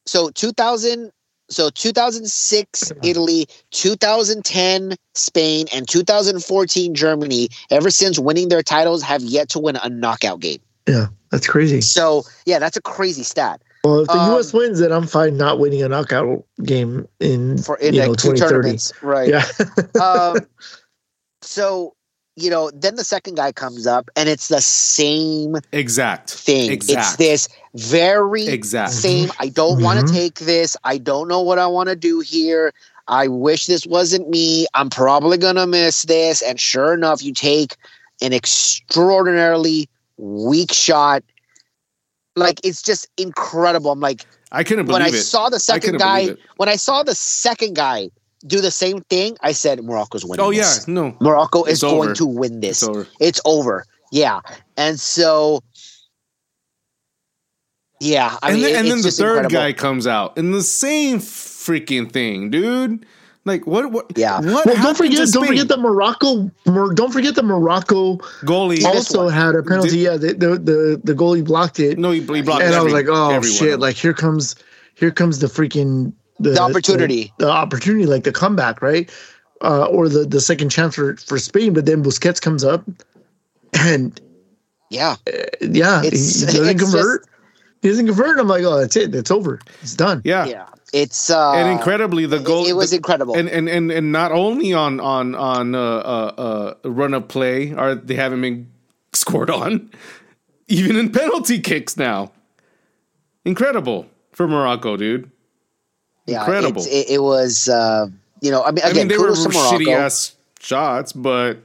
Speaker 1: so 2000 so 2006 italy 2010 spain and 2014 germany ever since winning their titles have yet to win a knockout game
Speaker 2: Yeah, that's crazy.
Speaker 1: so yeah that's a crazy stat
Speaker 2: Well, if the
Speaker 1: Um,
Speaker 2: U.S. wins, then I'm fine not winning a knockout game in
Speaker 1: for in
Speaker 2: you
Speaker 1: like
Speaker 2: know
Speaker 1: two
Speaker 2: 2030.
Speaker 1: tournaments right
Speaker 2: Yeah,
Speaker 1: um so you know, then the second guy comes up and it's the same
Speaker 3: exact
Speaker 1: thing.
Speaker 3: Exact.
Speaker 1: It's this very
Speaker 3: Exact.
Speaker 1: same. I don't want
Speaker 2: Mhm.
Speaker 1: to take this. I don't know what I want to do here. I wish this wasn't me. I'm probably gonna miss this. And sure enough, you take an extraordinarily weak shot. Like it's just incredible. I'm like,
Speaker 3: I couldn't believe
Speaker 1: when I
Speaker 3: it.
Speaker 1: saw the second guy, when I saw the second guy do the same thing, I said Morocco's winning.
Speaker 3: Oh yeah, no,
Speaker 1: Morocco
Speaker 3: It's
Speaker 1: is going to win this.
Speaker 3: it's over.
Speaker 1: It's over. Yeah. And so yeah, I
Speaker 3: and
Speaker 1: mean
Speaker 3: then,
Speaker 1: it-
Speaker 3: and
Speaker 1: it's
Speaker 3: then the third
Speaker 1: incredible.
Speaker 3: guy comes out in the same freaking thing, dude. Like what? What?
Speaker 1: Yeah.
Speaker 3: What?
Speaker 2: Well, don't forget, don't
Speaker 3: Spain?
Speaker 2: forget that Morocco. Mor- don't forget that Morocco
Speaker 3: goalie.
Speaker 2: Also had a penalty.
Speaker 3: Did-
Speaker 2: yeah, the, the the the goalie blocked it,
Speaker 3: no, he, he blocked.
Speaker 2: and I was like, oh
Speaker 3: every
Speaker 2: shit!
Speaker 3: them.
Speaker 2: Like here comes, here comes the freaking the,
Speaker 1: The opportunity.
Speaker 2: the, the opportunity, like the comeback, right? Uh, or the the second chance for for Spain. But then Busquets comes up, and
Speaker 1: Yeah.
Speaker 2: yeah, he,
Speaker 1: It's-
Speaker 2: he doesn't
Speaker 1: it's
Speaker 2: convert. he doesn't convert. I'm like, oh, that's it. That's over. It's done.
Speaker 3: yeah.
Speaker 1: Yeah. It's uh
Speaker 3: and incredibly, the goal.
Speaker 1: it, was
Speaker 3: the-
Speaker 1: incredible.
Speaker 3: and and and and not only on on on uh, uh, uh, run of play are they haven't been scored on, even in penalty kicks now. Incredible for Morocco, dude.
Speaker 1: yeah,
Speaker 3: incredible.
Speaker 1: It, it was uh you know, I mean
Speaker 3: I
Speaker 1: again,
Speaker 3: mean, they were shitty ass shots, but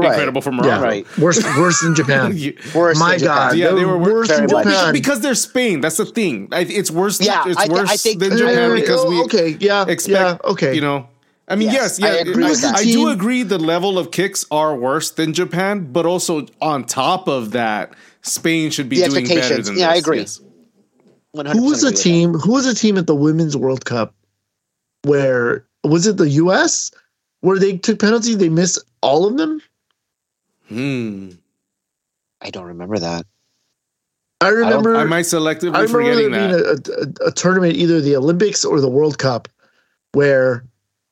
Speaker 1: Right.
Speaker 3: incredible for
Speaker 2: Yeah,
Speaker 3: Morocco.
Speaker 1: Right.
Speaker 2: Worse, worse than Japan.
Speaker 3: You-
Speaker 1: Worse
Speaker 2: My
Speaker 1: than Japan.
Speaker 2: God,
Speaker 3: Yeah, they were
Speaker 2: worse than
Speaker 1: very much.
Speaker 2: Japan.
Speaker 3: because they're Spain. That's the thing. I- It's worse. Than,
Speaker 1: Yeah,
Speaker 3: it's
Speaker 1: I thi- I
Speaker 3: worse
Speaker 1: think-
Speaker 3: than Japan because
Speaker 2: oh,
Speaker 3: we
Speaker 2: okay, yeah,
Speaker 3: expect.
Speaker 2: yeah, okay.
Speaker 3: You know, I mean, yes,
Speaker 1: Yes, I
Speaker 3: yeah,
Speaker 1: agree
Speaker 3: I,
Speaker 1: with.
Speaker 3: I do agree. The level of kicks are worse than Japan, but also on top of that, Spain should be
Speaker 1: The
Speaker 3: doing better than
Speaker 1: Yeah, I agree.
Speaker 3: Yes.
Speaker 2: who was a
Speaker 1: agree that.
Speaker 2: team? Who was a team at the Women's World Cup where was it the U.S. where they took penalties? They missed all of them.
Speaker 3: Hmm.
Speaker 1: I don't remember that.
Speaker 2: I remember.
Speaker 3: I might selectively
Speaker 2: I remember
Speaker 3: forgetting
Speaker 2: there
Speaker 3: that.
Speaker 2: being a, a, a tournament, either the Olympics or the World Cup, where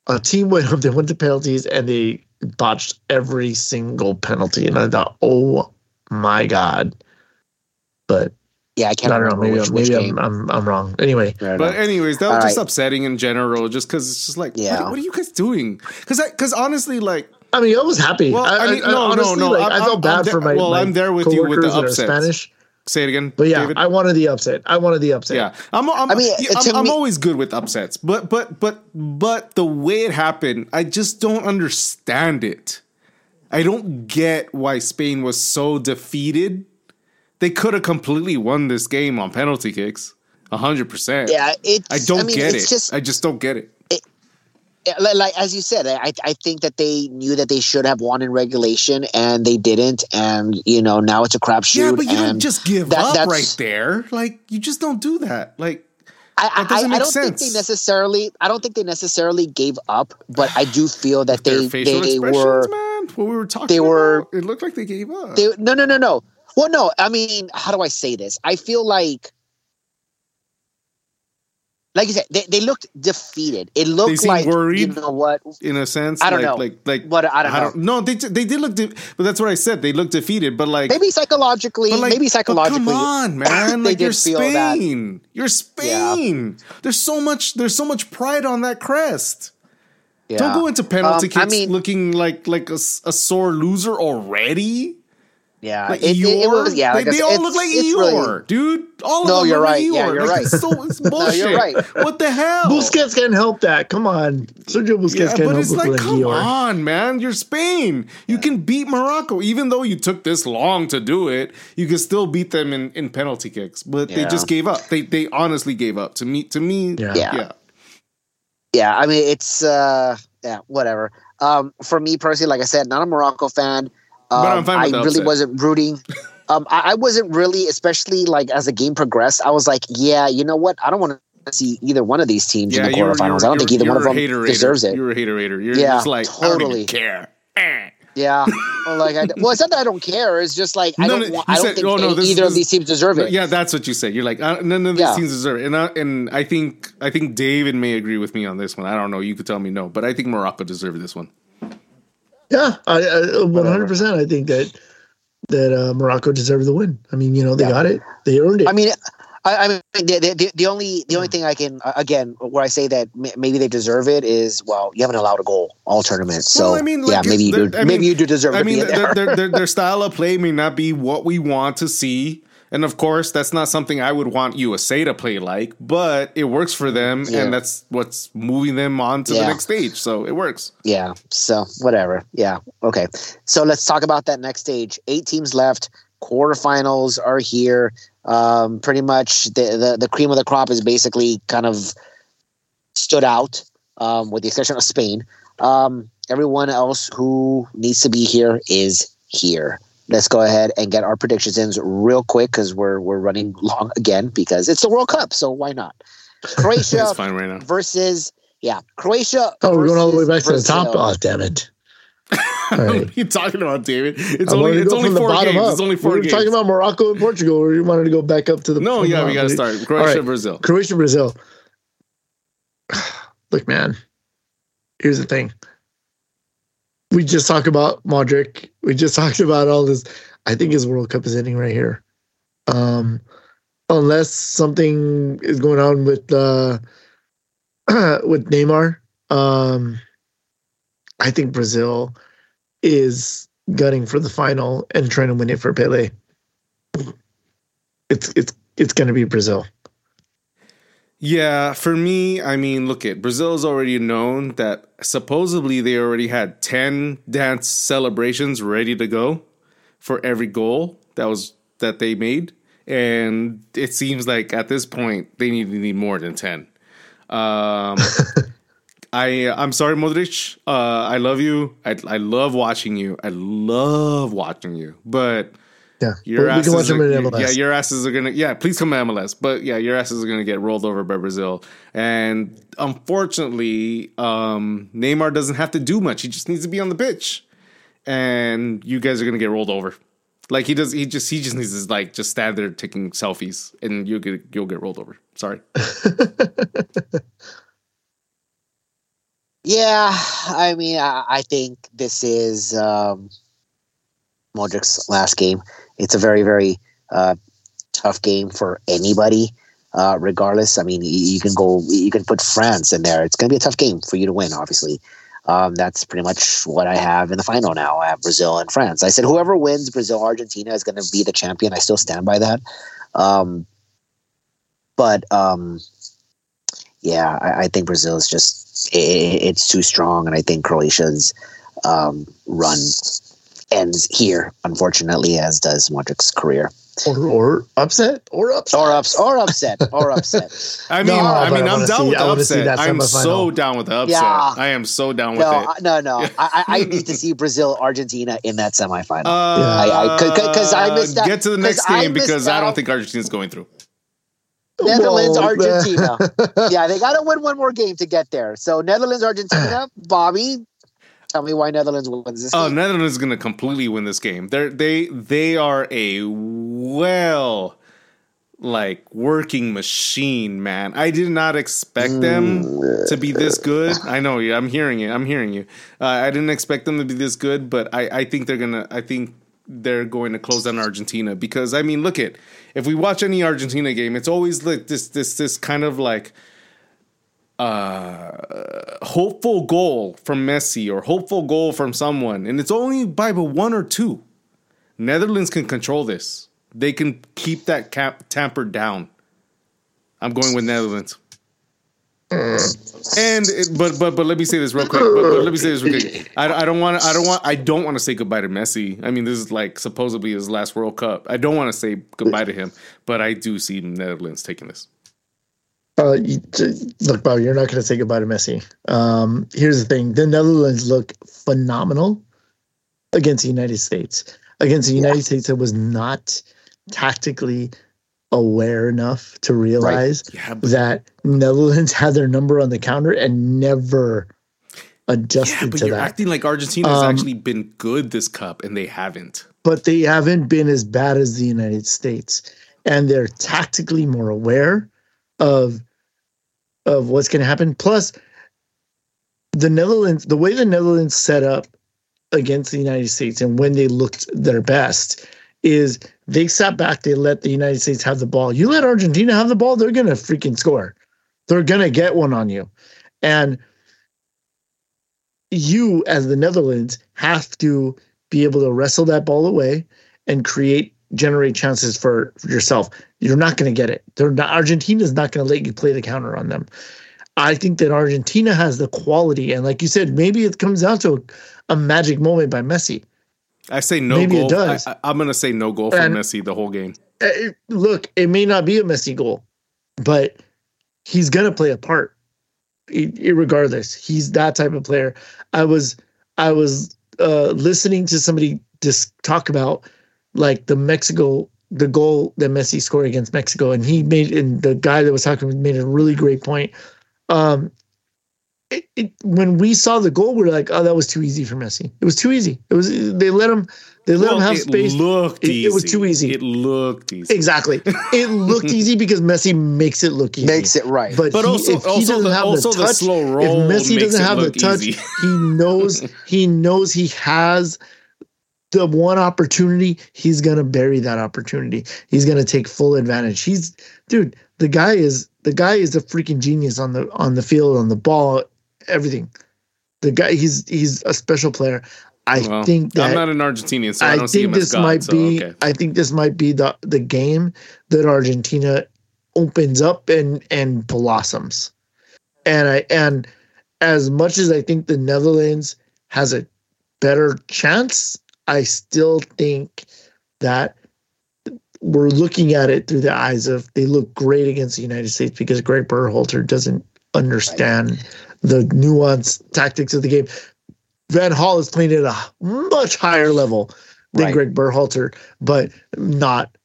Speaker 2: a team went up, they went to penalties, and they botched every single penalty. And I thought, oh my god! But
Speaker 1: Yeah, I
Speaker 2: I
Speaker 1: can't I
Speaker 2: don't know.
Speaker 1: remember
Speaker 2: Maybe,
Speaker 1: which,
Speaker 2: I'm,
Speaker 1: which
Speaker 2: maybe
Speaker 1: game.
Speaker 2: I'm, I'm I'm wrong. Anyway,
Speaker 3: But anyways, that was
Speaker 1: All
Speaker 3: just
Speaker 1: right.
Speaker 3: upsetting in general, just because it's just like,
Speaker 1: Yeah.
Speaker 3: what, what are you guys doing? Because because honestly, like,
Speaker 2: I mean, I was happy.
Speaker 3: Well, I mean, no, no,
Speaker 2: honestly,
Speaker 3: no,
Speaker 2: like,
Speaker 3: I'm-
Speaker 2: I felt bad
Speaker 3: there-
Speaker 2: for my.
Speaker 3: well,
Speaker 2: my
Speaker 3: I'm there with you with the
Speaker 2: coworkers that are. Spanish,
Speaker 3: say it again.
Speaker 2: but yeah,
Speaker 3: David?
Speaker 2: I wanted the upset. I wanted the upset.
Speaker 3: Yeah, I'm. I'm
Speaker 1: I mean,
Speaker 3: yeah, I'm, I'm
Speaker 1: me-
Speaker 3: always good with upsets, but but but but the way it happened, I just don't understand it. I don't get why Spain was so defeated. They could have completely won this game on penalty kicks, hundred percent.
Speaker 1: yeah, it's
Speaker 3: I don't
Speaker 1: mean,
Speaker 3: get
Speaker 1: it's
Speaker 3: it.
Speaker 1: Just
Speaker 3: I just don't get it.
Speaker 1: Eh, like, like as you said, I I think that they knew that they should have won in regulation and they didn't, and you know now it's a crapshoot.
Speaker 3: Yeah, but you don't just give
Speaker 1: that-
Speaker 3: up right there. Like you just don't do that. Like
Speaker 1: I, I, I don't think they necessarily. I don't think they necessarily gave up, but I do feel that they they
Speaker 3: expressions,
Speaker 1: were
Speaker 3: man. What we were talking
Speaker 1: they were-
Speaker 3: about, it looked like they gave up.
Speaker 1: they no no no no. Well, no, I mean, how do I say this? I feel like. Like you said, they, they looked defeated. It looked like you know what?
Speaker 3: in a sense,
Speaker 1: I don't
Speaker 3: like,
Speaker 1: know.
Speaker 3: like like
Speaker 1: what I don't know.
Speaker 3: No, they they did look, de- but that's what I said. They looked defeated, but like
Speaker 1: Maybe psychologically,
Speaker 3: like,
Speaker 1: maybe psychologically.
Speaker 3: come on, man! like you're
Speaker 1: did feel that.
Speaker 3: Spain. You're Spain. There's so much. There's so much pride on that crest.
Speaker 1: Yeah.
Speaker 3: Don't go into penalty
Speaker 1: Um, I
Speaker 3: kicks
Speaker 1: mean-
Speaker 3: looking like like a, a sore loser already.
Speaker 1: Yeah,
Speaker 3: Like
Speaker 1: it, it, it was. Yeah,
Speaker 3: they,
Speaker 1: like I
Speaker 3: they all look like
Speaker 1: it's
Speaker 3: Eeyore,
Speaker 1: really-
Speaker 3: dude. All
Speaker 1: No,
Speaker 3: of them
Speaker 1: you're
Speaker 3: look like
Speaker 1: right. Yeah, you're
Speaker 3: Like,
Speaker 1: right.
Speaker 3: It's, so, it's bullshit.
Speaker 1: right.
Speaker 3: What the hell?
Speaker 2: Busquets can't help that. Come on, Sergio Busquets
Speaker 3: Yeah,
Speaker 2: can't
Speaker 3: but
Speaker 2: help
Speaker 3: it's
Speaker 2: look
Speaker 3: like,
Speaker 2: like
Speaker 3: come
Speaker 2: Eeyore.
Speaker 3: on, man. You're Spain. You can beat Morocco. Even though you took this long to do it, you can still beat them in, in penalty kicks. But they just gave up. They they honestly gave up. To me, to me,
Speaker 2: Yeah.
Speaker 1: Yeah.
Speaker 3: yeah.
Speaker 1: yeah. I mean, it's uh, yeah, whatever. Um, for me personally, like I said, not a Morocco fan. Um,
Speaker 3: But I'm fine with
Speaker 1: I really
Speaker 3: upset.
Speaker 1: wasn't rooting. Um, I, I wasn't really, especially like as the game progressed. I was like, yeah, you know what? I don't want to see either one of these teams
Speaker 3: Yeah,
Speaker 1: in the quarterfinals.
Speaker 3: you're-
Speaker 1: I don't think either one of them
Speaker 3: hater-ator.
Speaker 1: deserves it.
Speaker 3: You're a hater-ator. You're
Speaker 1: Yeah,
Speaker 3: just like, I don't
Speaker 1: totally.
Speaker 3: care. Eh.
Speaker 1: Yeah, like I, well, it's not that I don't care. It's just like I
Speaker 3: No,
Speaker 1: don't.
Speaker 3: no,
Speaker 1: want, I don't
Speaker 3: said-
Speaker 1: think
Speaker 3: oh, no, this-
Speaker 1: either
Speaker 3: this-
Speaker 1: of these teams deserve it.
Speaker 3: Yeah, that's what you said. You're like, uh, none of these
Speaker 1: Yeah.
Speaker 3: teams deserve it. And I, and I think I think David may agree with me on this one. I don't know. You could tell me no, but I think Morocco deserved this one.
Speaker 2: Yeah, I, I 100%. I think that that uh, Morocco deserved the win. I mean, you know, they
Speaker 1: Yeah.
Speaker 2: got it. They earned it.
Speaker 1: I mean, I, I mean, the, the, the, only the only thing I can again where I say that maybe they deserve it is well, you haven't allowed a goal all tournament, so well, I mean, like, yeah, maybe you do, I maybe you do deserve. I mean,
Speaker 3: their, their, their, their style of play may not be what we want to see. And of course, that's not something I would want USA to play like, but it works for them, yeah. and that's what's moving them on to yeah. the next stage. So it works.
Speaker 1: Yeah. So whatever. Yeah. Okay. So let's talk about that next stage. Eight teams left. Quarterfinals are here. Um, pretty much the, the, the cream of the crop is basically kind of stood out, um, with the exception of Spain. Um, everyone else who needs to be here is here let's go ahead and get our predictions in real quick because we're we're running long again because it's the World Cup, so why not? Croatia fine right now. versus yeah, Croatia.
Speaker 2: Oh, we're going all the way back Brazil. to the top. Oh, damn it!
Speaker 3: Right. what are you talking about, David? It's only it's only four games. Up. It's only four we
Speaker 2: games. talking about Morocco and Portugal, or you wanted to go back up to the
Speaker 3: No, yeah, we gotta start. Croatia, right. Brazil.
Speaker 2: Croatia, Brazil. Look, man, here's the thing we just talked about Modric. We just talked about all this. I think his World Cup is ending right here. Um, unless something is going on with uh, with Neymar. Um, I think Brazil is gunning for the final and trying to win it for Pele. It's it's it's going to be Brazil.
Speaker 3: Yeah, for me, I mean, look at Brazil's already known that supposedly they already had 10 dance celebrations ready to go for every goal that was that they made and it seems like at this point they need to need more than 10. Um I I'm sorry Modric, uh I love you. I I love watching you. I love watching you. But
Speaker 2: yeah, your we asses
Speaker 3: can watch are, Yeah, your asses are gonna. Yeah, please come to MLS. But yeah, your asses are gonna get rolled over by Brazil. And unfortunately, um, Neymar doesn't have to do much. He just needs to be on the pitch, and you guys are gonna get rolled over. Like he does. He just he just needs to like just stand there taking selfies, and you'll get you'll get rolled over. Sorry.
Speaker 1: yeah, I mean, I, I think this is. Um, Modric's last game it's a very very uh, tough game for anybody. Uh, regardless, I mean, you, can go, you can put France in there. It's going to be a tough game for you to win. Obviously, um, that's pretty much what I have in the final now. I have Brazil and France. I said whoever wins Brazil Argentina is going to be the champion. I still stand by that. Um, but um, yeah, I, I, think Brazil is just it, it's too strong, and I think Croatia's um, run ends here, unfortunately, as does Modric's career.
Speaker 2: Or, or upset, or upset,
Speaker 1: or ups, or upset, or upset.
Speaker 3: I mean, no, I mean, I'm down see, with the upset. I'm so down with the upset. Yeah. I am so down with
Speaker 1: no,
Speaker 3: it.
Speaker 1: No, no, I, I need to see Brazil Argentina in that semifinal. Because uh, I, I, I, missed
Speaker 3: that. Get to the next game because I don't think Argentina's going through.
Speaker 1: Netherlands, Argentina. yeah, they got to win one more game to get there. So Netherlands, Argentina, Bobby, Tell me why Netherlands wins this.
Speaker 3: Oh, game. Netherlands is going to completely win this game. They're they they are a well like working machine, man. I did not expect them to be this good. I know you. I'm hearing it. I'm hearing you. Uh, I didn't expect them to be this good, but I I think they're gonna. I think they're going to close down Argentina because I mean, look at if we watch any Argentina game, it's always like this this this kind of like uh, hopeful goal from Messi or hopeful goal from someone, and it's only by but one or two. Netherlands can control this. They can keep that cap tampered down. I'm going with Netherlands. And it, but but but let me say this real quick. But, but let me say this real quick. I, I don't want I don't want I don't want to say goodbye to Messi. I mean, this is like supposedly his last World Cup. I don't want to say goodbye to him, but I do see Netherlands taking this.
Speaker 2: Uh, you, look, Bob, you're not going to say goodbye to Messi. Um, here's the thing: the Netherlands look phenomenal against the United States. Against the United yeah. States, that was not tactically aware enough to realize right. yeah, that Netherlands had their number on the counter and never adjusted yeah, but to you're that.
Speaker 3: Acting like Argentina has um, actually been good this cup, and they haven't.
Speaker 2: But they haven't been as bad as the United States, and they're tactically more aware of of what's going to happen. Plus, the Netherlands, the way the Netherlands set up against the United States and when they looked their best is they sat back, they let the United States have the ball. You let Argentina have the ball, they're gonna freaking score. They're gonna get one on you. And you, as the Netherlands, have to be able to wrestle that ball away and create generate chances for, for yourself. You're not going to get it. They're not, Argentina's not going to let you play the counter on them. I think that Argentina has the quality, and like you said, maybe it comes down to a, a magic moment by Messi.
Speaker 3: I say no maybe goal. It does. I, am going to say no goal for and Messi the whole game.
Speaker 2: It, look, it may not be a Messi goal, but he's going to play a part. Regardless, he's that type of player. I was I was uh, listening to somebody just talk about like the Mexico the goal that Messi scored against Mexico, and he made and the guy that was talking made a really great point um, it, it, when we saw the goal, we are like, "Oh, that was too easy for Messi. It was too easy. It was they let him they let well, him have it space.
Speaker 3: Looked
Speaker 2: it,
Speaker 3: easy.
Speaker 2: it was too easy.
Speaker 3: It looked easy.
Speaker 2: Exactly. It looked easy because Messi makes it look easy.
Speaker 1: Makes it right.
Speaker 2: But, but he, also, if he also doesn't the, have the touch, the if Messi doesn't have the touch, easy. he knows he knows he has the one opportunity. He's gonna bury that opportunity. He's gonna take full advantage. He's dude. The guy is the guy is a freaking genius on the on the field, on the ball, everything. The guy, he's he's a special player. I well, think that
Speaker 3: I'm not an Argentinian, so I, I think this God,
Speaker 2: might
Speaker 3: so,
Speaker 2: be.
Speaker 3: Okay.
Speaker 2: I think this might be the the game that Argentina opens up and and blossoms. And I and as much as I think the Netherlands has a better chance, I still think that we're looking at it through the eyes of they look great against the United States because Greg Berhalter doesn't understand right. the nuanced tactics of the game. Van Gaal is playing at a much higher level than right. Greg Berhalter, but not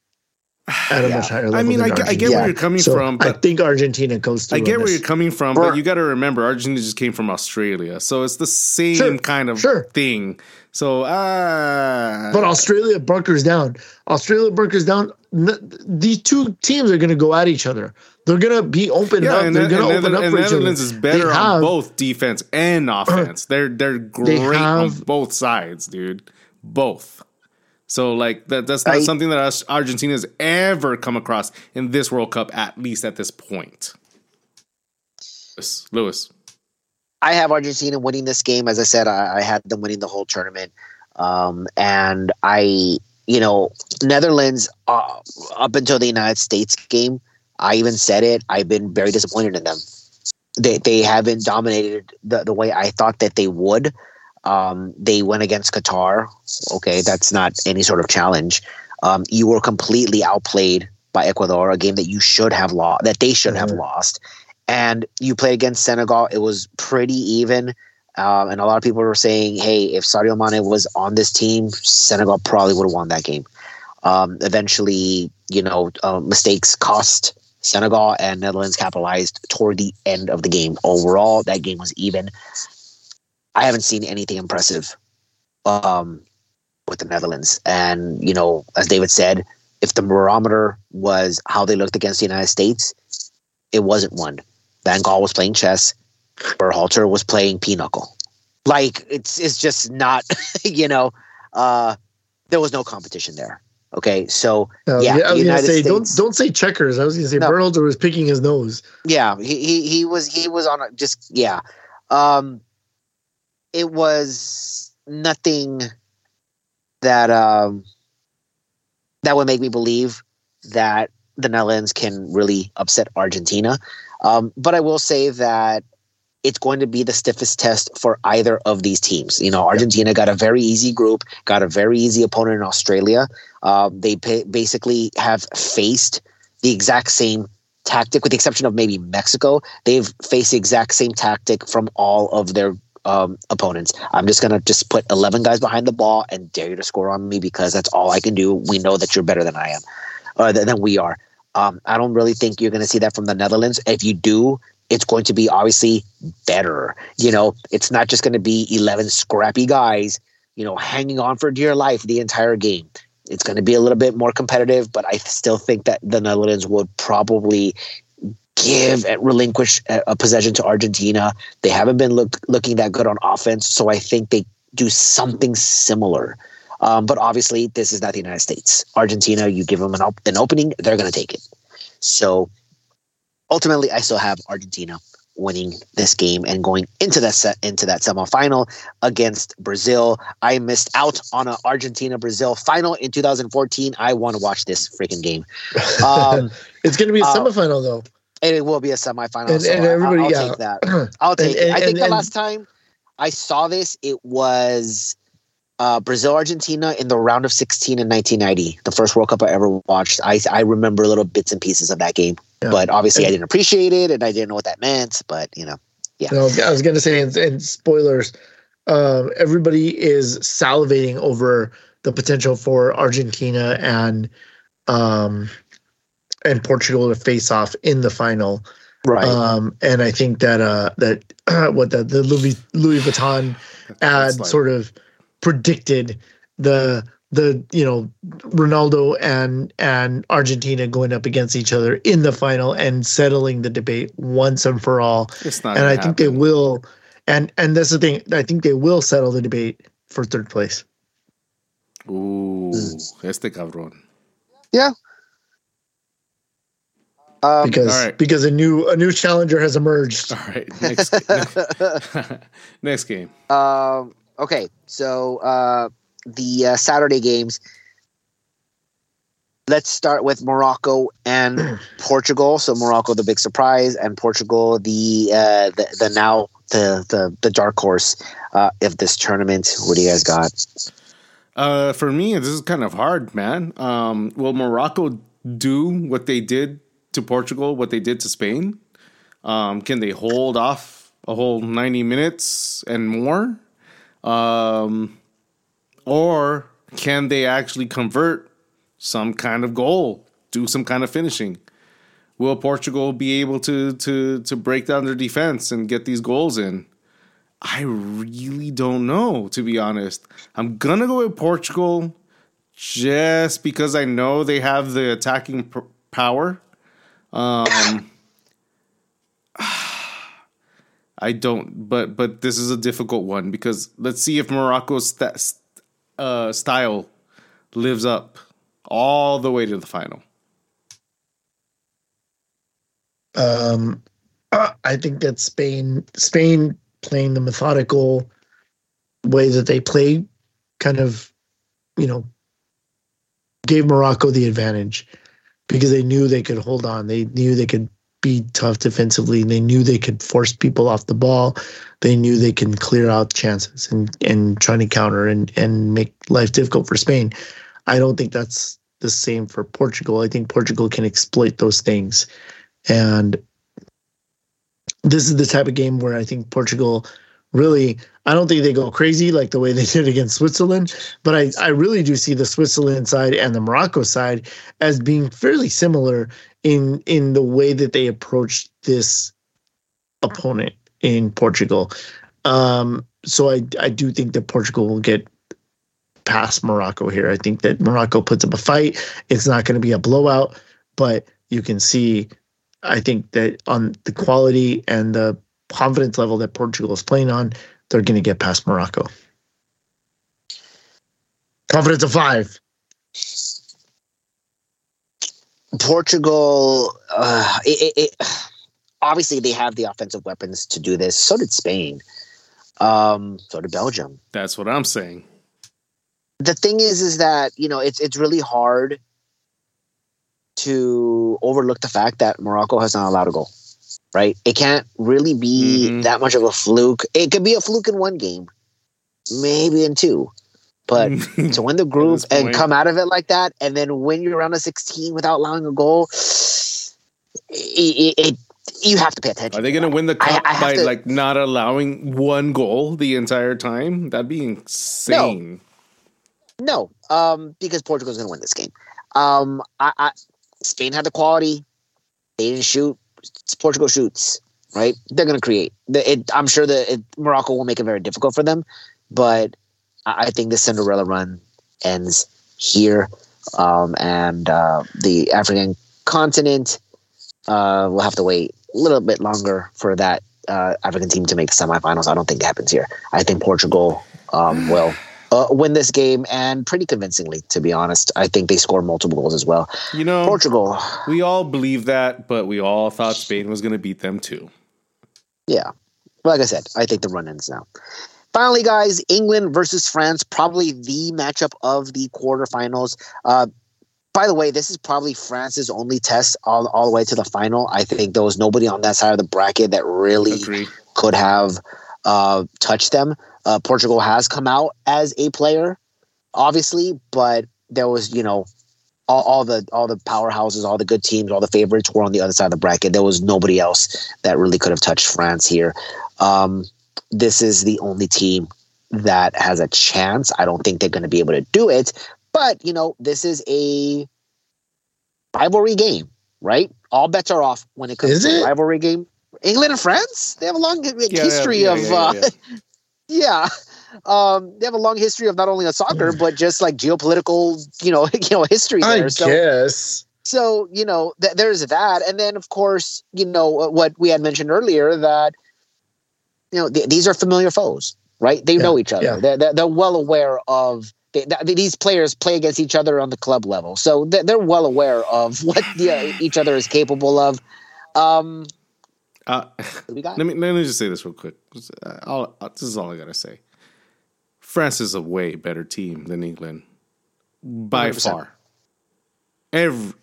Speaker 2: at a yeah. much higher level. I
Speaker 3: mean, I, I, get where you're coming so from.
Speaker 2: I think Argentina goes to
Speaker 3: I get where you're coming from, but you got to remember, Argentina just came from Australia, so it's the same sure. kind of sure. thing. So, uh,
Speaker 2: but Australia bunkers down. Australia bunkers down. These two teams are going to go at each other. They're going to be open yeah, up. They're going to open up
Speaker 3: and
Speaker 2: for
Speaker 3: Netherlands is better on both defense and offense. they're they're great they have, on both sides, dude. Both. So like that that's not I, something that Argentina has ever come across in this World Cup, at least at this point. Lewis.
Speaker 1: I have Argentina winning this game. As I said, I, I had them winning the whole tournament. Um, and I, you know, Netherlands, uh, up until the United States game, I even said it, I've been very disappointed in them. They, they haven't dominated the, the way I thought that they would. Um, they went against Qatar. Okay, that's not any sort of challenge. Um, you were completely outplayed by Ecuador, a game that you should have lost, that they should have mm-hmm. lost and you played against Senegal. It was pretty even. Um, and a lot of people were saying, hey, if Sadio Mane was on this team, Senegal probably would have won that game. Um, eventually, you know, uh, mistakes cost Senegal and Netherlands capitalized toward the end of the game. Overall, that game was even. I haven't seen anything impressive um, with the Netherlands. And, you know, as David said, if the barometer was how they looked against the United States, it wasn't one. Van Gaal was playing chess. Berhalter was playing pinochle. Like it's it's just not, you know, uh, there was no competition there. Okay, so
Speaker 2: yeah, yeah I was gonna say States, don't don't say checkers. I was gonna say no, Berhalter was picking his nose.
Speaker 1: Yeah, he, he he was he was on a, just yeah. Um, it was nothing that um that would make me believe that the Netherlands can really upset Argentina. Um, but I will say that it's going to be the stiffest test for either of these teams. You know, Argentina got a very easy group, got a very easy opponent in Australia. Uh, they pay, basically have faced the exact same tactic, with the exception of maybe Mexico. They've faced the exact same tactic from all of their um, opponents. I'm just gonna just put 11 guys behind the ball and dare you to score on me because that's all I can do. We know that you're better than I am, or than we are. Um, I don't really think you're to see that from the Netherlands. If you do, it's going to be obviously better. You know, it's not just to be 11 scrappy guys, you know, hanging on for dear life the entire game. It's going to be a little bit more competitive, but I still think that the Netherlands would probably give and relinquish a possession to Argentina. They haven't been look, looking that good on offense, so I think they do something similar Um, but obviously, this is not the United States. Argentina, you give them an, op- an opening, they're going to take it. So ultimately, I still have Argentina winning this game and going into that set into that semifinal against Brazil. I missed out on an Argentina Brazil final in 2014. I want to watch this freaking game.
Speaker 2: Um, it's going to be a uh, semifinal though.
Speaker 1: It will be a semifinal. And, so and everybody, I, will yeah. take that. I'll take and, it. I think the last time I saw this, it was uh, Brazil Argentina in the round of 16 in 1990, the first World Cup I ever watched. I I remember little bits and pieces of that game, yeah. but obviously and, I didn't appreciate it and I didn't know what that meant. But you know, yeah.
Speaker 2: No, I was gonna say, and, spoilers, um, everybody is salivating over the potential for Argentina and um, and Portugal to face off in the final.
Speaker 1: Right.
Speaker 2: Um, and I think that uh, that what the the Louis Louis Vuitton ad like, sort of predicted the the you know Ronaldo and and Argentina going up against each other in the final and settling the debate once and for all. It's not and I think they will. And and that's the thing. I think they will settle the debate for third place.
Speaker 3: Ooh, este cabrón.
Speaker 1: Yeah.
Speaker 2: Um, because right. because a new a new challenger has emerged.
Speaker 3: All right, next next, next game.
Speaker 1: Um, okay, so uh, the uh, Saturday games. Let's start with Morocco and Portugal. So Morocco, the big surprise, and Portugal, the uh, the, the now the, the the dark horse uh, of this tournament. What do you guys got?
Speaker 3: Uh, for me, this is kind of hard, man. Um, will Morocco do what they did to Portugal, what they did to Spain? Um, can they hold off a whole ninety minutes and more? Um, or can they actually convert some kind of goal, do some kind of finishing? Will Portugal be able to to to break down their defense and get these goals in? I really don't know, to be honest. I'm gonna go with Portugal just because I know they have the attacking power. Um, I don't, but but this is a difficult one because let's see if Morocco's st- uh, style lives up all the way to the final.
Speaker 2: Um, I think that Spain, Spain playing the methodical way that they play, kind of, you know, gave Morocco the advantage because they knew they could hold on. They knew they could be tough defensively. They knew they could force people off the ball. They knew they can clear out chances and and trying to counter and and make life difficult for Spain. I don't think that's the same for Portugal. I think Portugal can exploit those things. And this is the type of game where I think Portugal really I don't think they go crazy like the way they did against Switzerland, but I, I really do see the Switzerland side and the Morocco side as being fairly similar in in the way that they approach this opponent in Portugal. Um, so I I do think that Portugal will get past Morocco here. I think that Morocco puts up a fight. It's not going to be a blowout, but you can see I think that on the quality and the confidence level that Portugal is playing on, they're going to get past Morocco. Confidence of five.
Speaker 1: Portugal, uh, it, it, it, obviously they have the offensive weapons to do this. So did Spain. Um, so did Belgium.
Speaker 3: That's what I'm saying.
Speaker 1: The thing is, is that you know it's it's really hard to overlook the fact that Morocco has not allowed a goal. Right? It can't really be mm-hmm. that much of a fluke. It could be a fluke in one game, maybe in two. But to win the group and come out of it like that, and then win your round of 16 without allowing a goal, it, it, you have to pay attention.
Speaker 3: Are they going to win the cup I, I by to, like not allowing one goal the entire time? That'd be insane.
Speaker 1: No, no um, because Portugal's going to win this game. Um, I, I, Spain had the quality. They didn't shoot. Portugal shoots. Right? They're going to create. It, I'm sure that Morocco will make it very difficult for them, but I think the Cinderella run ends here, um, and uh, the African continent uh, will have to wait a little bit longer for that uh, African team to make the semifinals. I don't think it happens here. I think Portugal um, will uh, win this game and pretty convincingly, to be honest. I think they score multiple goals as well.
Speaker 3: You know,
Speaker 1: Portugal.
Speaker 3: We all believe that, but we all thought Spain was going to beat them too.
Speaker 1: Yeah. Like I said, I think the run ends now. Finally, guys, England versus France, probably the matchup of the quarterfinals. Uh, by the way, this is probably France's only test all, all the way to the final. I think there was nobody on that side of the bracket that really
Speaker 3: Agree.
Speaker 1: could have uh, touched them. Uh, Portugal has come out as a player, obviously, but there was, you know, all, all the all the powerhouses, all the good teams, all the favorites were on the other side of the bracket. There was nobody else that really could have touched France here. Um, this is the only team that has a chance. I don't think they're going to be able to do it, but you know, this is a rivalry game, right? All bets are off when it comes
Speaker 2: Is
Speaker 1: to
Speaker 2: it?
Speaker 1: rivalry game. England and France, they have a long
Speaker 3: yeah,
Speaker 1: history
Speaker 3: yeah,
Speaker 1: of
Speaker 3: yeah,
Speaker 1: uh,
Speaker 3: yeah.
Speaker 1: Um, they have a long history of not only a soccer but just like geopolitical, you know, you know, history
Speaker 2: I
Speaker 1: so,
Speaker 2: guess.
Speaker 1: so you know, th- there's that, and then of course, you know uh, what we had mentioned earlier that you know th- these are familiar foes, right? They
Speaker 2: Yeah,
Speaker 1: know each other.
Speaker 2: yeah.
Speaker 1: They're, they're they're well aware of. They, th- these players play against each other on the club level, so they're, they're well aware of what the, each other is capable of. Um,
Speaker 3: Uh,
Speaker 1: we got?
Speaker 3: let me let me just say this real quick. Uh, I'll- uh, this is all I gotta say. France is a way better team than England, by
Speaker 1: 100%.
Speaker 3: far. Every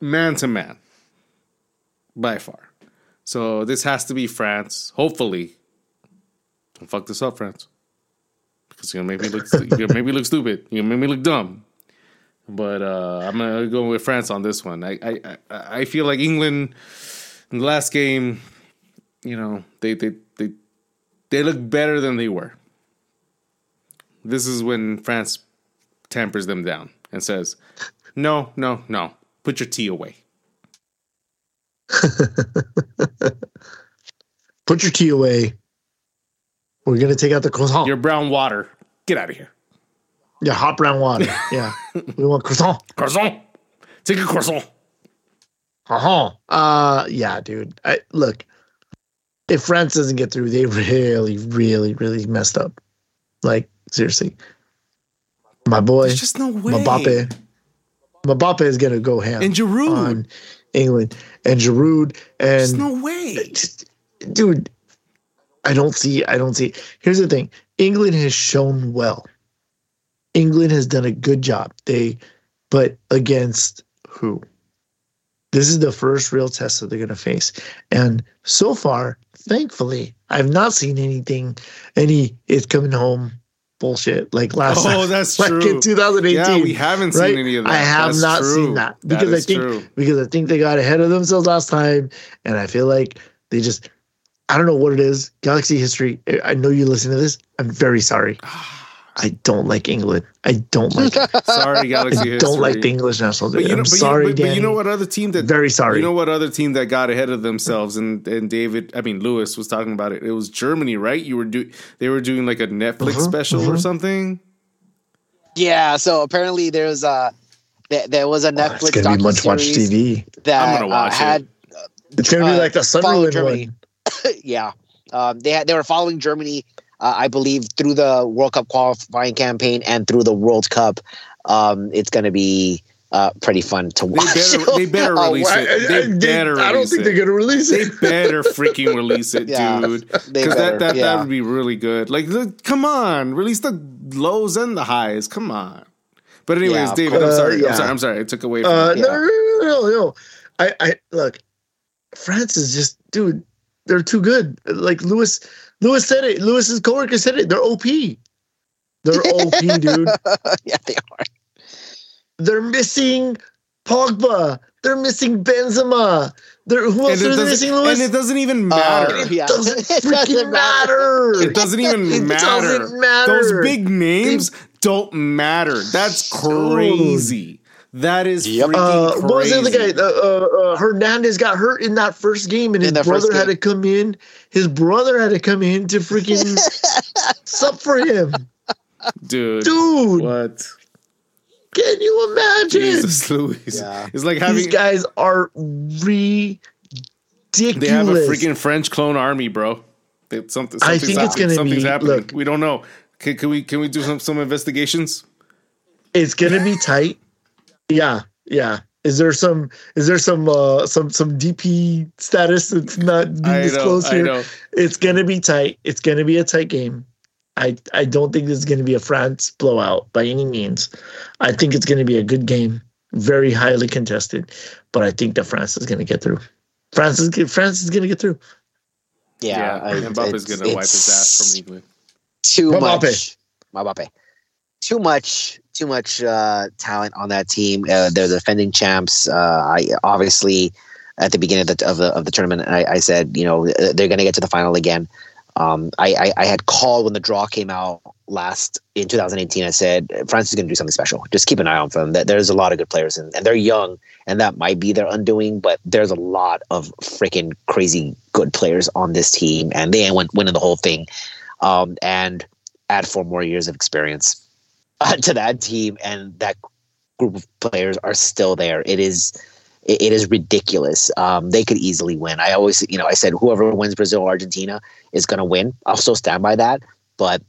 Speaker 3: man to man, by far. So this has to be France. Hopefully, don't fuck this up, France, because you're gonna make me look. you're gonna make me look stupid. You're gonna make me look dumb. But uh, I'm gonna go with France on this one. I I I, I feel like England in the last game, you know, they they they they look better than they were. This is when France tampers them down and says, "No, no, no. Put your tea away."
Speaker 2: Put your tea away. We're gonna take out the croissant.
Speaker 3: Your brown water. Get out of here.
Speaker 2: yeah, hot brown water. Yeah, we want croissant.
Speaker 3: Croissant. Take a croissant.
Speaker 2: Uh-huh. Uh yeah, dude. I look. If France doesn't get through, they really, really, really messed up. Like seriously, my boy,
Speaker 3: There's just no way.
Speaker 2: Mbappe, Mbappe is gonna go ham
Speaker 3: And Giroud.
Speaker 2: on England and Giroud and.
Speaker 3: There's no way.
Speaker 2: dude. I don't see. I don't see. Here's the thing: England has shown well. England has done a good job. They, but against who? This is the first real test that they're going to face, and so far, thankfully, I've not seen anything. Any it's coming home bullshit like last
Speaker 3: Oh,
Speaker 2: time.
Speaker 3: that's
Speaker 2: like
Speaker 3: true.
Speaker 2: in 2018.
Speaker 3: Yeah, we haven't seen any of that.
Speaker 2: I have
Speaker 3: That's
Speaker 2: not
Speaker 3: true.
Speaker 2: seen that
Speaker 3: That
Speaker 2: because I think
Speaker 3: true.
Speaker 2: because I think they got ahead of themselves last time, and I feel like they just I don't know what it is. Galaxy history. I- I know you listen to this. I'm very sorry. Ah. I don't like England. I don't like. it.
Speaker 3: Sorry, Galaxy
Speaker 2: I don't like the English national
Speaker 3: But
Speaker 2: team.
Speaker 3: you know,
Speaker 2: I'm
Speaker 3: but you-
Speaker 2: sorry,
Speaker 3: but, but you know what other team that
Speaker 2: Very sorry.
Speaker 3: You know what other team that got ahead of themselves and and David, I mean Lewis was talking about it. It was Germany, right? You were do they were doing like a Netflix
Speaker 2: Mhm,
Speaker 3: special or
Speaker 2: mhm.
Speaker 3: something.
Speaker 1: Yeah, so apparently there's a there, there was a Netflix.
Speaker 2: Oh,
Speaker 1: Netflix
Speaker 2: it's gonna be much watch TV.
Speaker 1: that
Speaker 3: I'm gonna watch
Speaker 1: uh,
Speaker 3: it.
Speaker 1: had
Speaker 2: It's gonna be
Speaker 1: uh,
Speaker 2: like the
Speaker 1: follow
Speaker 2: Sunderland
Speaker 1: Germany.
Speaker 2: one.
Speaker 1: yeah. Um, they had they were following Germany, uh, I believe, through the World Cup qualifying campaign and through the World Cup. Um, it's going to be uh, pretty fun to
Speaker 3: They
Speaker 1: watch.
Speaker 3: better they better
Speaker 1: Uh,
Speaker 3: release
Speaker 2: I,
Speaker 3: it.
Speaker 2: I-
Speaker 3: They
Speaker 2: I-
Speaker 3: better
Speaker 2: I don't think
Speaker 3: it.
Speaker 2: they're gonna release it.
Speaker 3: They better freaking release it,
Speaker 1: Yeah,
Speaker 3: dude. Because that that,
Speaker 1: yeah.
Speaker 3: that would be really good. Like, look, come on, release the lows and the highs. Come on. But anyways,
Speaker 1: Yeah,
Speaker 3: David, I'm sorry.
Speaker 2: Uh.
Speaker 3: I'm sorry. I'm sorry. I took away from
Speaker 2: Uh,
Speaker 3: you.
Speaker 2: no, no, no, no, no. I, I look. France is just, dude. They're too good. Like Lewis, Lewis said it. Lewis's coworker said it. They're OP. They're OP, dude.
Speaker 1: yeah, they are.
Speaker 2: They're missing Pogba. They're missing Benzema. They're who else
Speaker 3: it
Speaker 2: are they
Speaker 3: doesn't,
Speaker 2: missing, Lewis?
Speaker 3: and it doesn't even matter.
Speaker 1: Uh, yeah.
Speaker 2: doesn't
Speaker 1: It doesn't
Speaker 2: matter.
Speaker 3: It doesn't even
Speaker 2: It
Speaker 3: matter.
Speaker 2: doesn't matter.
Speaker 3: Those big names don't matter. That's crazy. That is
Speaker 1: Yep.
Speaker 3: freaking
Speaker 2: Uh,
Speaker 3: crazy.
Speaker 2: what was the other guy? Uh, uh, Hernandez got hurt in that first game, and his
Speaker 1: In the first
Speaker 2: brother had to come in. His brother had to come in to freaking sub for him,
Speaker 3: Dude,
Speaker 2: dude.
Speaker 3: what?
Speaker 2: Can you imagine?
Speaker 3: Jesus Louis.
Speaker 1: Yeah.
Speaker 3: It's like
Speaker 2: These guys are ridiculous.
Speaker 3: they have a freaking French clone army, bro. They, something,
Speaker 2: I
Speaker 3: something's
Speaker 2: think it's
Speaker 3: happening.
Speaker 2: gonna
Speaker 3: something's
Speaker 2: be-
Speaker 3: happening.
Speaker 2: look.
Speaker 3: we don't know. Can, can we can we do some some investigations?
Speaker 2: It's gonna be tight. Yeah, yeah. Is there some is there some uh some some DP status that's not being
Speaker 3: I
Speaker 2: disclosed
Speaker 3: I
Speaker 2: here? It's gonna be tight. It's gonna be a tight game. I I don't think this is gonna be a France blowout by any means. I think it's gonna be a good game, very highly contested. But I think that France is gonna get through. France is France is gonna get through.
Speaker 1: Yeah,
Speaker 3: Yeah,
Speaker 1: I-
Speaker 3: Mbappe's
Speaker 1: it's-
Speaker 3: gonna wipe his ass
Speaker 1: it's
Speaker 3: from England.
Speaker 1: Too
Speaker 2: Mbappe.
Speaker 1: much. Mbappe. Too much. Too much uh, talent on that team. Uh, they're the defending champs. Uh, I obviously at the beginning of the of the, of the tournament, I, I said you know they're going to get to the final again. Um, I, I, I had called when the draw came out last in 2018. I said France is going to do something special. Just keep an eye on them. That there's a lot of good players and, and they're young, and that might be their undoing. But there's a lot of freaking crazy good players on this team, and they win, winning the whole thing. Um, and add four more years of experience uh, to that team, and that group of players are still there. It is it, it is ridiculous. Um, they could easily win. I always, you know, I said whoever wins Brazil Argentina is going to win. I'll still stand by that. But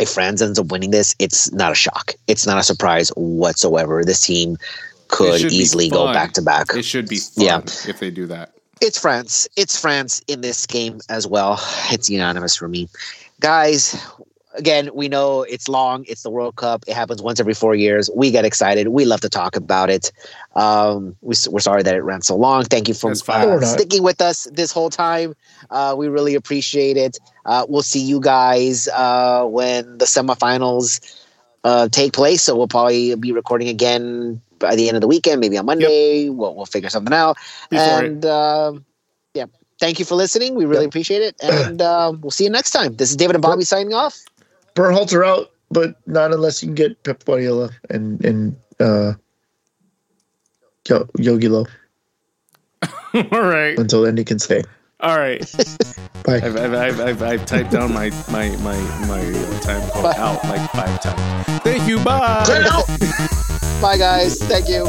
Speaker 1: if France ends up winning this, it's not a shock. It's not a surprise whatsoever. This team could easily go back to back.
Speaker 3: It should be fun
Speaker 1: Yeah.
Speaker 3: if they do that.
Speaker 1: It's France. It's France in this game as well. It's unanimous for me. Guys, again, we know it's long. It's the World Cup. It happens once every four years. We get excited. We love to talk about it. Um, we, we're sorry that it ran so long. Thank you for uh, sticking with us this whole time. Uh, we really appreciate it. Uh, we'll see you guys uh, when the semifinals uh, take place. So we'll probably be recording again by the end of the weekend, maybe on Monday. We'll, we'll figure something out.
Speaker 3: Before
Speaker 1: and um, yeah, thank you for listening. We really appreciate it. And um, we'll see you next time. This is David and Bobby signing off.
Speaker 2: Berhalter out, but not unless you can get Pep Guardiola and and uh, Yo- Jogi Löw
Speaker 3: All right,
Speaker 2: until then he can stay.
Speaker 3: all right.
Speaker 2: Bye.
Speaker 3: I've, I've, I've, I've, I've typed down my my my my time code out like five times. Thank you. Bye.
Speaker 1: Bye, guys. Thank you.